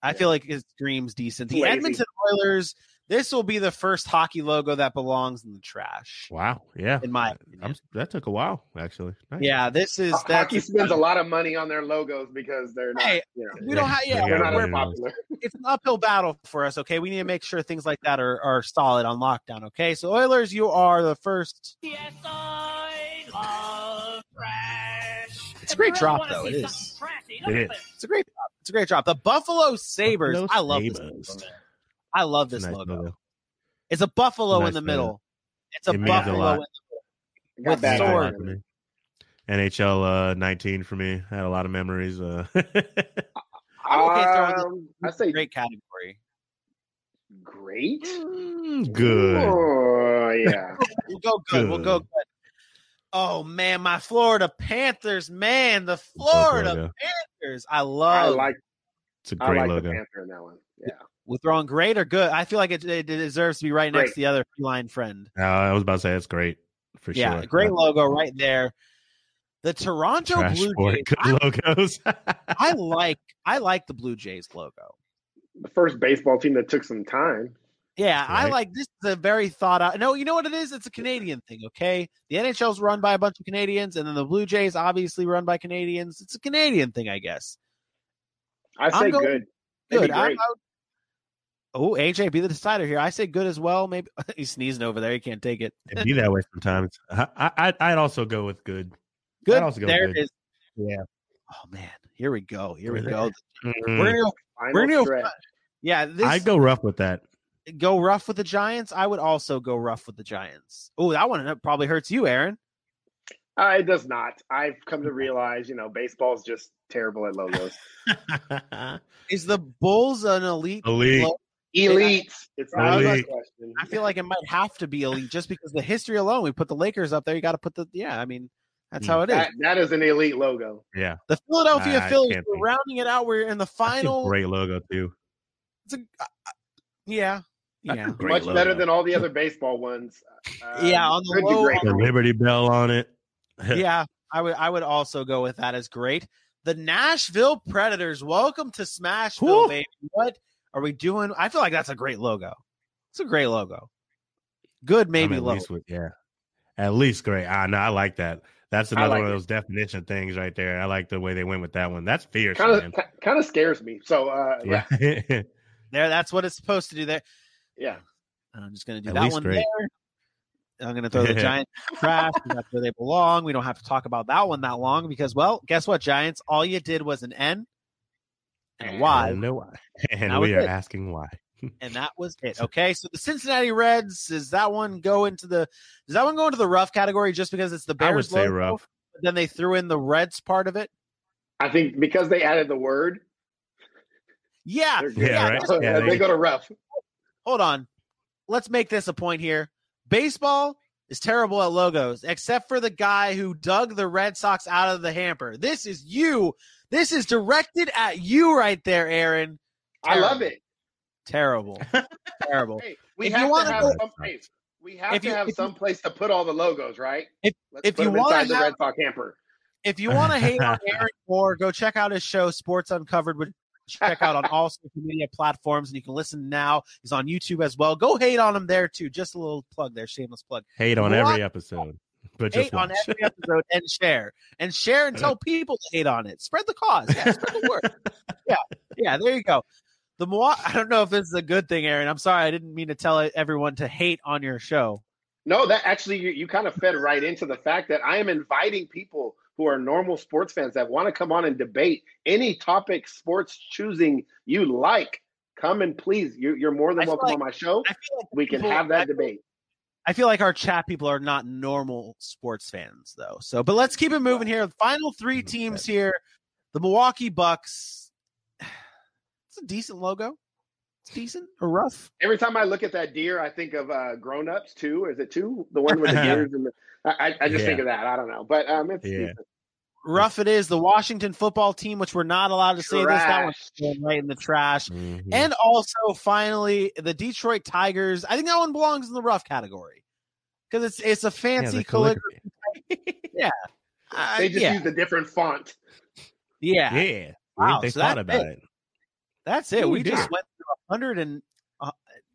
I feel like it dream's decent. The Lazy. Edmonton Oilers. This will be the first hockey logo that belongs in the trash, Wow. Yeah. in my uh, I'm, that took a while, actually. Nice. Yeah, this is Ho- that's Hockey spends a lot of money on their logos because they're not. Hey, you know, we don't have yeah, Yeah, they're not we're, popular. it's an uphill battle for us. Okay, we need to make sure things like that are, are solid on lockdown. Okay, so Oilers, you are the first. Yes, I love trash. It's a great drop, though. see It something is. Trashy, look It at is. this. It's a great drop. It's a great drop. The Buffalo Sabres. Buffalo I love this. Logo. I love this a nice logo. logo. It's a buffalo Nice in the logo. middle. It's a It means a buffalo. lot. in the- Got With bad sword. eyes. for me. NHL uh, 19 for me. I had a lot of memories. Uh, I'm okay throwing this- Um, I say Great category. great. mm, good. Oh yeah. We'll go good. We'll go Good. Good. Oh man, my Florida Panthers, man, the Florida logo. Panthers. I love. I love. like It's a great I like logo. the Panther in that one. Yeah. We're throwing great or good. I feel like it, it deserves to be right next Great. to the other feline friend. Uh, I was about to say it's great for yeah, sure. great Uh, logo right there. The Toronto Trash Blue Jays. good I, logos. I like I like the Blue Jays logo. The first baseball team that took some time. Yeah, I like this is a very thought out. No, you know what it is? It's a Canadian thing, okay? The NHL's run by a bunch of Canadians, and then the Blue Jays obviously run by Canadians. It's a Canadian thing, I guess. I say I'm going- good. Good. be I'm great. out. Oh, AJ, be the decider here. I say good as well. Maybe he's sneezing over there. He can't take it. It'd be that way sometimes. I, I, I'd- I'd also go with good. Good. also go there good. it is. Yeah. Oh man, here we go. Here we go. Mm, We're gonna go. Final We're gonna go. Yeah, this I'd go rough with that. Go rough with the Giants. I would also go rough with the Giants. Oh, that one probably hurts you, Aaron. Uh, it does not. I've come to realize, you know, baseball's just terrible at logos. Is the Bulls an elite? Elite. lo- Elite. It's not a Elite. question. I feel like it might have to be elite just because the history alone. We put the Lakers up there. You got to put the yeah. I mean, that's Hmm. how it is. That, that is an elite logo. yeah. The Philadelphia I Phillies. can't We're rounding it out. We're in the That's a final. great logo too. It's a, uh, uh, yeah, That's yeah, Much logo. better than all the other baseball ones. Uh, Yeah, on the low- great. The Liberty Bell on it. yeah. I would I would also go with that as great. The Nashville Predators. Welcome to Smashville, Whew. baby. What are we doing? I feel like that's a great logo. It's a great logo. Good, maybe I'm at least with yeah. At least great. Ah, no, I like that. That's another like one of it. those definition things right there. I like the way they went with that one. That's fierce, Kind man. of kind of scares me. So uh, yeah, Yeah. There, that's what it's supposed to do. There. Yeah. I'm just gonna do At that one great. there. I'm gonna throw the Giants in trash. That's where they belong. We don't have to talk about that one that long because, well, guess what, Giants? All you did was an N. and why. And, no, and That we are it. asking why. and that was it. Okay, so the Cincinnati Reds does that one go into the does that one go into the rough category just because it's the Bears? I would say logo, rough. but Then they threw in the Reds part of it. I think because they added the word, Yeah, they're. Yeah, right. Yeah, they, they- go to rough. Hold on. Let's make this a point here. Baseball is terrible at logos, except for the guy who dug the Red Sox out of the hamper. This is you. This is directed at you right there, Aaron. I love it. Terrible. Terrible. Hey, we If you have wanna have go- some hey, we have If to you- have if you- some place to put all the logos, right? If- Let's if put you them wanna inside the have- Red Sox hamper. If you want to hate on Aaron Meaux, go check out his show, Sports Uncovered, which check out on all social media platforms, and you can listen now. He's on YouTube as well. Go hate on him there too. Just a little plug there, shameless plug. Hate on What? every episode, but just hate on every episode and share and share and tell people to hate on it. Spread the cause. Yeah, spread the word. Yeah, yeah. There you go. The Milwaukee. I don't know if this is a good thing, Aaron. I'm sorry, I didn't mean to tell everyone to hate on your show. No, that actually you, you kind of fed right into the fact that I am inviting people who are normal sports fans that want to come on and debate any topic sports choosing you like. Come and please, you, you're more than welcome like- on my show. I feel like We can people- have I that feel- debate. I feel like our chat people are not normal sports fans though. So, but let's keep it moving here. Final three Mhm. teams here. The Milwaukee Bucks. It's a decent logo. It's decent or rough. Every time I look at that deer, I think of uh, Grown Ups too. Is it two? The one with the deers and the, I, I- I just think of that. I don't know, but um, it's Yeah. decent. Rough it is. The Washington football team, which we're not allowed to say this, that one's Trash. right in the trash. Mhm. And also, finally, the Detroit Tigers. I think that one belongs in the rough category because it's it's a fancy the calligraphy. calligraphy. Uh, They just yeah, used a different font. yeah, Yeah, Wow, they so thought about it. it. That's it. Ooh, we we just went through 100 uh, and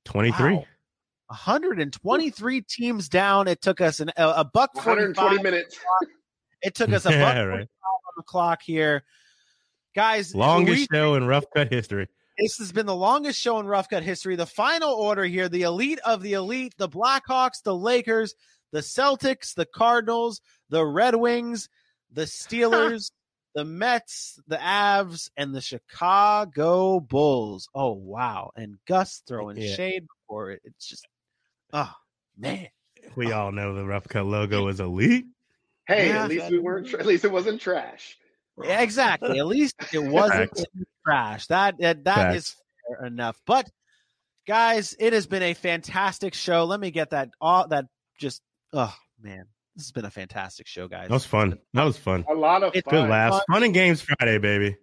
Twenty-three. Wow. 123 teams down. It took us an, a, a buck 120 minutes. It took us a buck Yeah, 45 right. on the clock here, guys. Longest we- show in rough cut history. This has been the longest show in Rough Cut history. The final order here: the elite of the elite, the Blackhawks, the Lakers, the Celtics, the Cardinals, the Red Wings, the Steelers, the Mets, the Avs, and the Chicago Bulls. Oh wow! And Gus throwing Yeah. shade for it. It's just, oh man. We oh. all know the rough cut logo is elite. Hey, Yeah. at least we weren't. At least it wasn't trash. Yeah, exactly. At least it wasn't Facts. trash. That that, that is Facts. fair enough. But guys, it has been a fantastic show. Let me get that all that just oh man. This has been a fantastic show, guys. That was fun. That was fun. A lot of It's fun. Good laughs. fun. Fun and games Friday, baby.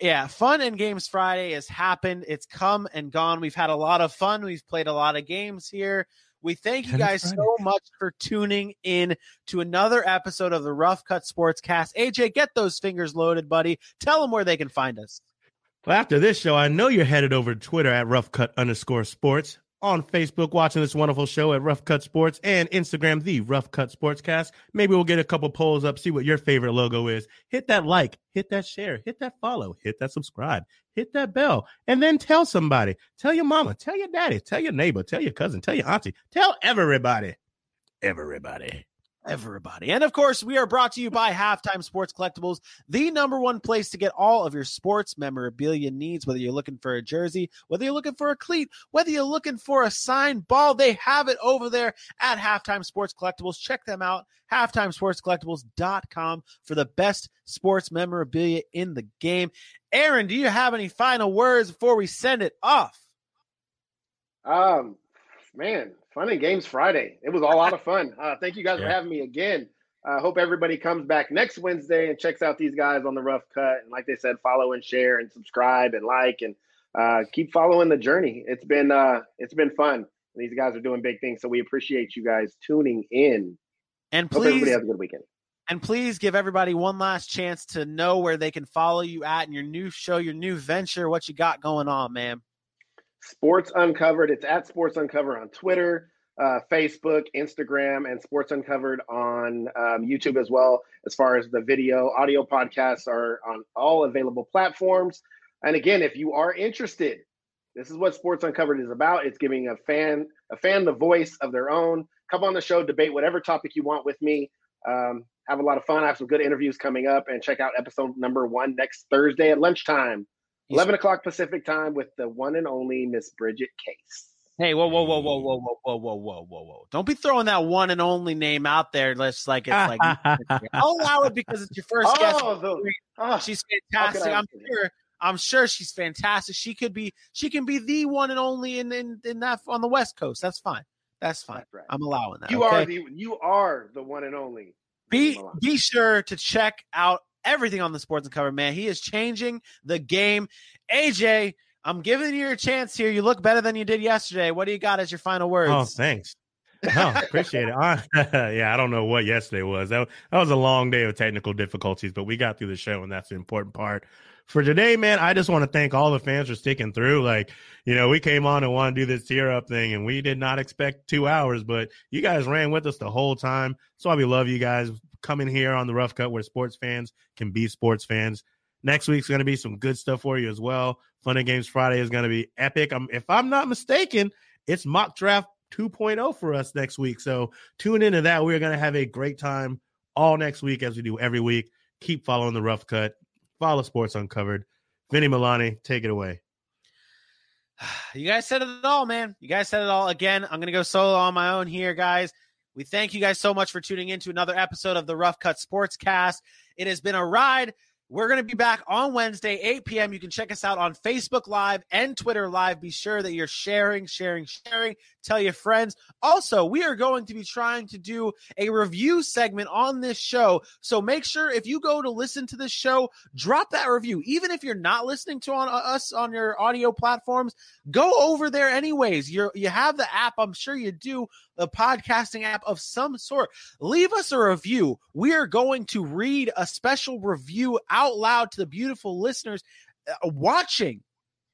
Yeah, Fun and Games Friday has happened. It's come and gone. We've had a lot of fun. We've played a lot of games here. We thank you guys so much for tuning in to another episode of the Rough Cut Sportscast. AJ, get those fingers loaded, buddy. Tell them where they can find us. Well, after this show, I know you're headed over to Twitter at Rough Cut underscore sports, on Facebook watching this wonderful show at Rough Cut Sports, and Instagram, the Rough Cut Sportscast. Maybe we'll get a couple polls up, see what your favorite logo is. Hit that like, hit that share, hit that follow, hit that subscribe, hit that bell, and then tell somebody. Tell your mama, tell your daddy, tell your neighbor, tell your cousin, tell your auntie, tell everybody. Everybody. Everybody. And of course, we are brought to you by Halftime Sports Collectibles, the number one place to get all of your sports memorabilia needs, whether you're looking for a jersey, whether you're looking for a cleat, whether you're looking for a signed ball, they have it over there at Halftime Sports Collectibles. Check them out, halftimesportscollectibles.com for the best sports memorabilia in the game. Aaron, do you have any final words before we send it off? Um, man, fun and games Friday. It was a lot of fun. Uh, thank you guys for having me again. I hope everybody comes back next Wednesday and checks out these guys on the rough cut. And like they said, follow and share and subscribe and like and uh, keep following the journey. It's been uh, it's been fun. These guys are doing big things, so we appreciate you guys tuning in. And Hope everybody please has a good weekend. And please give everybody one last chance to know where they can follow you at in your new show, your new venture, what you got going on, man. Sports Uncovered. It's at Sports Uncovered on Twitter, uh, Facebook, Instagram, and Sports Uncovered on um, YouTube as well. As far as the video, audio podcasts are on all available platforms. And again, if you are interested, this is what Sports Uncovered is about. It's giving a fan a fan the voice of their own. Come on the show, debate whatever topic you want with me. Um, have a lot of fun. I have some good interviews coming up, and check out episode number one next Thursday at lunchtime. He's- 11 o'clock Pacific time with the one and only Miss Bridget Case. Hey, whoa, whoa, whoa, whoa, whoa, whoa, whoa, whoa, whoa, whoa, whoa! Don't be throwing that one and only name out there. Let's like it's like I'll allow it because it's your first guest. Oh, the, oh, She's fantastic. I I'm sure. I'm sure she's fantastic. She could be. She can be the one and only in in, in that on the West Coast. That's fine. That's fine. That's right. I'm allowing that. you okay? are the you are the one and only. be be sure to check out everything on the Sports Uncovered man he is changing the game aj i'm giving you a chance here you look better than you did yesterday what do you got as your final words Oh, thanks. Oh, appreciate it. Uh, yeah, I don't know what yesterday was. That, that was a long day of technical difficulties, but we got through the show, and that's the important part. For today, man, I just want to thank all the fans for sticking through. Like, you know, we came on and want to do this tier up thing, and we did not expect two hours, but you guys ran with us the whole time. That's why we love you guys coming here on the Rough Cut where sports fans can be sports fans. Next week's going to be some good stuff for you as well. Fun and Games Friday is going to be epic. i if I'm not mistaken, it's mock draft 2.0 for us next week. So tune into that. We're going to have a great time all next week as we do every week. Keep following the rough cut. Follow Sports Uncovered. Vinny Milani, take it away. you guys said it all man you guys said it all again i'm gonna go solo on my own here guys we thank you guys so much for tuning in to another episode of the rough cut sports cast it has been a ride we're going to be back on Wednesday, 8 p.m. You can check us out on Facebook Live and Twitter Live. Be sure that you're sharing, sharing, sharing. Tell your friends. Also, we are going to be trying to do a review segment on this show. So make sure if you go to listen to this show, drop that review. Even if you're not listening to on, uh, us on your audio platforms, go over there anyways. You're, you have the app. I'm sure you do a podcasting app of some sort. Leave us a review. We are going to read a special review out loud to the beautiful listeners uh, watching.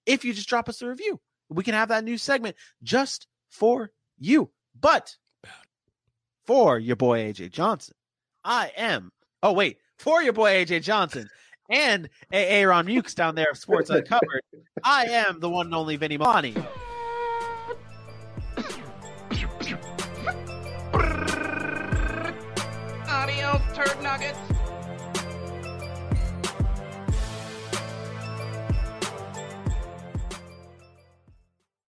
If you just drop us a review, we can have that new segment just for you. But for your boy AJ Johnson, I am. Oh wait, for your boy AJ Johnson and Aaron Mukes down there of Sports Uncovered, I am the one and only Vinny Milani. Turd nuggets.